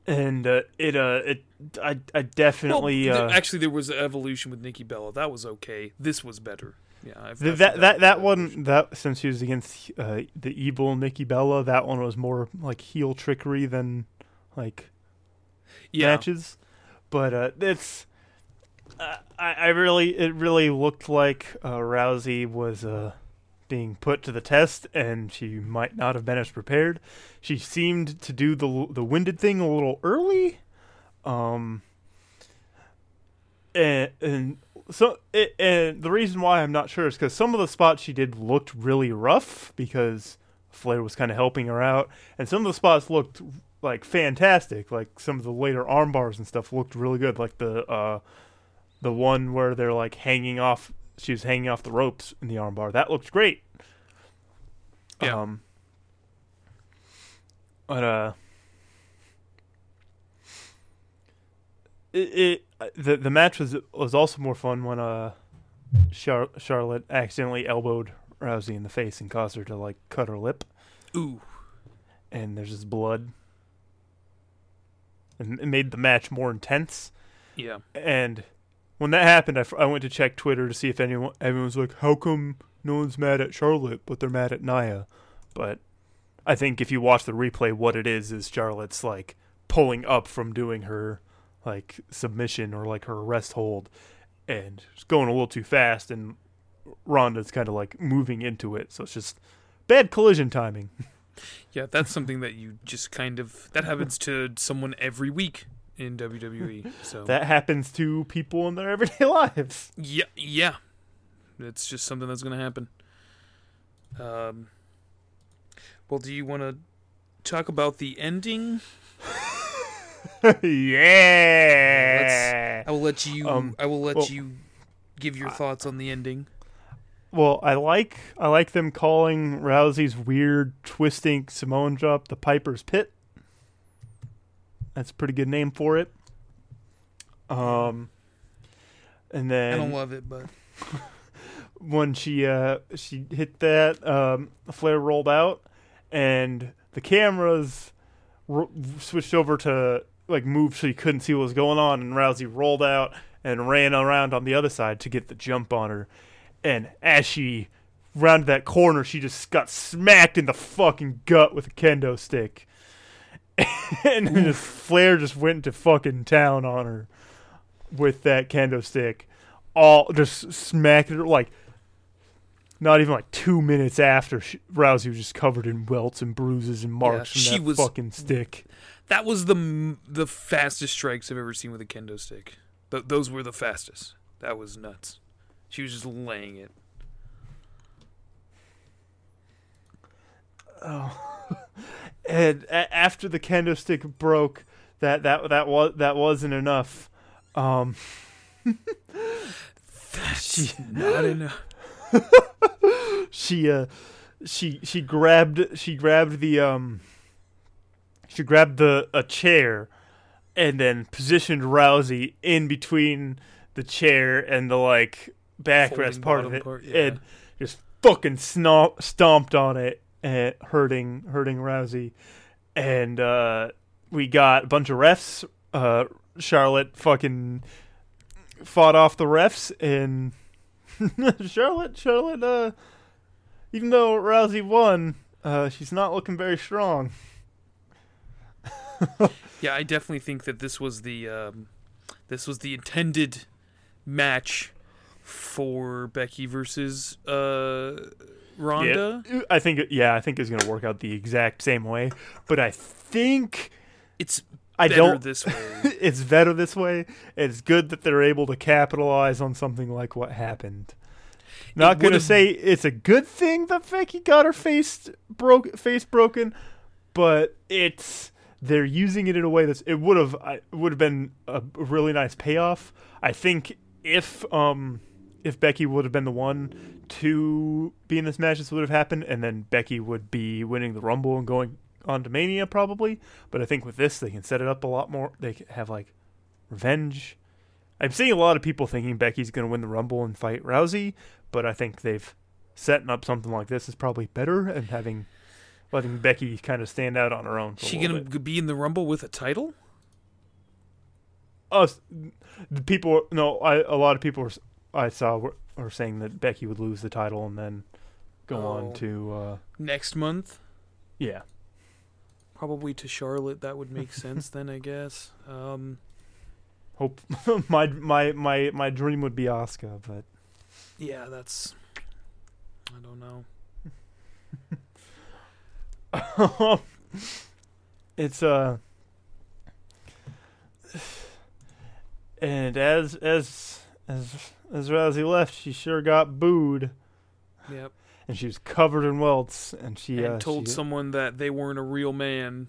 And uh, it uh it I I definitely well, uh, actually there was an evolution with Nikki Bella. That was okay. This was better. Yeah, I've, th- I've that that that one that since he was against uh, the evil Nikki Bella, that one was more like heel trickery than like Yeah, matches. But uh, it's uh, I I really it really looked like uh, Rousey was uh being put to the test, and she might not have been as prepared. She seemed to do the the winded thing a little early, um, and and so it, and the reason why I'm not sure is because some of the spots she did looked really rough because Flair was kind of helping her out, and some of the spots looked like fantastic. Like some of the later arm bars and stuff looked really good. Like the uh, the one where they're like hanging off. She was hanging off the ropes in the arm bar. That looked great. Yeah. Um, but uh, it, it the the match was was also more fun when uh Char- Charlotte accidentally elbowed Rousey in the face and caused her to like cut her lip, Ooh, and there's just blood. And it made the match more intense. yeah. And when that happened, I, f- I went to check Twitter to see if anyone everyone's like, "How come no one's mad at Charlotte, but they're mad at Nia?" But I think if you watch the replay, what it is is Charlotte's like pulling up from doing her like submission or like her arrest hold, and it's going a little too fast, and Ronda's kind of like moving into it, so it's just bad collision timing. Yeah, that's something that you just kind of that happens to someone every week in WWE. So That happens to people in their everyday lives. yeah, yeah, it's just something that's gonna happen. Um, well, do you want to talk about the ending? yeah. I will let you. Um, I will let well, you give your thoughts on the ending. Well, I like I like them calling Rousey's weird twisting Samoan drop the Piper's Pit. That's a pretty good name for it. Um, and then I don't love it, but when she uh she hit that, um, Flair rolled out, and the cameras switched over to like moved so you couldn't see what was going on, and Rousey rolled out and ran around on the other side to get the jump on her, and as she rounded that corner, she just got smacked in the fucking gut with a kendo stick. and then just Flair just went to fucking town on her with that kendo stick. All just smacked her like not even like two minutes after she, Rousey was just covered in welts and bruises and marks Yeah, from she that was- fucking stick. That was the the fastest strikes I've ever seen with a kendo stick. Th- those were the fastest. That was nuts. She was just laying it. Oh, and a- after the kendo stick broke, that that that was that wasn't enough. Um, That's not enough. she uh she she grabbed she grabbed the um she grabbed the a chair and then positioned Rousey in between the chair and the like backrest part of it part, yeah. and just fucking stomp, stomped on it and hurting hurting Rousey and uh we got a bunch of refs uh Charlotte fucking fought off the refs and Charlotte, Charlotte, uh, even though Rousey won, uh, she's not looking very strong. Yeah, I definitely think that this was the um, this was the intended match for Becky versus uh, Ronda. Yeah, I think, yeah, I think it's gonna work out the exact same way. But I think It's I better don't. this way. it's better this way. It's good that they're able to capitalize on something like what happened. Not gonna say it's a good thing that Becky got her face broke, face broken, but it's they're using it in a way that's it would have would have been a really nice payoff. I think if um if Becky would have been the one to be in this match, this would have happened, and then Becky would be winning the Rumble and going on to Mania probably. But I think with this, they can set it up a lot more. They have like revenge. I'm seeing a lot of people thinking Becky's going to win the Rumble and fight Rousey, but I think they've setting up something like this is probably better and having letting Becky kind of stand out on her own. She gonna bit. be in the Rumble with a title? us the people no I a lot of people were, I saw were, were saying that Becky would lose the title and then go Oh. on to uh Next month? yeah Probably to Charlotte. That would make sense then, I guess. Um, hope my my my my dream would be Asuka but yeah, that's. I don't know. it's uh and as as as as Rousey left she sure got booed Yep. and she was covered in welts and she and uh, told she, someone that they weren't a real man.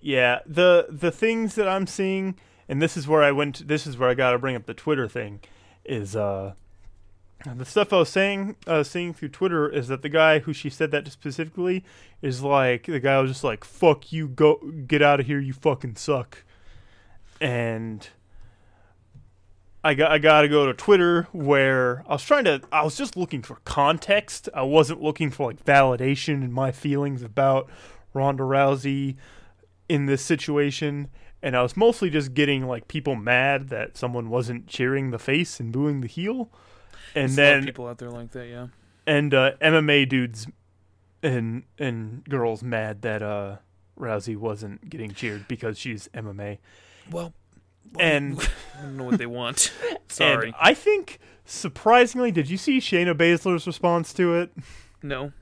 Yeah, the the things that I'm seeing, and this is where I went. This is where I got to bring up the Twitter thing. Is uh, the stuff I was saying, uh, seeing through Twitter is that the guy who she said that to specifically is like the guy was just like, "Fuck you, go get out of here, you fucking suck," and. I got I got to go to Twitter where I was trying to I was just looking for context. I wasn't looking for like validation in my feelings about Ronda Rousey in this situation and I was mostly just getting like people mad that someone wasn't cheering the face and booing the heel. And There's a lot of then people out there like that, yeah. and uh, MMA dudes and and girls mad that uh Rousey wasn't getting cheered because she's MMA. Well, And I don't know what they want. Sorry. I think surprisingly, did you see Shayna Baszler's response to it? no.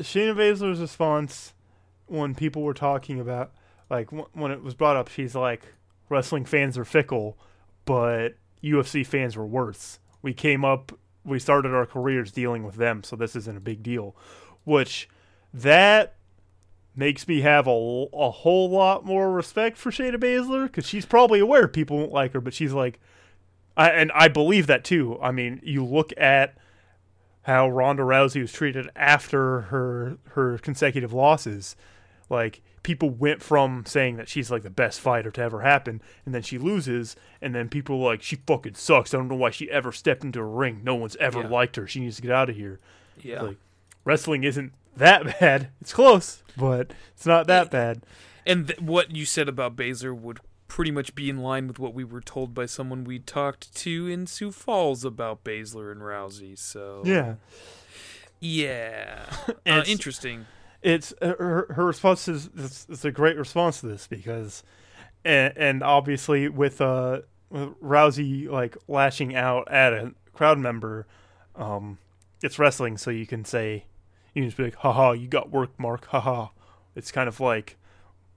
Shayna Baszler's response when people were talking about like when it was brought up, she's like, "Wrestling fans are fickle, but UFC fans were worse. We came up, we started our careers dealing with them, so this isn't a big deal." Which that makes me have a, a whole lot more respect for Shayna Baszler because she's probably aware people won't like her, but she's like, I, and I believe that too. I mean, you look at how Ronda Rousey was treated after her her consecutive losses. Like people went from saying that she's like the best fighter to ever happen, and then she loses, and then people are like she fucking sucks. I don't know why she ever stepped into a ring. No one's ever Yeah. liked her. She needs to get out of here. Yeah. Like wrestling isn't that bad. It's close, but it's not that bad. And th- what you said about Baszler would pretty much be in line with what we were told by someone we talked to in Sioux Falls about Baszler and Rousey. So Yeah. yeah, uh, interesting. It's uh, her, her response is it's, it's a great response to this because and, and obviously with uh with Rousey like lashing out at a crowd member um it's wrestling so you can say you can just be like haha you got work mark haha it's kind of like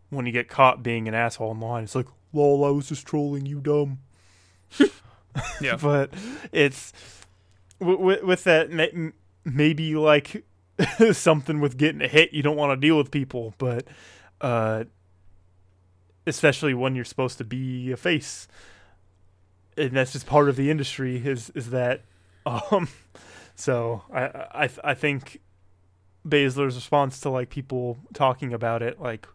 when you get caught being an asshole online, it's like lol I was just trolling you dumb Yeah. but it's with, with that maybe like something with getting a hit you don't want to deal with people but uh especially when you're supposed to be a face. And that's just part of the industry is is that um so i i i think Baszler's response to like people talking about it like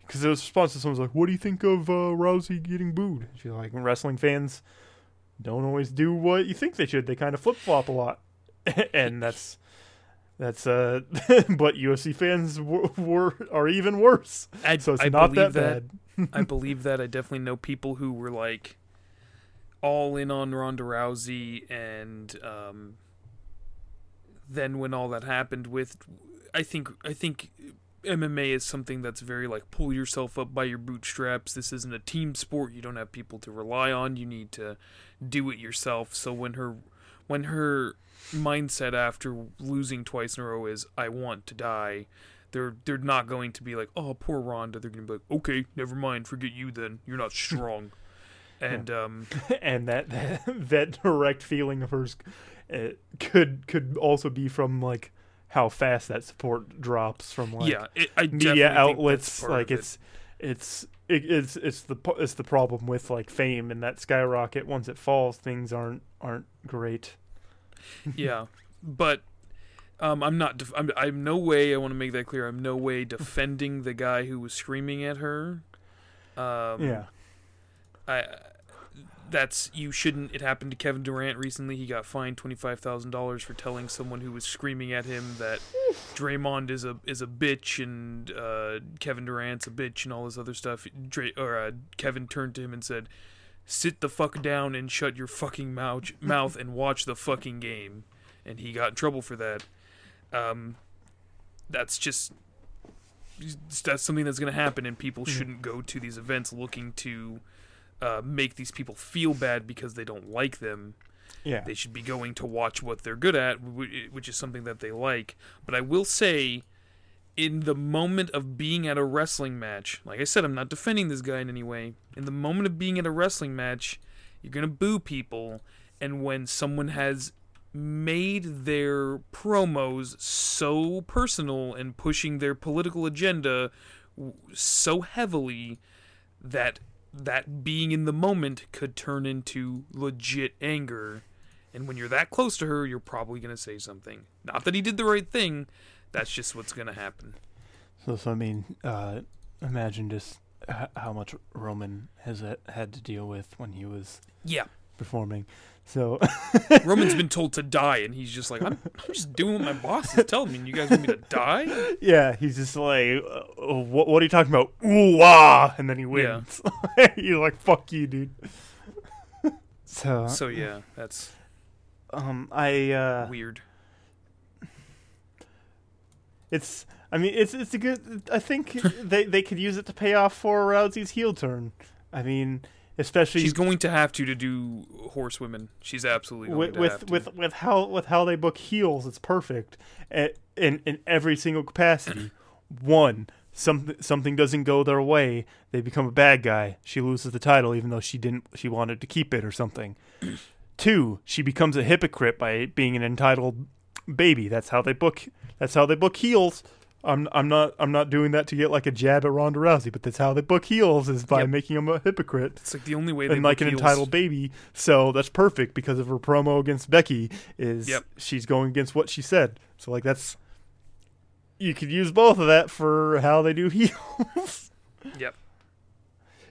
because it was response to someone's like what do you think of uh, Rousey getting booed? She's like wrestling fans don't always do what you think they should. They kind of flip-flop a lot. And that's that's uh but UFC fans were, were are even worse I, so it's I not believe that, bad I believe that. I definitely know people who were like all in on Ronda Rousey, and um, then when all that happened with, I think I think MMA is something that's very like pull yourself up by your bootstraps. This isn't a team sport. You don't have people to rely on. You need to do it yourself. So when her when her mindset after losing twice in a row is I want to die, they're they're not going to be like, oh, poor Ronda. They're going to be like, okay, never mind, forget you then. You're not strong. And um, and that, that that direct feeling of hers uh, could could also be from like how fast that support drops from like yeah, it, media outlets like of it. it's it's it, it's it's the it's the problem with like fame and that skyrocket once it falls things aren't aren't great yeah, but um, I'm not. Def- I'm, I'm no way. I want to make that clear. I'm no way defending the guy who was screaming at her. Um, yeah I that's you shouldn't. It happened to Kevin Durant recently. He got fined twenty five thousand dollars for telling someone who was screaming at him that Draymond is a is a bitch and uh, Kevin Durant's a bitch and all this other stuff. Dray, or uh, Kevin turned to him and said, "Sit the fuck down and shut your fucking mouth mouth and watch the fucking game." And he got in trouble for that. Um, that's just that's something that's going to happen, and people shouldn't go to these events looking to uh, make these people feel bad because they don't like them. Yeah. They should be going to watch what they're good at, which is something that they like. But I will say, in the moment of being at a wrestling match, like I said, I'm not defending this guy in any way. In the moment of being at a wrestling match, you're going to boo people. And when someone has made their promos so personal and pushing their political agenda so heavily that that being in the moment could turn into legit anger. And when you're that close to her, you're probably going to say something. Not that he did the right thing, that's just what's going to happen. So, so I mean, uh, imagine just h- how much Roman has uh, had to deal with when he was Yeah. performing. So, Roman's been told to die, and he's just like, I'm, I'm just doing what my boss is telling me, and you guys want me to die? yeah, he's just like, uh, what, what are you talking about? Ooh, wah! And then he wins. You're like, fuck you, dude. so, So, yeah, that's um, I, uh, weird. It's, I mean, it's, it's a good, I think they, they could use it to pay off for Rousey's heel turn. I mean, especially She's going to have to to do horsewomen. She's absolutely going with to with, have to. with with how with how they book heels, it's perfect at, in in every single capacity. One, something something doesn't go their way, they become a bad guy. She loses the title, even though she didn't. She wanted to keep it or something. Two, she becomes a hypocrite by being an entitled baby. That's how they book. That's how they book heels. I'm I'm not I'm not doing that to get like a jab at Ronda Rousey, but that's how they book heels is by Yep. making them a hypocrite it's like the only way they and like an heels. entitled baby. So that's perfect because of her promo against Becky is Yep. she's going against what she said. So like that's you could use both of that for how they do heels. Yep.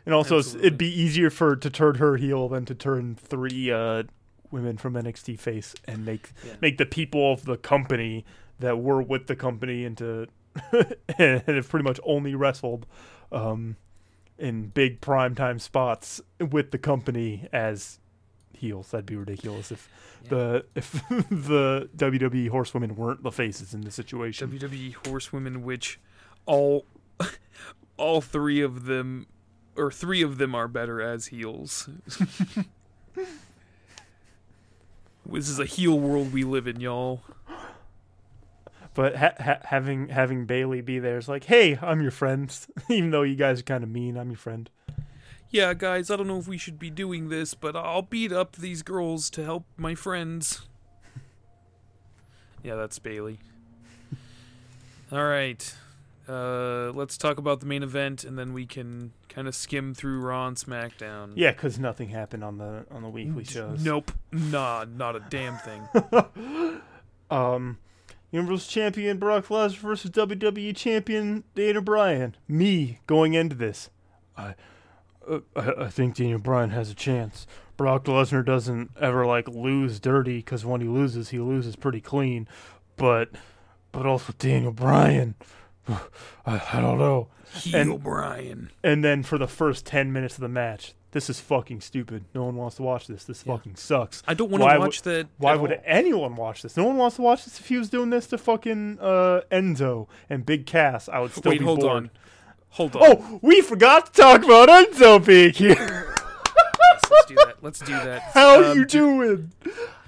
and also Absolutely. it'd be easier for to turn her heel than to turn three uh, women from NXT face and make Yeah. make the people of the company that were with the company into and have pretty much only wrestled um, in big primetime spots with the company as heels. That'd be ridiculous if Yeah. the if the WWE horsewomen weren't the faces in the situation. WWE horsewomen, which all all three of them or three of them are better as heels. This is a heel world we live in, y'all. But ha- ha- having having Bayley be there is like, hey, I'm your friend. Even though you guys are kind of mean, I'm your friend. Yeah, guys, I don't know if we should be doing this, but I'll beat up these girls to help my friends. yeah, that's Bayley. All right. Uh, let's talk about the main event, and then we can kind of skim through Raw and SmackDown. Yeah, because nothing happened on the on the weekly shows. Nope. Nah, not a damn thing. Um, Universal Champion Brock Lesnar versus WWE Champion Daniel Bryan. Me going into this, I, uh, I, I think Daniel Bryan has a chance. Brock Lesnar doesn't ever like lose dirty because when he loses, he loses pretty clean. But, but also Daniel Bryan, I, I don't know. Heel Bryan. And then for the first ten minutes of the match, this is fucking stupid. No one wants to watch this. This Yeah. fucking sucks. I don't want Why to watch that. Why would all. anyone watch this? No one wants to watch this if he was doing this to fucking uh, Enzo and Big Cass. I would still Wait, be hold bored. on. Hold on. Oh, we forgot to talk about Enzo being here. Yes, let's do that. Let's do that. How Um, you doing?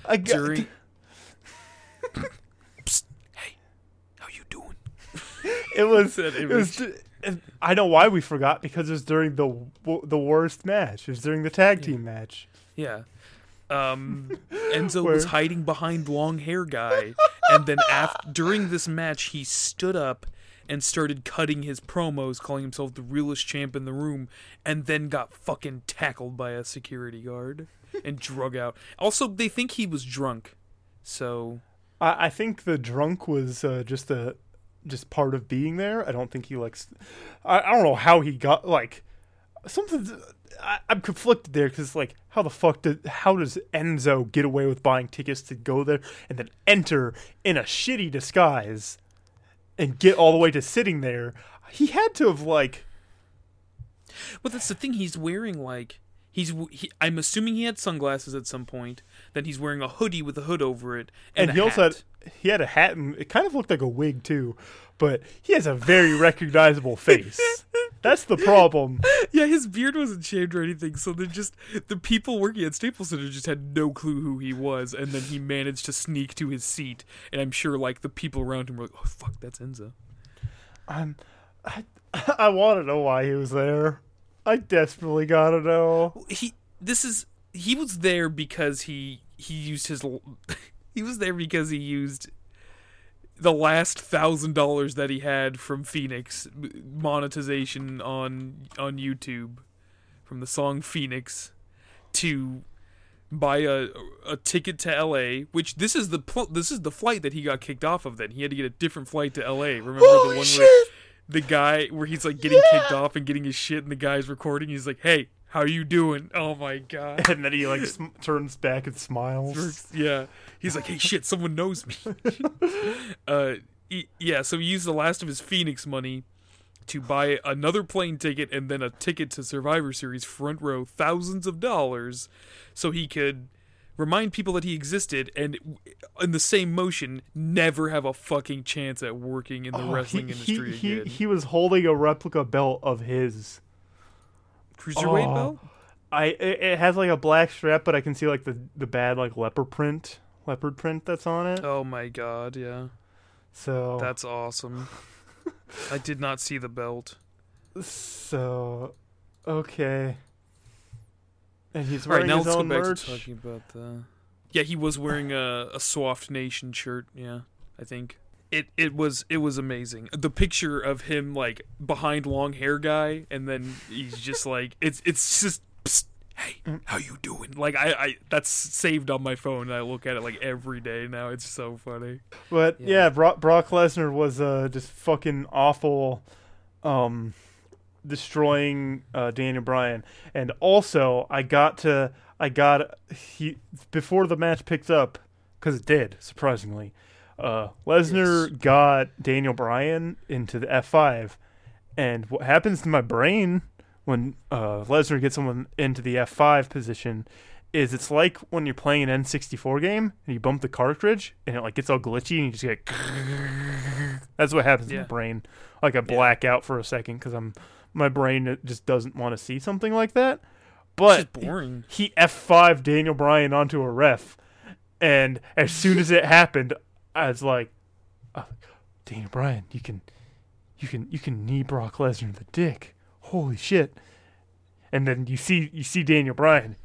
I got During. Psst, hey, how you doing? it was. It was. I know why we forgot because it was during the the worst match. It was during the tag team match. Yeah. Um, Enzo was hiding behind long hair guy, and then after during this match, he stood up and started cutting his promos, calling himself the realest champ in the room, and then got fucking tackled by a security guard and drug out. Also, they think he was drunk, so I, I think the drunk was uh, just a just part of being there. I don't think he likes. I, I don't know how he got like something. I, I'm conflicted there because like, how the fuck did how does Enzo get away with buying tickets to go there and then enter in a shitty disguise and get all the way to sitting there? He had to have like. Well, that's the thing. He's wearing like he's. He, I'm assuming he had sunglasses at some point. Then he's wearing a hoodie with a hood over it, and, And, he also hat. had he had a hat and it kind of looked like a wig too, but he has a very recognizable face. That's the problem. Yeah, his beard wasn't shaved or anything, so they're just the people working at Staples Center just had no clue who he was, and then he managed to sneak to his seat, and I'm sure like the people around him were like, "Oh fuck, that's Enzo." I'm, I I want to know why he was there. I desperately gotta know. He this is he was there because he he used his he was there because he used the last thousand dollars that he had from Phoenix monetization on on YouTube from the song Phoenix to buy a a ticket to LA which this is the pl- this is the flight that he got kicked off of then he had to get a different flight to LA remember the one shit! where the guy where he's like getting Yeah. kicked off and getting his shit and the guy's recording he's like hey how you doing? Oh my god. And then he like sm- turns back and smiles. yeah. He's like hey shit someone knows me. Uh he- yeah so he used the last of his phoenix money to buy another plane ticket and then a ticket to survivor series front row thousands of dollars so he could remind people that he existed and in the same motion never have a fucking chance at working in the Oh, wrestling he, industry he, he, again. he was holding a replica belt of his. Cruiserweight Oh. belt I it, it has like a black strap, but I can see like the the bad like leopard print, leopard print that's on it. oh my god yeah So that's awesome i did not see the belt so okay. And he's All right, wearing now his let's go back merch. to talking about the. Yeah, he was wearing a a Soft Nation shirt. Yeah, I think it it was it was amazing. The picture of him like behind long hair guy, and then he's just like it's it's just. Psst, Hey, Mm. how you doing? Like I, I, that's saved on my phone. And I look at it like every day now. It's so funny. But Yeah. yeah, Brock, Brock Lesnar was uh, just fucking awful, um, destroying uh, Daniel Bryan. And also, I got to, I got he before the match picked up because it did surprisingly. Uh, Lesnar Yes. got Daniel Bryan into the F five, and what happens to my brain when uh, Lesnar gets someone into the F five position is it's like when you're playing an N64 game and you bump the cartridge and it like gets all glitchy and you just get. That's what happens in Yeah. my brain. Like I black out for a second because I'm my brain just doesn't want to see something like that. But he F5 Daniel Bryan onto a ref, and as soon as it happened, I was like, uh, Daniel Bryan, you can, you can, you can knee Brock Lesnar in the dick. Holy shit! And then you see you see Daniel Bryan,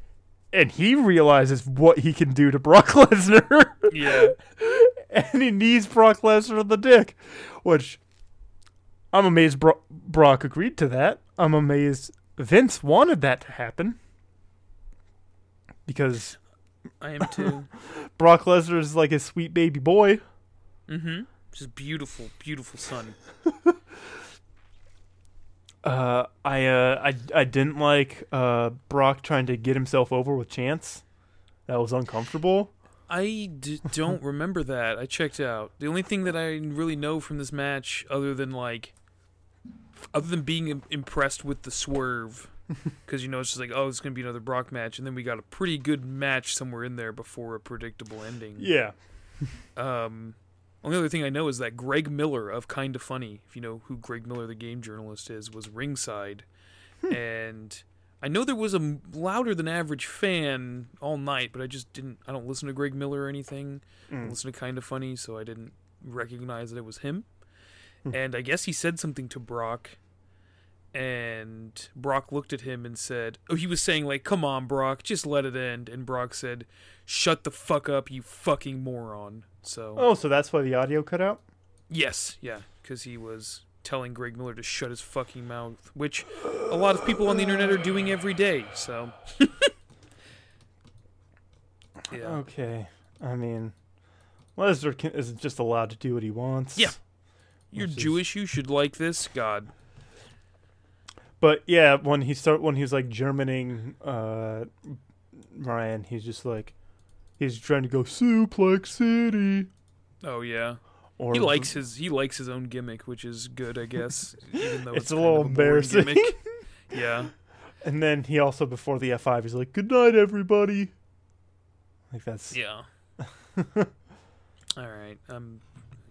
and he realizes what he can do to Brock Lesnar, Yeah, and he knees Brock Lesnar in the dick, which I'm amazed Bro- Brock agreed to that. I'm amazed Vince wanted that to happen because I am too. Brock Lesnar is like a sweet baby boy. mm-hmm. Just beautiful, beautiful son. Uh, I uh, I I didn't like uh Brock trying to get himself over with Chance. That was uncomfortable. I d- don't remember that. I checked out. The only thing that I really know from this match, other than like, other than being im- impressed with the swerve, because you know it's just like, oh, it's gonna be another Brock match, and then we got a pretty good match somewhere in there before a predictable ending. Yeah. Um, only other thing I know is that Greg Miller of Kind of Funny, if you know who Greg Miller, the game journalist, is, was ringside, and I know there was a louder than average fan all night, but I just didn't. I don't listen to Greg Miller or anything. I Mm. listen to Kind of Funny, so I didn't recognize that it was him. Hmm. And I guess he said something to Brock, and Brock looked at him and said, "Oh, he was saying like, come on, Brock, just let it end." And Brock said, "Shut the fuck up, you fucking moron." So Oh, so that's why the audio cut out. yes, yeah, because he was telling Greg Miller to shut his fucking mouth, which a lot of people on the internet are doing every day. So yeah, Okay. I mean, Lesnar is just allowed to do what he wants. Yeah. you're Which is- Jewish, you should like this. God, but yeah, when he start when he's like Germaning uh, Ryan, he's just like he's trying to go suplex city. Oh yeah. Or He likes his he likes his own gimmick, which is good, I guess. Even though It's it's, a little embarrassing. yeah. and then he also before the F five, he's like, "Good night, everybody." Like that's Yeah. All right. Um.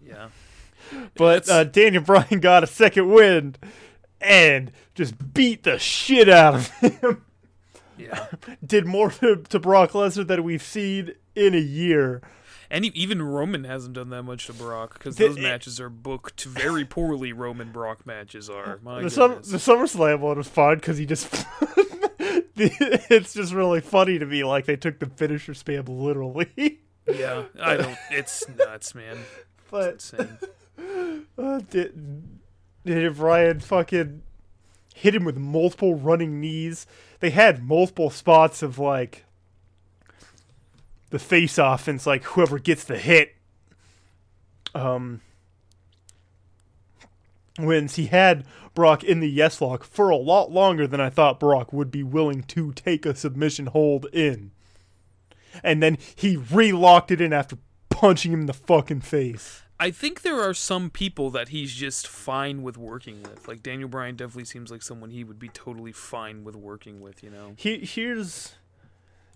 Yeah. But uh, Daniel Bryan got a second win and just beat the shit out of him. yeah. Did more to, to Brock Lesnar than we've seen in a year. And even Roman hasn't done that much to Brock because those matches are booked very poorly. Roman Brock matches are. My The, goodness. the SummerSlam one was fun because he just. it's just really funny to me. Like they took the finisher spam literally. yeah. I don't. It's nuts, man. but It's insane. uh, did, did Bryan fucking hit him with multiple running knees? They had multiple spots of like the face off, and it's like whoever gets the hit um wins. He had Brock in the yes lock for a lot longer than I thought Brock would be willing to take a submission hold in. And then he re-locked it in after punching him in the fucking face. I think there are some people that he's just fine with working with. Like Daniel Bryan definitely seems like someone he would be totally fine with working with. You know. He, here's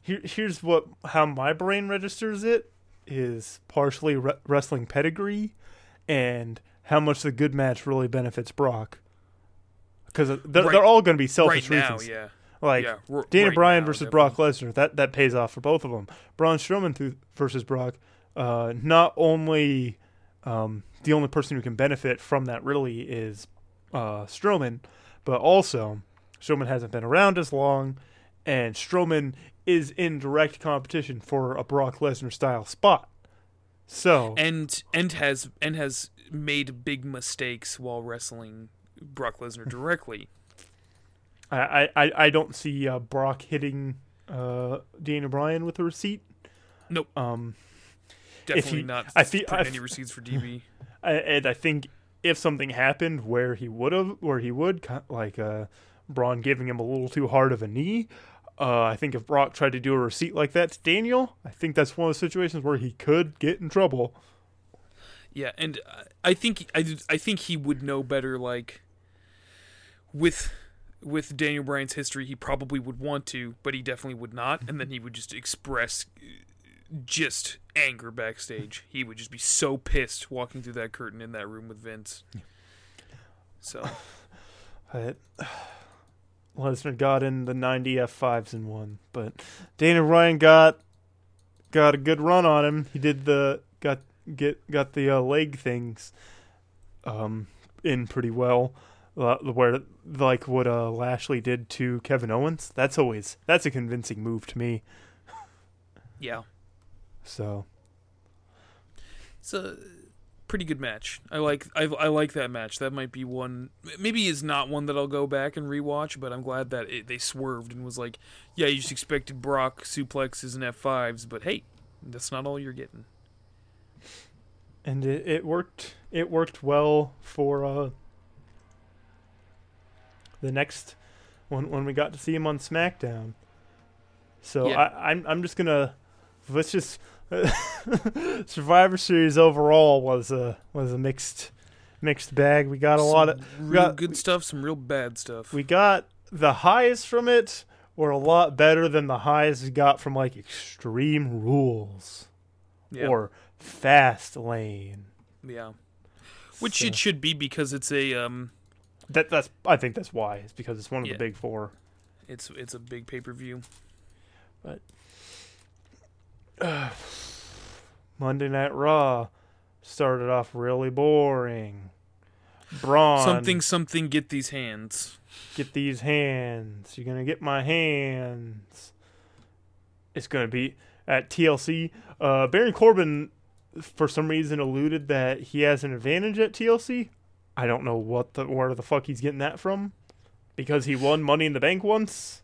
here, here's what how my brain registers it is partially re- wrestling pedigree and how much the good match really benefits Brock because they're, Right- they're all going to be selfish right now, reasons. yeah. Like yeah. r- Daniel right Bryan now, versus definitely. Brock Lesnar that that pays off for both of them. Braun Strowman th- versus Brock, uh, not only um, the only person who can benefit from that really is uh, Strowman, but also Strowman hasn't been around as long, and Strowman is in direct competition for a Brock Lesnar style spot. So and and has and has made big mistakes while wrestling Brock Lesnar directly. I I, I don't see uh, Brock hitting uh, Daniel Bryan with a receipt. Nope. Um, Definitely he- not. I thi- putting I any receipts for DB. I, and I think if something happened where he would have, where he would, like uh, Braun giving him a little too hard of a knee, uh, I think if Brock tried to do a receipt like that to Daniel, I think that's one of the situations where he could get in trouble. Yeah, and I think I, I think he would know better. Like with with Daniel Bryan's history, he probably would want to, but he definitely would not. And then he would just express just anger backstage. He would just be so pissed walking through that curtain in that room with Vince. So But Lesnar got in the 90 F5s and won, but Daniel Bryan got got a good run on him. He did the got get got the uh, leg things um in pretty well. Uh, where like what uh, Lashley did to Kevin Owens. That's always that's a convincing move to me. yeah, So it's a pretty good match. I like I, I like that match. That might be one. Maybe is not one that I'll go back and rewatch, but I'm glad that it, they swerved and was like, yeah, you just expected Brock suplexes and F5s, but hey, that's not all you're getting. and it, it worked it worked well for uh the next when when we got to see him on SmackDown. So Yeah. I, I'm I'm just gonna let's just Survivor Series overall was a was a mixed mixed bag. We got a lot of we real got good stuff, some real bad stuff. we got the highs from it were a lot better than the highs we got from like Extreme Rules yeah, or Fast Lane. yeah, which So- it should be because it's a um, That that's I think that's why. It's because it's one of Yeah. the big four. it's it's a big pay per view. Monday Night Raw started off really boring. Braun, Something something get these hands. get these hands. You're gonna get my hands. It's gonna be at TLC. Uh, Baron Corbin, for some reason, alluded that he has an advantage at TLC. I don't know what the where the fuck he's getting that from, because he won Money in the Bank once.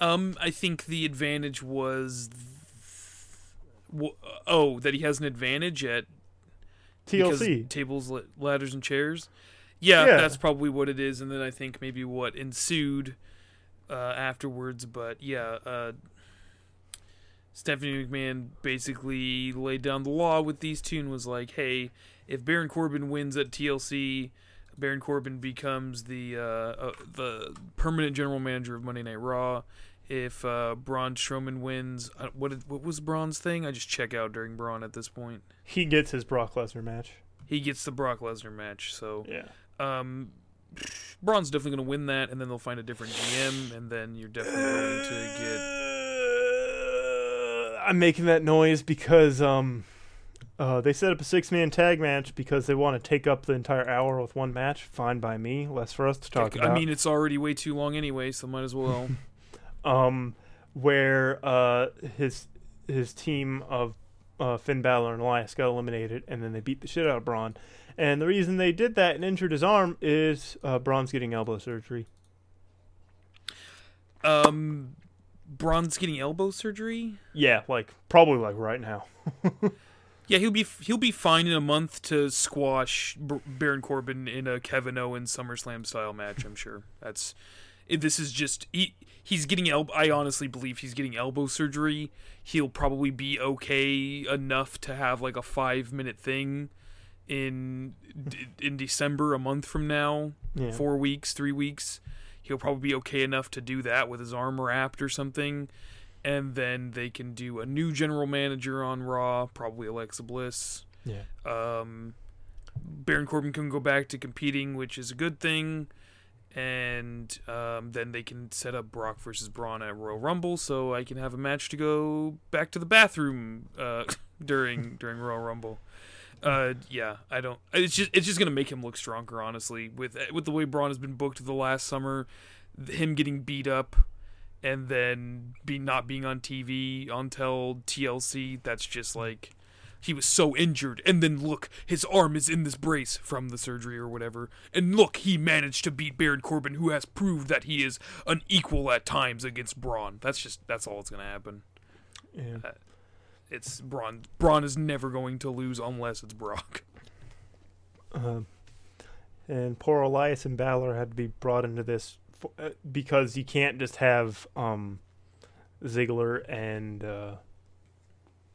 Um, I think the advantage was, oh, that he has an advantage at TLC. tables, ladders, and chairs. Yeah, Yeah. that's probably what it is, and then I think maybe what ensued uh, afterwards. But yeah, uh, Stephanie McMahon basically laid down the law with these two and was like, "Hey, if Baron Corbin wins at TLC, Baron Corbin becomes the uh, uh, the permanent general manager of Monday Night Raw. If uh, Braun Strowman wins, uh, what did, what was Braun's thing? I just check out during Braun at this point. He gets his Brock Lesnar match. He gets the Brock Lesnar match, so." Yeah. Um, Braun's definitely going to win that, and then they'll find a different GM, and then you're definitely going to get. I'm making that noise because um, uh, they set up a six man tag match because they want to take up the entire hour with one match. Fine by me. Less for us to talk I about. I mean, it's already way too long anyway, so might as well. um, where uh, his his team of uh, Finn Balor and Elias got eliminated, and then they beat the shit out of Braun. And the reason they did that and injured his arm is uh, Braun's getting elbow surgery. um, Braun's getting elbow surgery. Yeah, like probably like right now. Yeah, he'll be he'll be fine in a month to squash B- Baron Corbin in a Kevin Owens SummerSlam style match. I'm sure that's. This is just he, he's getting elbow. I honestly believe he's getting elbow surgery. He'll probably be okay enough to have like a five minute thing in in December, a month from now, Yeah. four weeks, three weeks. He'll probably be okay enough to do that with his arm wrapped or something. And then they can do a new general manager on Raw, probably Alexa Bliss. Yeah. Um, Baron Corbin can go back to competing, which is a good thing. And um, then they can set up Brock versus Braun at Royal Rumble, so I can have a match to go back to the bathroom uh, during during Royal Rumble. Uh, yeah, I don't. It's just it's just gonna make him look stronger, honestly. With with the way Braun has been booked the last summer, him getting beat up, and then be not being on TV until TLC. That's just like he was so injured, and then look, his arm is in this brace from the surgery or whatever, and look, he managed to beat Baron Corbin, who has proved that he is an equal at times against Braun. That's just that's all that's gonna happen. Yeah. It's Braun. Braun is never going to lose unless it's Brock. Um, and poor Elias and Balor had to be brought into this for, uh, because you can't just have um, Ziggler and uh,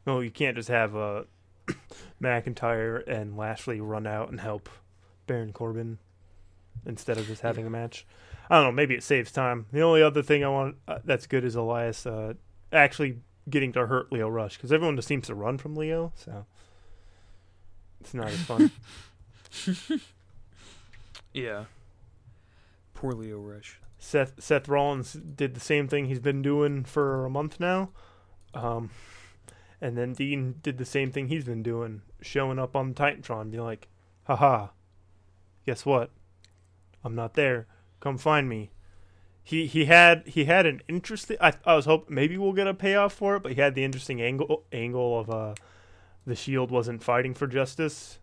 no, you can't just have uh, McIntyre and Lashley run out and help Baron Corbin instead of just having a match. I don't know. Maybe it saves time. The only other thing I want uh, that's good is Elias uh, actually getting to hurt Lio Rush because everyone just seems to run from Lio, so it's not as fun. Yeah. Poor Lio Rush. Seth Seth Rollins did the same thing he's been doing for a month now. Um, and then Dean did the same thing he's been doing, showing up on Titantron, being like, haha, guess what? I'm not there. Come find me. He he had he had an interesting I I was hoping maybe we'll get a payoff for it, but he had the interesting angle angle of uh the shield wasn't fighting for justice.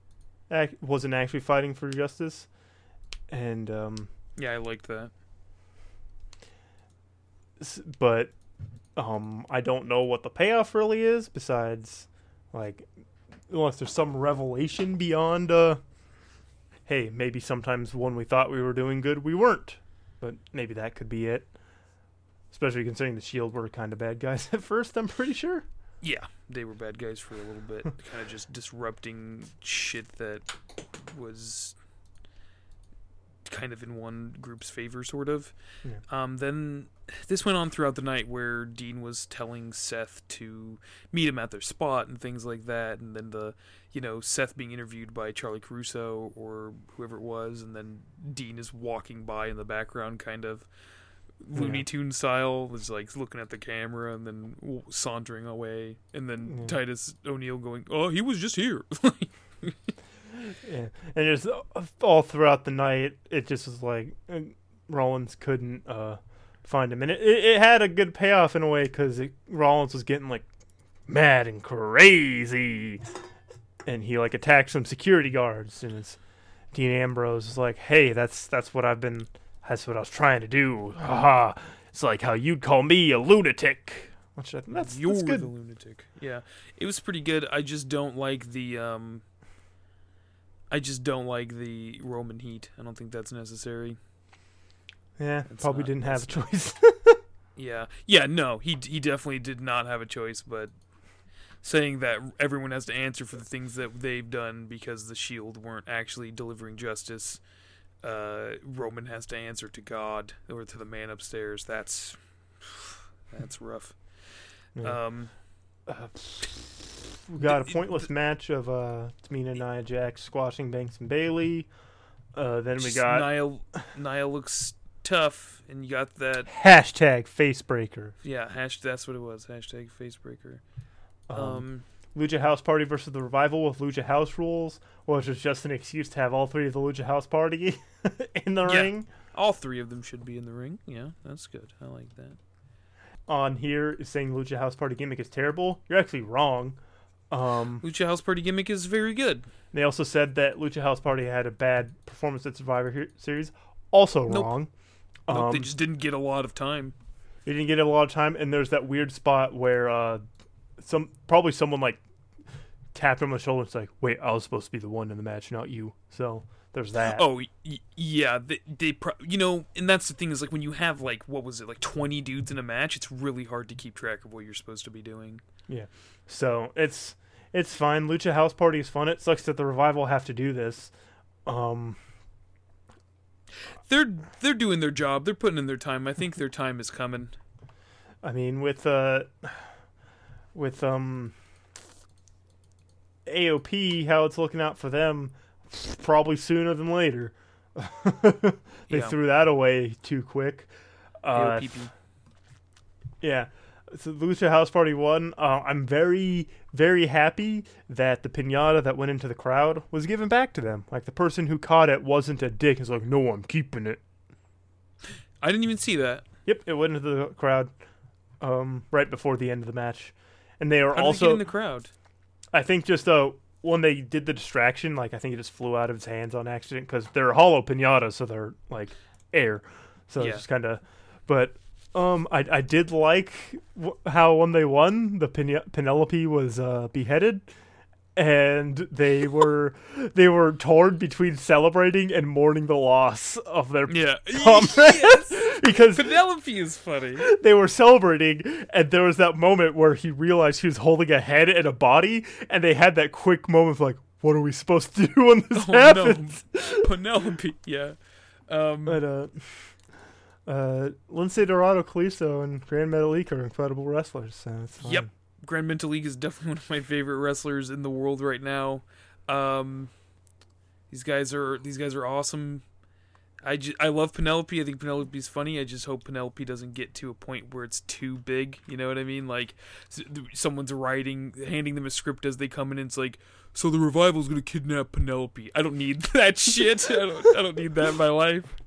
Ac- wasn't actually fighting for justice. And um Yeah, I liked that. but um I don't know what the payoff really is besides like unless there's some revelation beyond uh hey maybe sometimes when we thought we were doing good we weren't. But maybe that could be it. Especially considering the shield were kind of bad guys at first I'm pretty sure. Yeah, they were bad guys for a little bit, kind of just disrupting shit that was kind of in one group's favor, sort of. Yeah. Um, then this went on throughout the night where Dean was telling Seth to meet him at their spot and things like that, and then the you know Seth being interviewed by Charly Caruso or whoever it was, and then Dean is walking by in the background, kind of. Looney Yeah. Tune style, was like looking at the camera and then sauntering away, and then Yeah. Titus O'Neil going, "Oh, he was just here." yeah. And just uh, all throughout the night it just was like Rollins couldn't uh find him. And it, it, it had a good payoff in a way because Rollins was getting like mad and crazy. And he like attacked some security guards. And it's Dean Ambrose was like hey that's that's what I've been that's what I was trying to do. Haha it's like how you'd call me a lunatic. Which I, that's, You're that's good. the lunatic. Yeah, it was pretty good. I just don't like the um. I just don't like the Roman heat. I don't think that's necessary. Yeah, It's probably not- didn't have a choice. Yeah, yeah, no, he he definitely did not have a choice, but saying that everyone has to answer for the things that they've done because the Shield weren't actually delivering justice, uh, Roman has to answer to God or to the man upstairs. That's that's rough. Yeah. Um, Uh, we got a pointless match of uh, Tamina, and Nia Jax squashing Banks and Bayley. Uh, then we got Nia. Nia looks tough, and you got that. hashtag facebreaker. Yeah, hash. That's what it was. Hashtag facebreaker. Um, Um, Lucha House Party versus the Revival with Lucha House rules, which was just an excuse to have all three of the Lucha House Party in the Yeah. ring. all three of them should be in the ring. Yeah, that's good. I like that. On here is saying Lucha House Party gimmick is terrible. You're actually wrong. Um, Lucha House Party gimmick is very good. they also said that Lucha House Party had a bad performance at Survivor Series. Also Nope. wrong. Nope, Um, they just didn't get a lot of time. They didn't get a lot of time, and there's that weird spot where uh, some probably someone like tapped him on the shoulder. And It's like, wait, I was supposed to be the one in the match, not you. So there's that. Oh y- yeah, they, they pro- you know, and that's the thing is like when you have like what was it like twenty dudes in a match, it's really hard to keep track of what you're supposed to be doing. Yeah, so it's it's fine. Lucha House Party is fun. It sucks that the revival have to do this. Um, They're they're doing their job. They're putting in their time. I think their time is coming. I mean, with uh, with um, AOP, how it's looking out for them, probably sooner than later. they Yeah. threw that away too quick. Uh, AOPP. Yeah. So Lucha House Party One. Uh, I'm very, very happy that the pinata that went into the crowd was given back to them. Like the person who caught it wasn't a dick. It's like, no, I'm keeping it. I didn't even see that. Yep, it went into the crowd um, right before the end of the match. And they are How did it get also, in the crowd? I think, just uh, when they did the distraction, like I think it just flew out of his hands on accident because they're hollow pinatas, so they're like air. So Yeah. it's just kind of, but um, I I did like w- how when they won, the Pene- Penelope was uh, beheaded, and they were they were torn between celebrating and mourning the loss of their Yeah. comrade yes. because Penelope is funny. they were celebrating, and there was that moment where he realized he was holding a head and a body, and they had that quick moment of like, "What are we supposed to do when this Oh happens?" no, Penelope. Yeah. Um, But uh, uh, Lince Dorado, Kalisto, and Grand Metalik are incredible wrestlers. So. Yep. Grand League is definitely one of my favorite wrestlers in the world right now. Um, these guys are these guys are awesome. I, I love Penelope. I think Penelope's funny. I just hope Penelope doesn't get to a point where it's too big. You know what I mean? Like someone's writing, handing them a script as they come in, and it's like, so the revival's gonna kidnap Penelope. I don't need that shit. I don't. I don't need that in my life.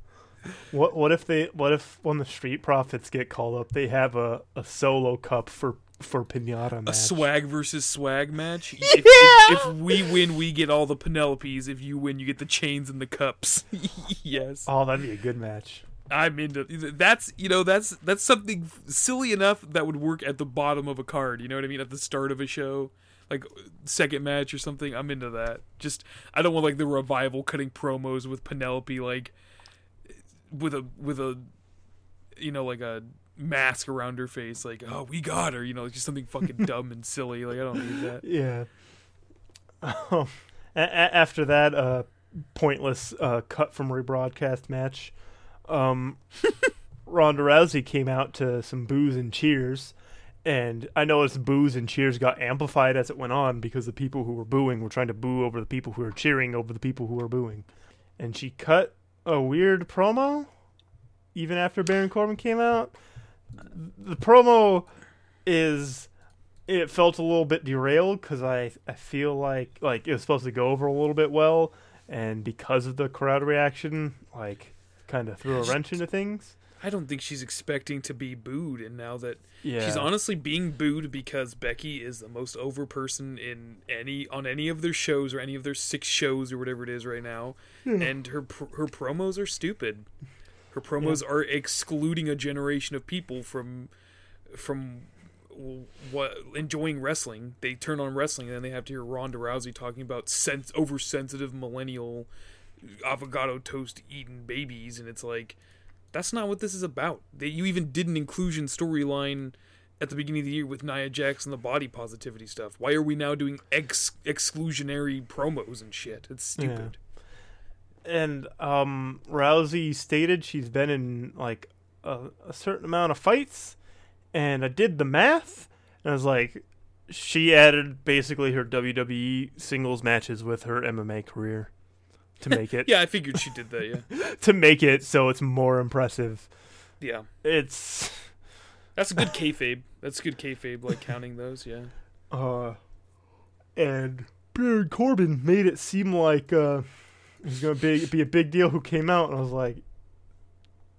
What what if they what if when the Street Profits get called up, they have a, a solo cup for for pinata A swag versus swag match. If, if, if we win, we get all the Penelopes. If you win, you get the chains and the cups. yes, Oh, that'd be a good match. I'm into. That's you know that's that's something silly enough that would work at the bottom of a card. You know what I mean? At the start of a show, like second match or something. I'm into that. Just I don't want like the revival cutting promos with Penelope like with a with a you know like a mask around her face like oh we got her you know just something fucking dumb and silly like i don't need that Yeah. Um, a- a- after that uh, pointless uh, cut from rebroadcast match, um, Ronda Rousey came out to some boos and cheers, and I noticed boos and cheers got amplified as it went on because the people who were booing were trying to boo over the people who were cheering over the people who were booing, and she cut a weird promo. Even after Baron Corbin came out, the promo is it felt a little bit derailed because I I feel like like it was supposed to go over a little bit well, and because of the crowd reaction, like kind of threw a wrench into things. I don't think she's expecting to be booed and now that Yeah, she's honestly being booed because becky is the most over person in any on any of their shows or any of their six shows or whatever it is right now hmm. and her pr- her promos are stupid. Her promos are excluding a generation of people from from what enjoying wrestling. They turn on wrestling and then they have to hear Ronda Rousey talking about sense oversensitive millennial avocado toast eating babies, and it's like that's not what this is about. They, you even did an inclusion storyline at the beginning of the year with Nia Jax and the body positivity stuff. Why are we now doing ex- exclusionary promos and shit? It's stupid. And um, Rousey stated she's been in like a, a certain amount of fights, and I did the math, and I was like, she added basically her WWE singles matches with her MMA career to make it Yeah, I figured she did that. Yeah, to make it so it's more impressive. yeah. It's That's a good kayfabe. That's a good kayfabe, like counting those. Yeah. uh, and Baron Corbin made it seem like uh, it was gonna be be a big deal who came out, and I was like,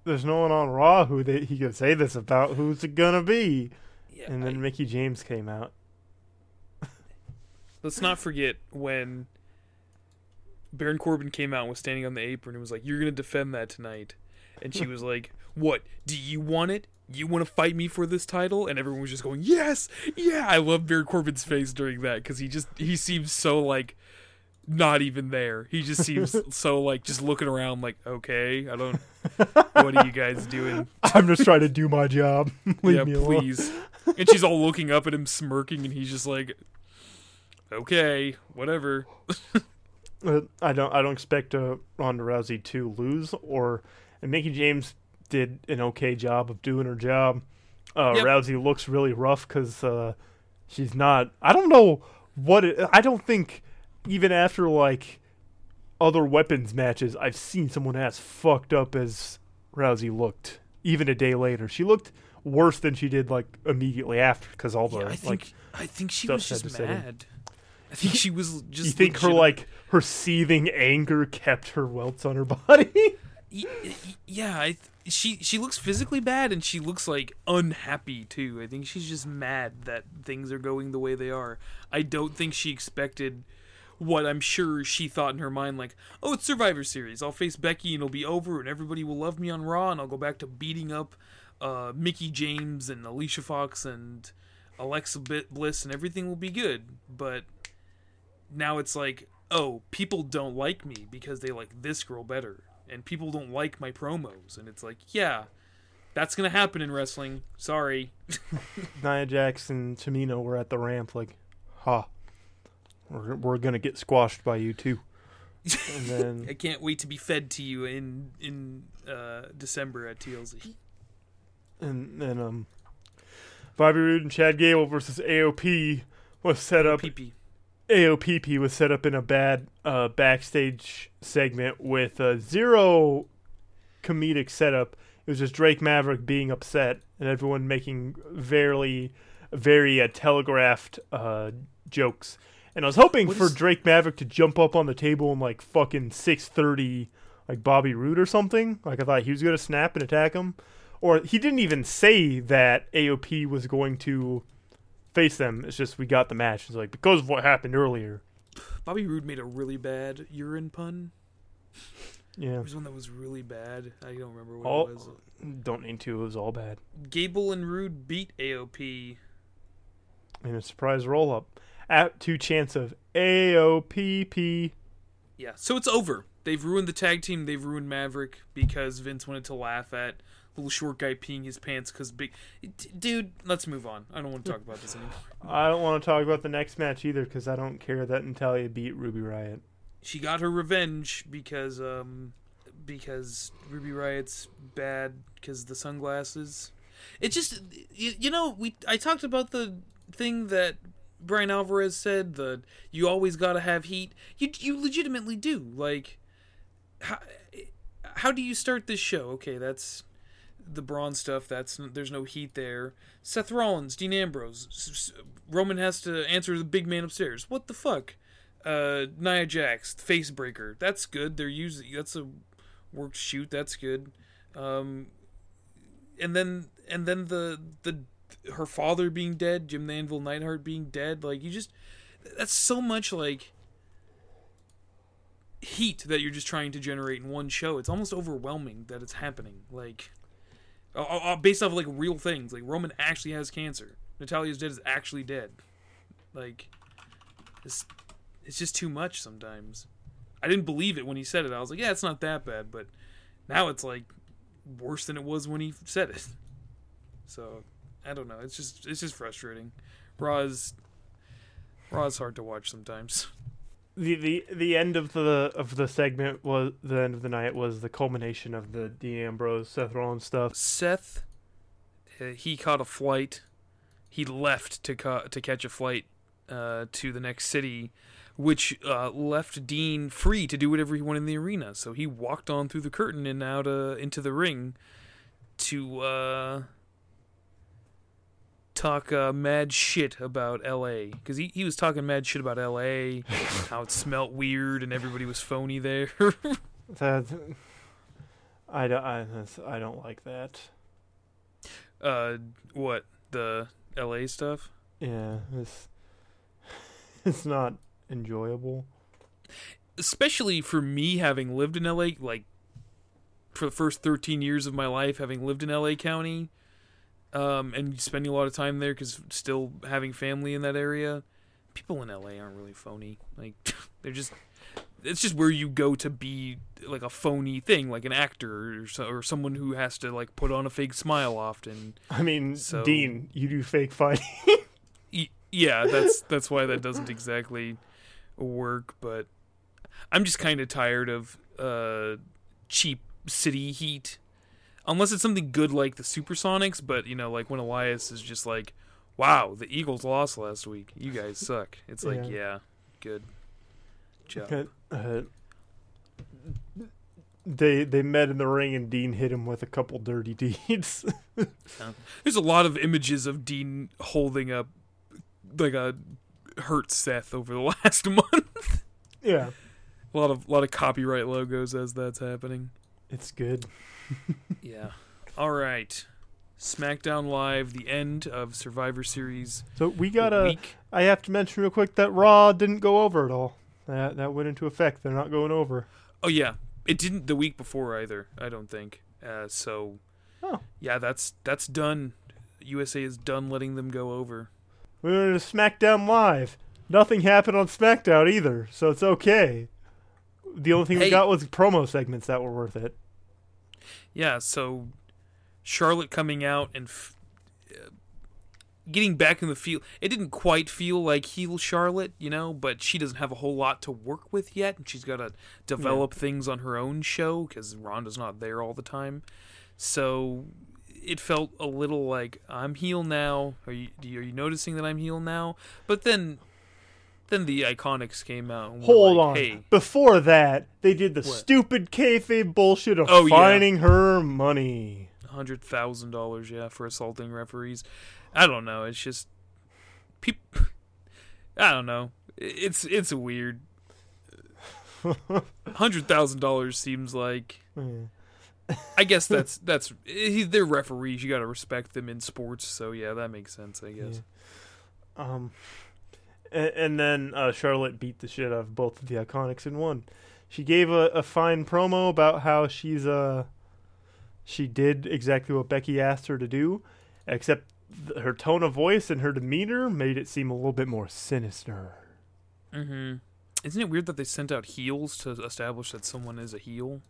"There's no one on Raw who they, he could say this about. Who's it gonna be?" Yeah. And then I- Mickie James came out. let's not forget when Baron Corbin came out and was standing on the apron and was like, "You're gonna defend that tonight," and she was like, "What? Do you want it? You want to fight me for this title?" And everyone was just going, "Yes, yeah." I love Baron Corbin's face during that because he just he seems so like not even there. He just seems so like just looking around like, "Okay, I don't. What are you guys doing?" I'm just trying to do my job. Leave yeah, me alone. please. and she's all looking up at him, smirking, and he's just like, "Okay, whatever." I don't. I don't expect uh, Ronda Rousey to lose. Or and Mickie James did an okay job of doing her job. Uh, Yep. Rousey looks really rough because uh, she's not. I don't know what. It, I don't think even after like other weapons matches, I've seen someone as fucked up as Rousey looked. Even a day later, she looked worse than she did like immediately after because all the Yeah, I think like. I think she was just mad. I think she was just. You think her like her seething anger kept her welts on her body? Yeah, I she she looks physically bad and she looks like unhappy too. I think she's just mad that things are going the way they are. I don't think she expected what I'm sure she thought in her mind like, "Oh, it's Survivor Series. I'll face Becky and it'll be over and everybody will love me on Raw and I'll go back to beating up uh, Mickie James and Alicia Fox and Alexa Bliss and everything will be good." But now it's like, "Oh, people don't like me because they like this girl better." and people don't like my promos and it's like yeah that's gonna happen in wrestling sorry Nia Jax and Tamina were at the ramp, like, ha, we're, we're gonna get squashed by you too. And i can't wait to be fed to you in in uh december at TLC and then, um, Bobby Roode and Chad Gable versus AOP was set up. AOPP was set up in a bad uh, backstage segment with uh, zero comedic setup. It was just Drake Maverick being upset and everyone making very, very uh, telegraphed uh, jokes. And I was hoping What for is- Drake Maverick to jump up on the table and like fucking six thirty, like Bobby Roode or something. Like I thought he was gonna snap and attack him, or he didn't even say that AOP was going to face them. It's just we got the match. It's like because of what happened earlier. bobby Roode made a really bad urine pun Yeah, there was one that was really bad i don't remember what All- it was don't need to. It was all bad. gable and Roode beat aop in a surprise roll up at two chance of AOPP. yeah so it's over they've ruined the tag team they've ruined maverick because vince wanted to laugh at little short guy peeing his pants because big dude let's move on i don't want to talk about this anymore I don't want to talk about the next match either because I don't care that Natalya beat Ruby Riott. she got her revenge because um because Ruby Riott's bad because the sunglasses. It just you, you know we I talked about the thing that Bryan Alvarez said the you always got to have heat. You you legitimately do. Like how how do you start this show? Okay, that's the Braun stuff. That's there's no heat there. Seth Rollins, Dean Ambrose, Roman has to answer the big man upstairs. What the fuck? uh Nia Jax face breaker. That's good. They're using that's a worked shoot. That's good. Um and then and then the the her father being dead, Jim Anvil Neidhart being dead. Like you just that's so much like heat that you're just trying to generate in one show. It's almost overwhelming that it's happening. Like uh, uh, based off of like real things. Like Roman actually has cancer. Natalya's dead is actually dead. Like, it's it's just too much sometimes. I didn't believe it when he said it. I was like, yeah, it's not that bad, but now it's like worse than it was when he said it. So I don't know. It's just it's just frustrating. Raw's Raw's hard to watch sometimes. The, the the end of the of the segment was the end of the night was the culmination of the Dean Ambrose Seth Rollins stuff. Seth, uh, he caught a flight. He left to ca- to catch a flight uh, to the next city, which uh, left Dean free to do whatever he wanted in the arena. So he walked on through the curtain and out uh, into the ring to uh, talk uh, mad shit about L.A. Because he, he was talking mad shit about L.A., how it smelt weird and everybody was phony there. That I don't I, I don't like that. uh, what the L.A. stuff? Yeah, it's it's not enjoyable. especially for me having lived in LA like for the first 13 years of my life having lived in LA County um and spending a lot of time there cuz still having family in that area people in LA aren't really phony like they're just it's just where you go to be like a phony thing like an actor or, so, or someone who has to like put on a fake smile often I mean, So- Dean, you do fake fighting. Y- yeah, that's that's why that doesn't exactly work. But I'm just kind of tired of uh, cheap city heat, unless it's something good like the Supersonics. But you know, like when Elias is just like, "Wow, the Eagles lost last week. You guys suck." It's like, Yeah. yeah, good job. Uh, uh, they they met in the ring and Dean hit him with a couple dirty deeds. There's a lot of images of Dean holding up like a hurt Seth over the last month. yeah, a lot of a lot of copyright logos as that's happening. it's good. Yeah. All right. SmackDown Live, the end of Survivor Series So we got a. week. I have to mention real quick that Raw didn't go over at all. That that went into effect. They're not going over. Oh yeah, it didn't the week before either. I don't think. Uh, so. Oh. Yeah, that's that's done. USA is done letting them go over. We went to SmackDown Live. Nothing happened on SmackDown either, so it's okay. The only thing we got was promo segments that were worth it. Yeah, so Charlotte coming out and f- uh, getting back in the field. It didn't quite feel like heel Charlotte, you know, but she doesn't have a whole lot to work with yet, and she's got to develop things on her own show because Ronda's not there all the time. So it felt a little like I'm heel now. Are you are you noticing that I'm heel now? But then. Then the Iconics came out. And Hold like, on. Hey, Before that, they did the What? stupid kayfabe bullshit of Oh, yeah. her money. hundred thousand dollars, yeah, for assaulting referees. I don't know. It's just people. I don't know. It's it's weird. Hundred thousand dollars seems like. Yeah. I guess that's that's they're referees. You got to respect them in sports. So yeah, that makes sense. I guess. Um, and, and then uh, Charlotte beat the shit out of both of the Iconics and won. She gave a, a fine promo about how she's uh she did exactly what Becky asked her to do, except th- her tone of voice and her demeanor made it seem a little bit more sinister. Mm-hmm. Isn't it weird that they sent out heels to establish that someone is a heel?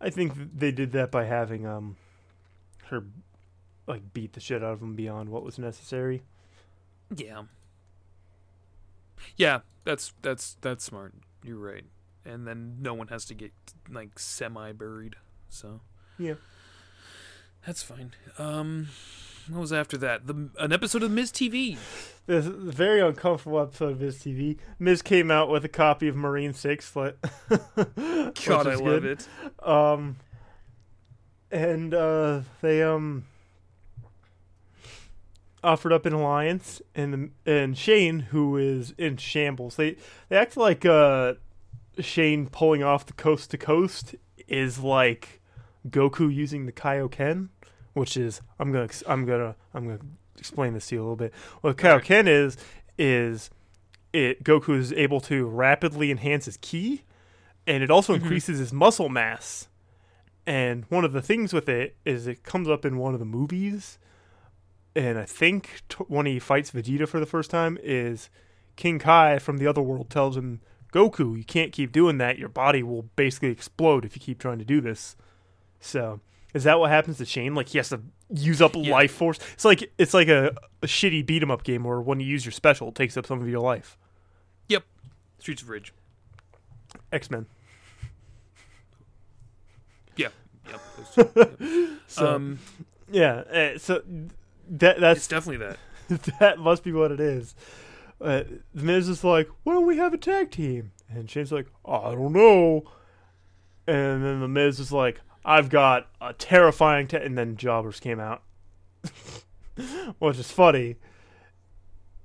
I think they did that by having um her like beat the shit out of him beyond what was necessary. Yeah. Yeah, that's that's that's smart. You're right. And then no one has to get like semi buried. So Yeah. That's fine. Um what was after that? The an episode of Miz TV. This very uncomfortable episode of Miz TV. Miz came out with a copy of Marine Six. God, I love it. Um, and uh, they um offered up an alliance, and the, and Shane, who is in shambles, they they act like uh Shane pulling off the coast to coast is like Goku using the Kaioken, which is I'm gonna I'm gonna I'm gonna explain this to you a little bit. What Kaioken is is it Goku is able to rapidly enhance his ki, and it also Mhm. increases his muscle mass. And one of the things with it is it comes up in one of the movies and I think t- when he fights Vegeta for the first time is King Kai from the other world tells him, "Goku, you can't keep doing that. Your body will basically explode if you keep trying to do this." So, is that what happens to Shane? Like he has to use up Yeah. life force. It's like it's like a, a shitty beat 'em up game where when you use your special, it takes up some of your life. Yep. Streets of Rage. X Men. Yep. Yep. So um, yeah, uh, so that that's it's definitely that. that must be what it is. Uh, the Miz is like, "Why don't we have a tag team?" And Shane's like, "I don't know." And then the Miz is like, "I've got a terrifying," ta-, and then Jobbers came out, which is funny.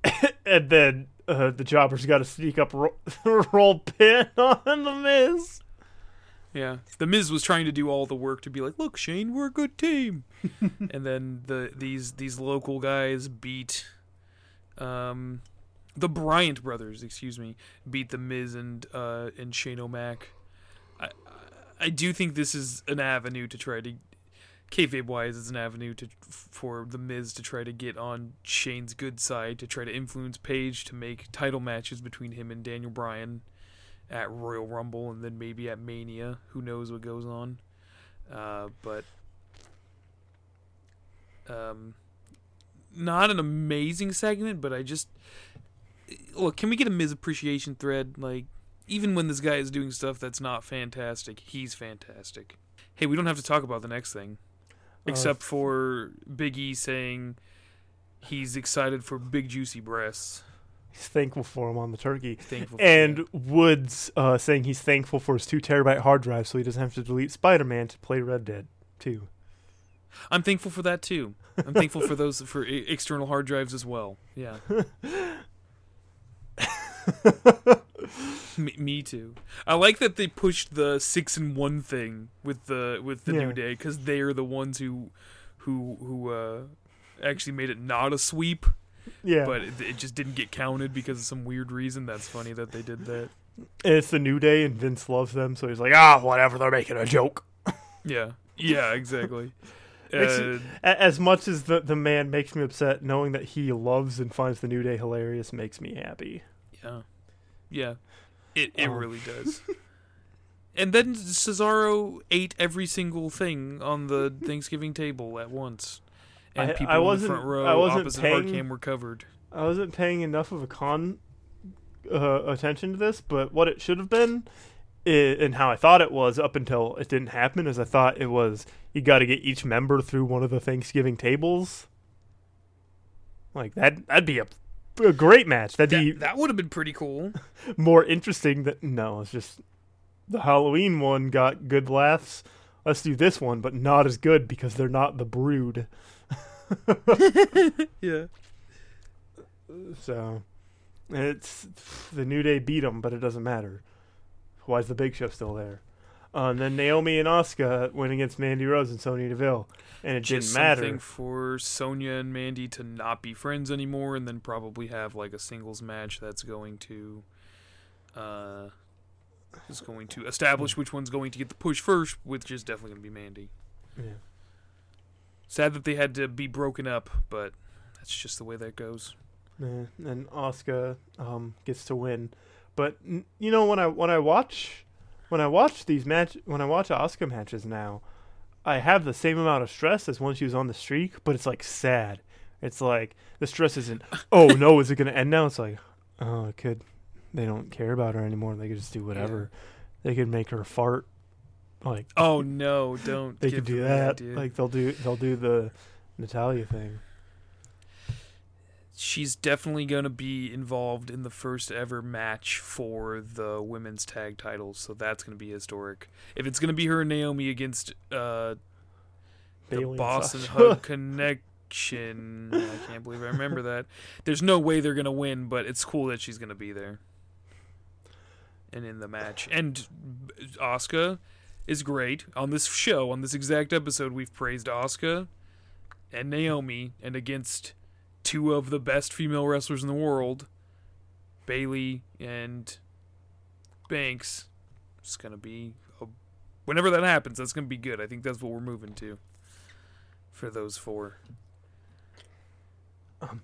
and then uh, the Jobbers got to sneak up ro- roll pin on the Miz. Yeah. The Miz was trying to do all the work to be like, look, Shane, we're a good team. and then the these these local guys beat um the Bryant brothers, excuse me, beat the Miz and uh and Shane O'Mac. I I do think this is an avenue to try to kayfabe wise is an avenue to for the Miz to try to get on Shane's good side to try to influence Paige to make title matches between him and Daniel Bryan at Royal Rumble and then maybe at Mania. Who knows what goes on? Uh, but um, not an amazing segment, but I just look. Can we get a Miz appreciation thread? Like, even when this guy is doing stuff that's not fantastic, he's fantastic. Hey, we don't have to talk about the next thing, except for Big E saying he's excited for big juicy breasts. He's thankful for him on the turkey. Thankful for And Woods uh, saying he's thankful for his two terabyte hard drive so he doesn't have to delete Spider Man to play Red Dead 2. I'm thankful for that too. I'm thankful for those for e- external hard drives as well. Yeah. me, me too. I like that they pushed the six and one thing with the with the Yeah. new day because they are the ones who who who uh, actually made it not a sweep, Yeah. but it, it just didn't get counted because of some weird reason. That's funny that they did that. and it's the New Day, and Vince loves them, so he's like, ah, whatever, they're making a joke. Yeah. Yeah. Exactly. Uh, As much as the, the man makes me upset, knowing that he loves and finds the New Day hilarious makes me happy. Yeah, yeah, it it Um. really does. and then Cesaro ate every single thing on the Thanksgiving table at once, and I- people I in the wasn't- front row I wasn't opposite paying- Hardcam were covered. I wasn't paying enough of a con uh, attention to this, but what it should have been, i and how I thought it was up until it didn't happen, is I thought it was you got to get each member through one of the Thanksgiving tables. Like that, that'd be a, a great match. That'd be That, that would have been pretty cool. more interesting. Than no, it's just the Halloween one got good laughs. Let's do this one, but not as good because they're not the Brood. yeah, So it's the New Day beat them, but it doesn't matter. Why is the Big Show still there? Uh, and then Naomi and Asuka went against Mandy Rose and Sonya Deville, and it just didn't matter. something for Sonya and Mandy to not be friends anymore, and then probably have like a singles match that's going to, uh, is going to establish which one's going to get the push first, which is definitely going to be Mandy. Yeah. Sad that they had to be broken up, but that's just the way that goes. Yeah, and Asuka um, gets to win, but n- you know when I when I watch when I watch these match when I watch Asuka matches now, I have the same amount of stress as when she was on the streak, but it's like sad. It's like the stress isn't. Oh no, is it gonna end now? It's like, oh, it could. They don't care about her anymore. They could just do whatever. They could make her fart. Like Oh no, don't. they could do that. Like they'll do they'll do the Natalya thing. she's definitely going to be involved in the first ever match for the women's tag titles, so that's going to be historic. If it's going to be her and Naomi against uh, the Boss 'n'. Hug Connection, I can't believe I remember that. There's no way they're going to win, but it's cool that she's going to be there and in the match. And Asuka is great on this show. On this exact episode, we've praised Asuka and Naomi, and against two of the best female wrestlers in the world, Bayley and Banks. It's gonna be a, whenever that happens. That's gonna be good. I think that's what we're moving to for those four. Um,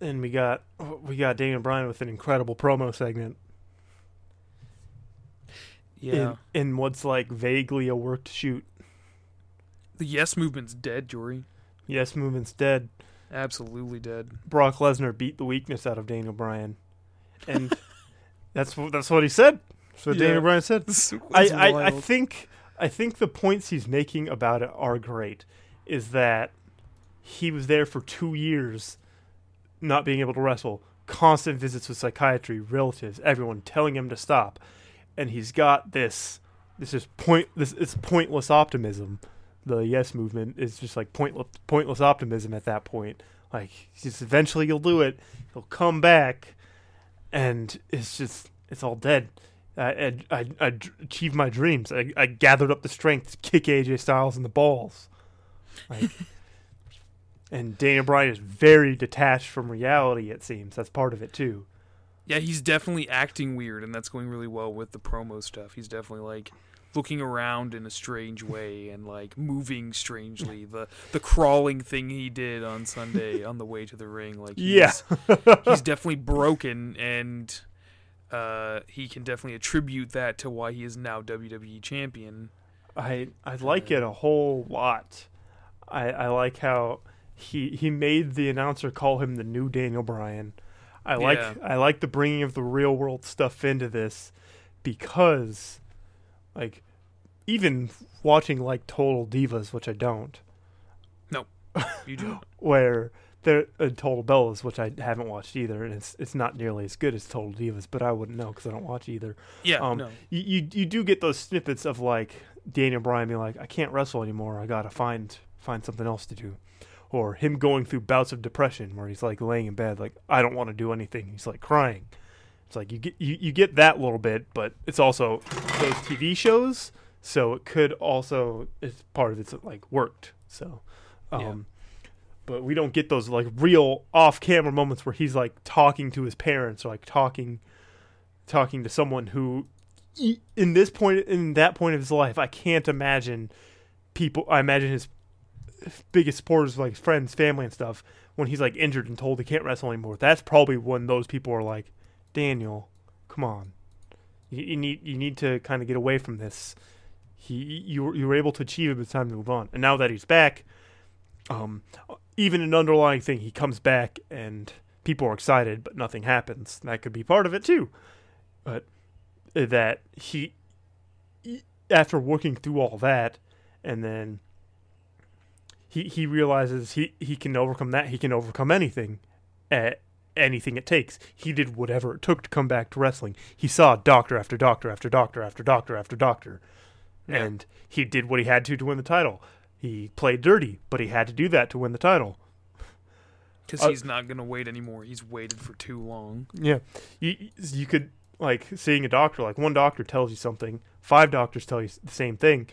and we got we got Daniel Bryan with an incredible promo segment Yeah. in, in what's like vaguely a worked shoot. the Yes movement's dead, Jory. Yes, movement's dead. Absolutely dead. Brock Lesnar beat the weakness out of Daniel Bryan, and that's what that's what he said. So Yeah. Daniel Bryan said. It's I, I, I think I think the points he's making about it are great. Is that he was there for two years, not being able to wrestle, constant visits with psychiatry, relatives, everyone telling him to stop, and he's got this this is point this it's pointless optimism. The yes movement is just like pointless pointless optimism at that point. Like just eventually he'll do it. He'll come back, and it's just it's all dead. I I achieved my dreams. I, I gathered up the strength to kick AJ Styles in the balls. Like, and Daniel Bryan is very detached from reality. It seems that's part of it too. Yeah, he's definitely acting weird, and that's going really well with the promo stuff. He's definitely like looking around in a strange way and like moving strangely. The the crawling thing he did on Sunday on the way to the ring, like Yeah. he's, he's definitely broken, and uh, he can definitely attribute that to why he is now WWE champion. I I like it a whole lot. I I like how he he made the announcer call him the new Daniel Bryan. I like Yeah. I like the bringing of the real world stuff into this because like even watching like Total Divas, which I don't, No, You do. where there uh, Total Bellas, which I haven't watched either, and it's it's not nearly as good as Total Divas, but I wouldn't know because I don't watch either. Yeah, Um, no. you, you you do get those snippets of like Daniel Bryan being like, I can't wrestle anymore. I gotta find find something else to do, or him going through bouts of depression where he's like laying in bed, like I don't want to do anything. He's like crying. It's like you get you, you get that little bit, but it's also those TV shows, so it could also it's part of it's like worked. So, um, Yeah. but we don't get those like real off camera moments where he's like talking to his parents or like talking talking to someone who in this point in that point of his life i can't imagine people i imagine his biggest supporters like friends family and stuff when he's like injured and told he can't wrestle anymore. That's probably when those people are like daniel come on. You, you need you need to kind of get away from this. He you you were able to achieve it but it's time to move on. And now that he's back um even an underlying thing he comes back and people are excited but nothing happens. That could be part of it too. But that he- after working through all that and then he he realizes he he can overcome that he can overcome anything uh, anything it takes he did whatever it took to come back to wrestling he saw doctor after doctor after doctor after doctor after doctor Yeah. and he did what he had to to win the title he played dirty but he had to do that to win the title Because uh, he's not gonna wait anymore. He's waited for too long. Yeah, you you could like seeing a doctor. Like one doctor tells you something, five doctors tell you the same thing.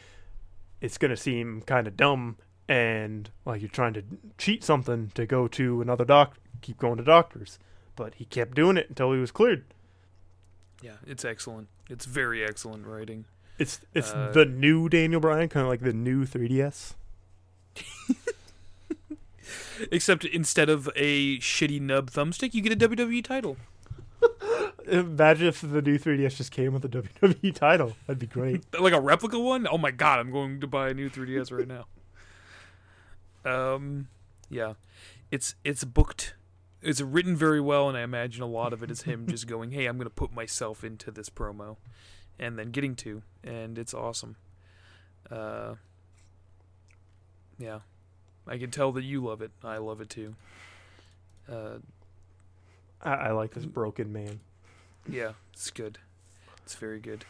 It's gonna seem kind of dumb and like you're trying to cheat something to go to another doc. Keep going to doctors, but he kept doing it until he was cleared. Yeah, it's excellent. It's very excellent writing. It's it's Uh, the new Daniel Bryan, kind of like the new 3DS. Except instead of a shitty nub thumbstick, you get a WWE title. Imagine if the new 3DS just came with a WWE title. That'd be great. Like a replica one? Oh my god, I'm going to buy a new 3DS right now. Um yeah. It's it's booked it's written very well and I imagine a lot of it is him just going, "Hey, I'm going to put myself into this promo." And then getting to and it's awesome. Uh Yeah. I can tell that you love it. I love it too. Uh I, I like this broken man. Yeah, it's good. It's very good.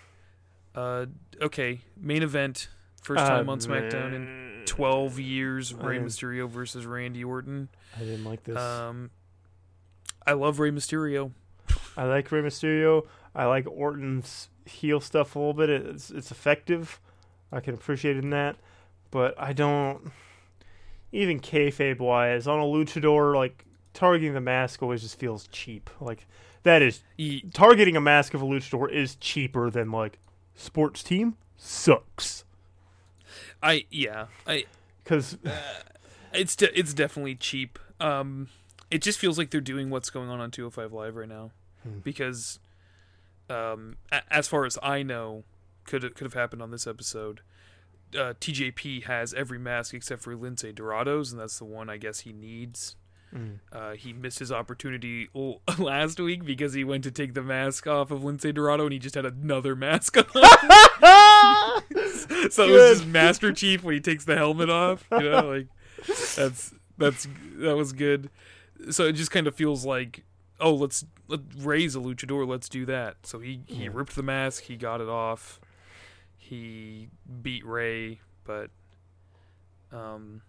Uh, okay, main event, first time Uh, on SmackDown in 12 years. Rey Mysterio versus Randy Orton. I didn't like this. Um, I love Rey Mysterio. I like Rey Mysterio. I like Orton's heel stuff a little bit. It's it's effective. I can appreciate it in that, but I don't. Even kayfabe wise, on a luchador, like targeting the mask always just feels cheap. Like that is targeting a mask of a luchador is cheaper than like sports team sucks I yeah, I because it's de- it's definitely cheap. Um, it just feels like they're doing what's going on on 205 Live right now, Hmm. because, um, a- as far as I know, could could have happened on this episode. Uh, TJP has every mask except for Lince Dorado's, and that's the one I guess he needs. Mm. Uh, he missed his opportunity l- last week because he went to take the mask off of Lince Dorado, and he just had another mask on. so it was just Master Chief when he takes the helmet off. You know, like that's that's that was good. So it just kind of feels like, oh, let's let raise a luchador. Let's do that. So he he Yeah. ripped the mask. He got it off. He beat Rey, but um,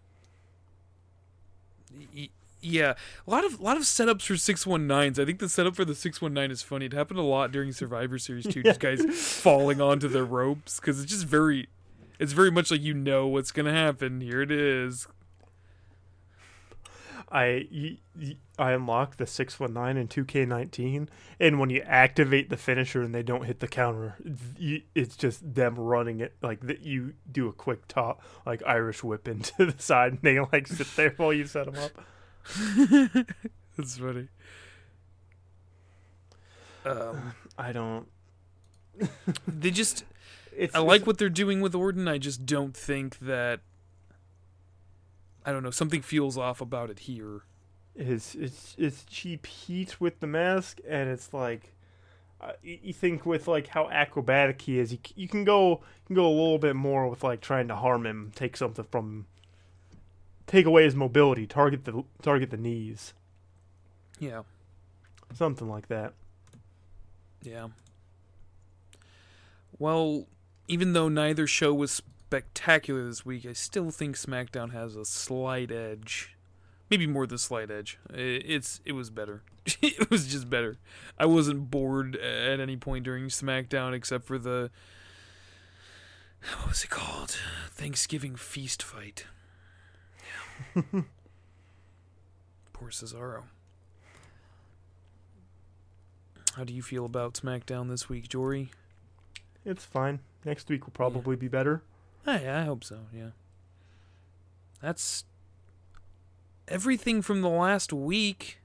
y- yeah, a lot of a lot of setups for six one nines. I think the setup for the six one nine is funny. It happened a lot during Survivor Series too. Just guys falling onto their ropes because it's just very, it's very much like you know what's gonna happen. Here it is. I y- y- I unlocked the six one nine and two K nineteen, and when you activate the finisher and they don't hit the counter, it's just them running it like that. You do a quick top like Irish whip into the side, and they like sit there while you set them up. That's funny. Um, I don't. they just It's I like what they're doing with Orton. I just don't think that. I don't know. Something feels off about it here. it's it's it's cheap heat with the mask, and it's like. Uh, y- you think with like how acrobatic he is, you, you can go you can go a little bit more with like trying to harm him, take something from him, take away his mobility, target the target the knees, Yeah. something like that. Yeah. Well, even though neither show was spectacular this week, I still think SmackDown has a slight edge. Maybe more than slight edge. It's it was better. it was just better. I wasn't bored at any point during SmackDown except for the what was it called? Thanksgiving feast fight. Yeah. Poor Cesaro. How do you feel about SmackDown this week, Jory? It's fine. Next week will probably be better. I, I hope so, yeah. That's everything from the last week.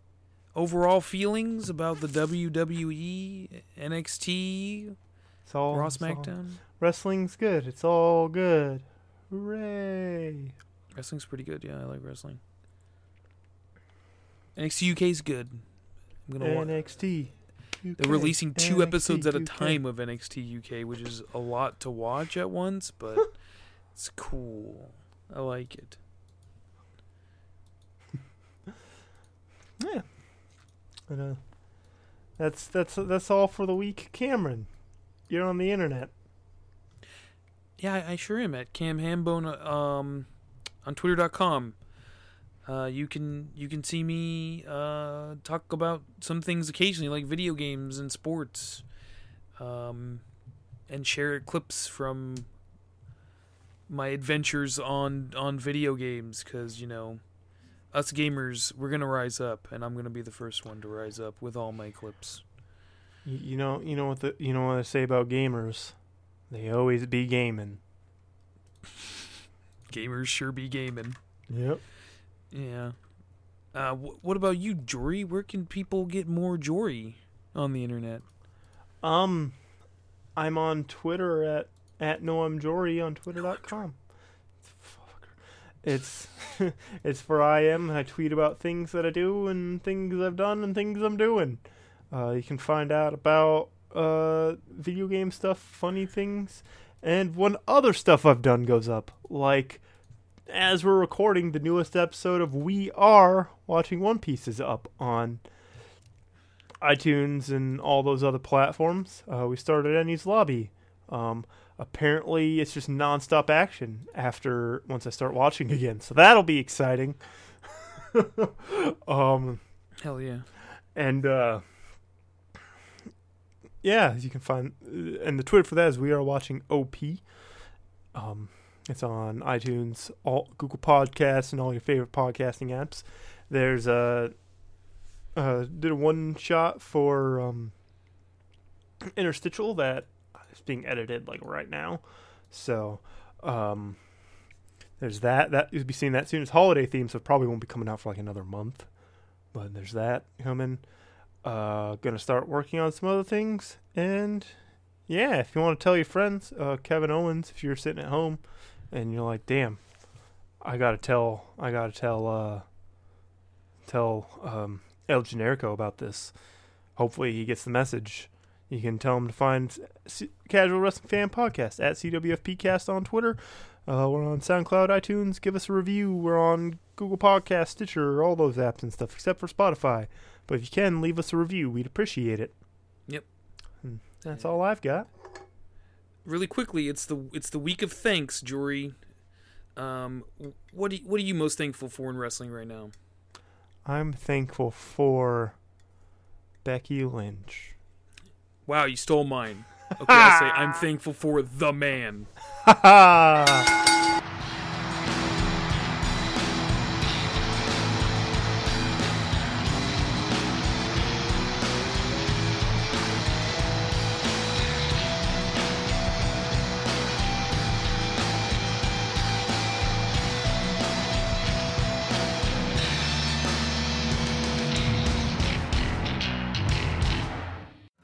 Overall feelings about the WWE, NXT, It's all Raw, it's all- SmackDown. wrestling's good. It's all good. Hooray! Wrestling's pretty good, yeah. I like wrestling. NXT UK is good. I'm gonna NXT. They're releasing two NXT episodes at a UK. time of NXT UK, which is a lot to watch at once, but it's cool. I like it. Yeah. But, uh, that's that's that's all for the week. Cameron, you're on the internet. Yeah, I, I sure am at Cam Hambone um, on Twitter.com. Uh, you can you can see me uh, talk about some things occasionally, like video games and sports, um, and share clips from my adventures on on video games. Because you know, us gamers, we're gonna rise up, and I'm gonna be the first one to rise up with all my clips. You, know you know what the you know what I say about gamers. They always be gaming. Gamers sure be gaming. Yep. Yeah. Uh, wh- what about you, Jory? Where can people get more Jory on the internet? Um, I'm on Twitter at at Noam Jory on twitter.com. It's it's for I am. I tweet about things that I do and things I've done and things I'm doing. Uh, you can find out about uh video game stuff, funny things, and when other stuff I've done goes up, like as we're recording, the newest episode of We Are Watching One Piece is up on iTunes and all those other platforms. Uh, we started Enies Lobby. Um, apparently, it's just nonstop action after once I start watching again, so that'll be exciting. um, Hell yeah. and uh, yeah, you can find and the Twitter for that is we are watching OP. Um, it's on iTunes, all Google Podcasts, and all your favorite podcasting apps. There's a uh, did a one shot for um, interstitial that is being edited like right now. So um, there's that. That you'll be seeing that soon. It's holiday theme, so probably won't be coming out for like another month. but there's that coming. Uh, gonna start working on some other things, and yeah, if you want to tell your friends, uh, Kevin Owens, if you're sitting at home and you're like, damn, I gotta tell, I gotta tell, uh, tell um, El Generico about this. Hopefully, he gets the message. You can tell him to find C- Casual Wrestling Fan Podcast at CWFPcast on Twitter. Uh, we're on SoundCloud, iTunes. Give us a review. We're on Google Podcast, Stitcher, all those apps and stuff, except for Spotify. But if you can, leave us a review. We'd appreciate it. Yep. And that's all I've got. Really quickly, it's the it's the week of thanks, Jory. Um, what do you, what are you most thankful for in wrestling right now? I'm thankful for Becky Lynch. Wow, you stole mine. Okay, I say I'm thankful for the man.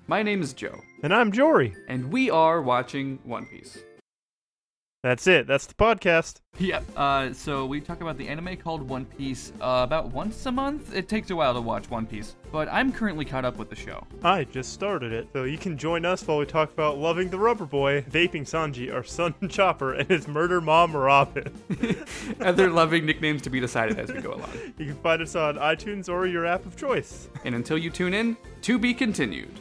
My name is Joe, And I'm Jory. and we are watching One Piece. That's it. That's the podcast. Yep. Uh, so we talk about the anime called One Piece uh, about once a month. It takes a while to watch One Piece, but I'm currently caught up with the show. I just started it, so you can join us while we talk about loving the rubber boy, vaping Sanji, our son Chopper, and his murder mom Robin. Other loving nicknames to be decided as we go along. You can find us on iTunes or your app of choice. And until you tune in, to be continued.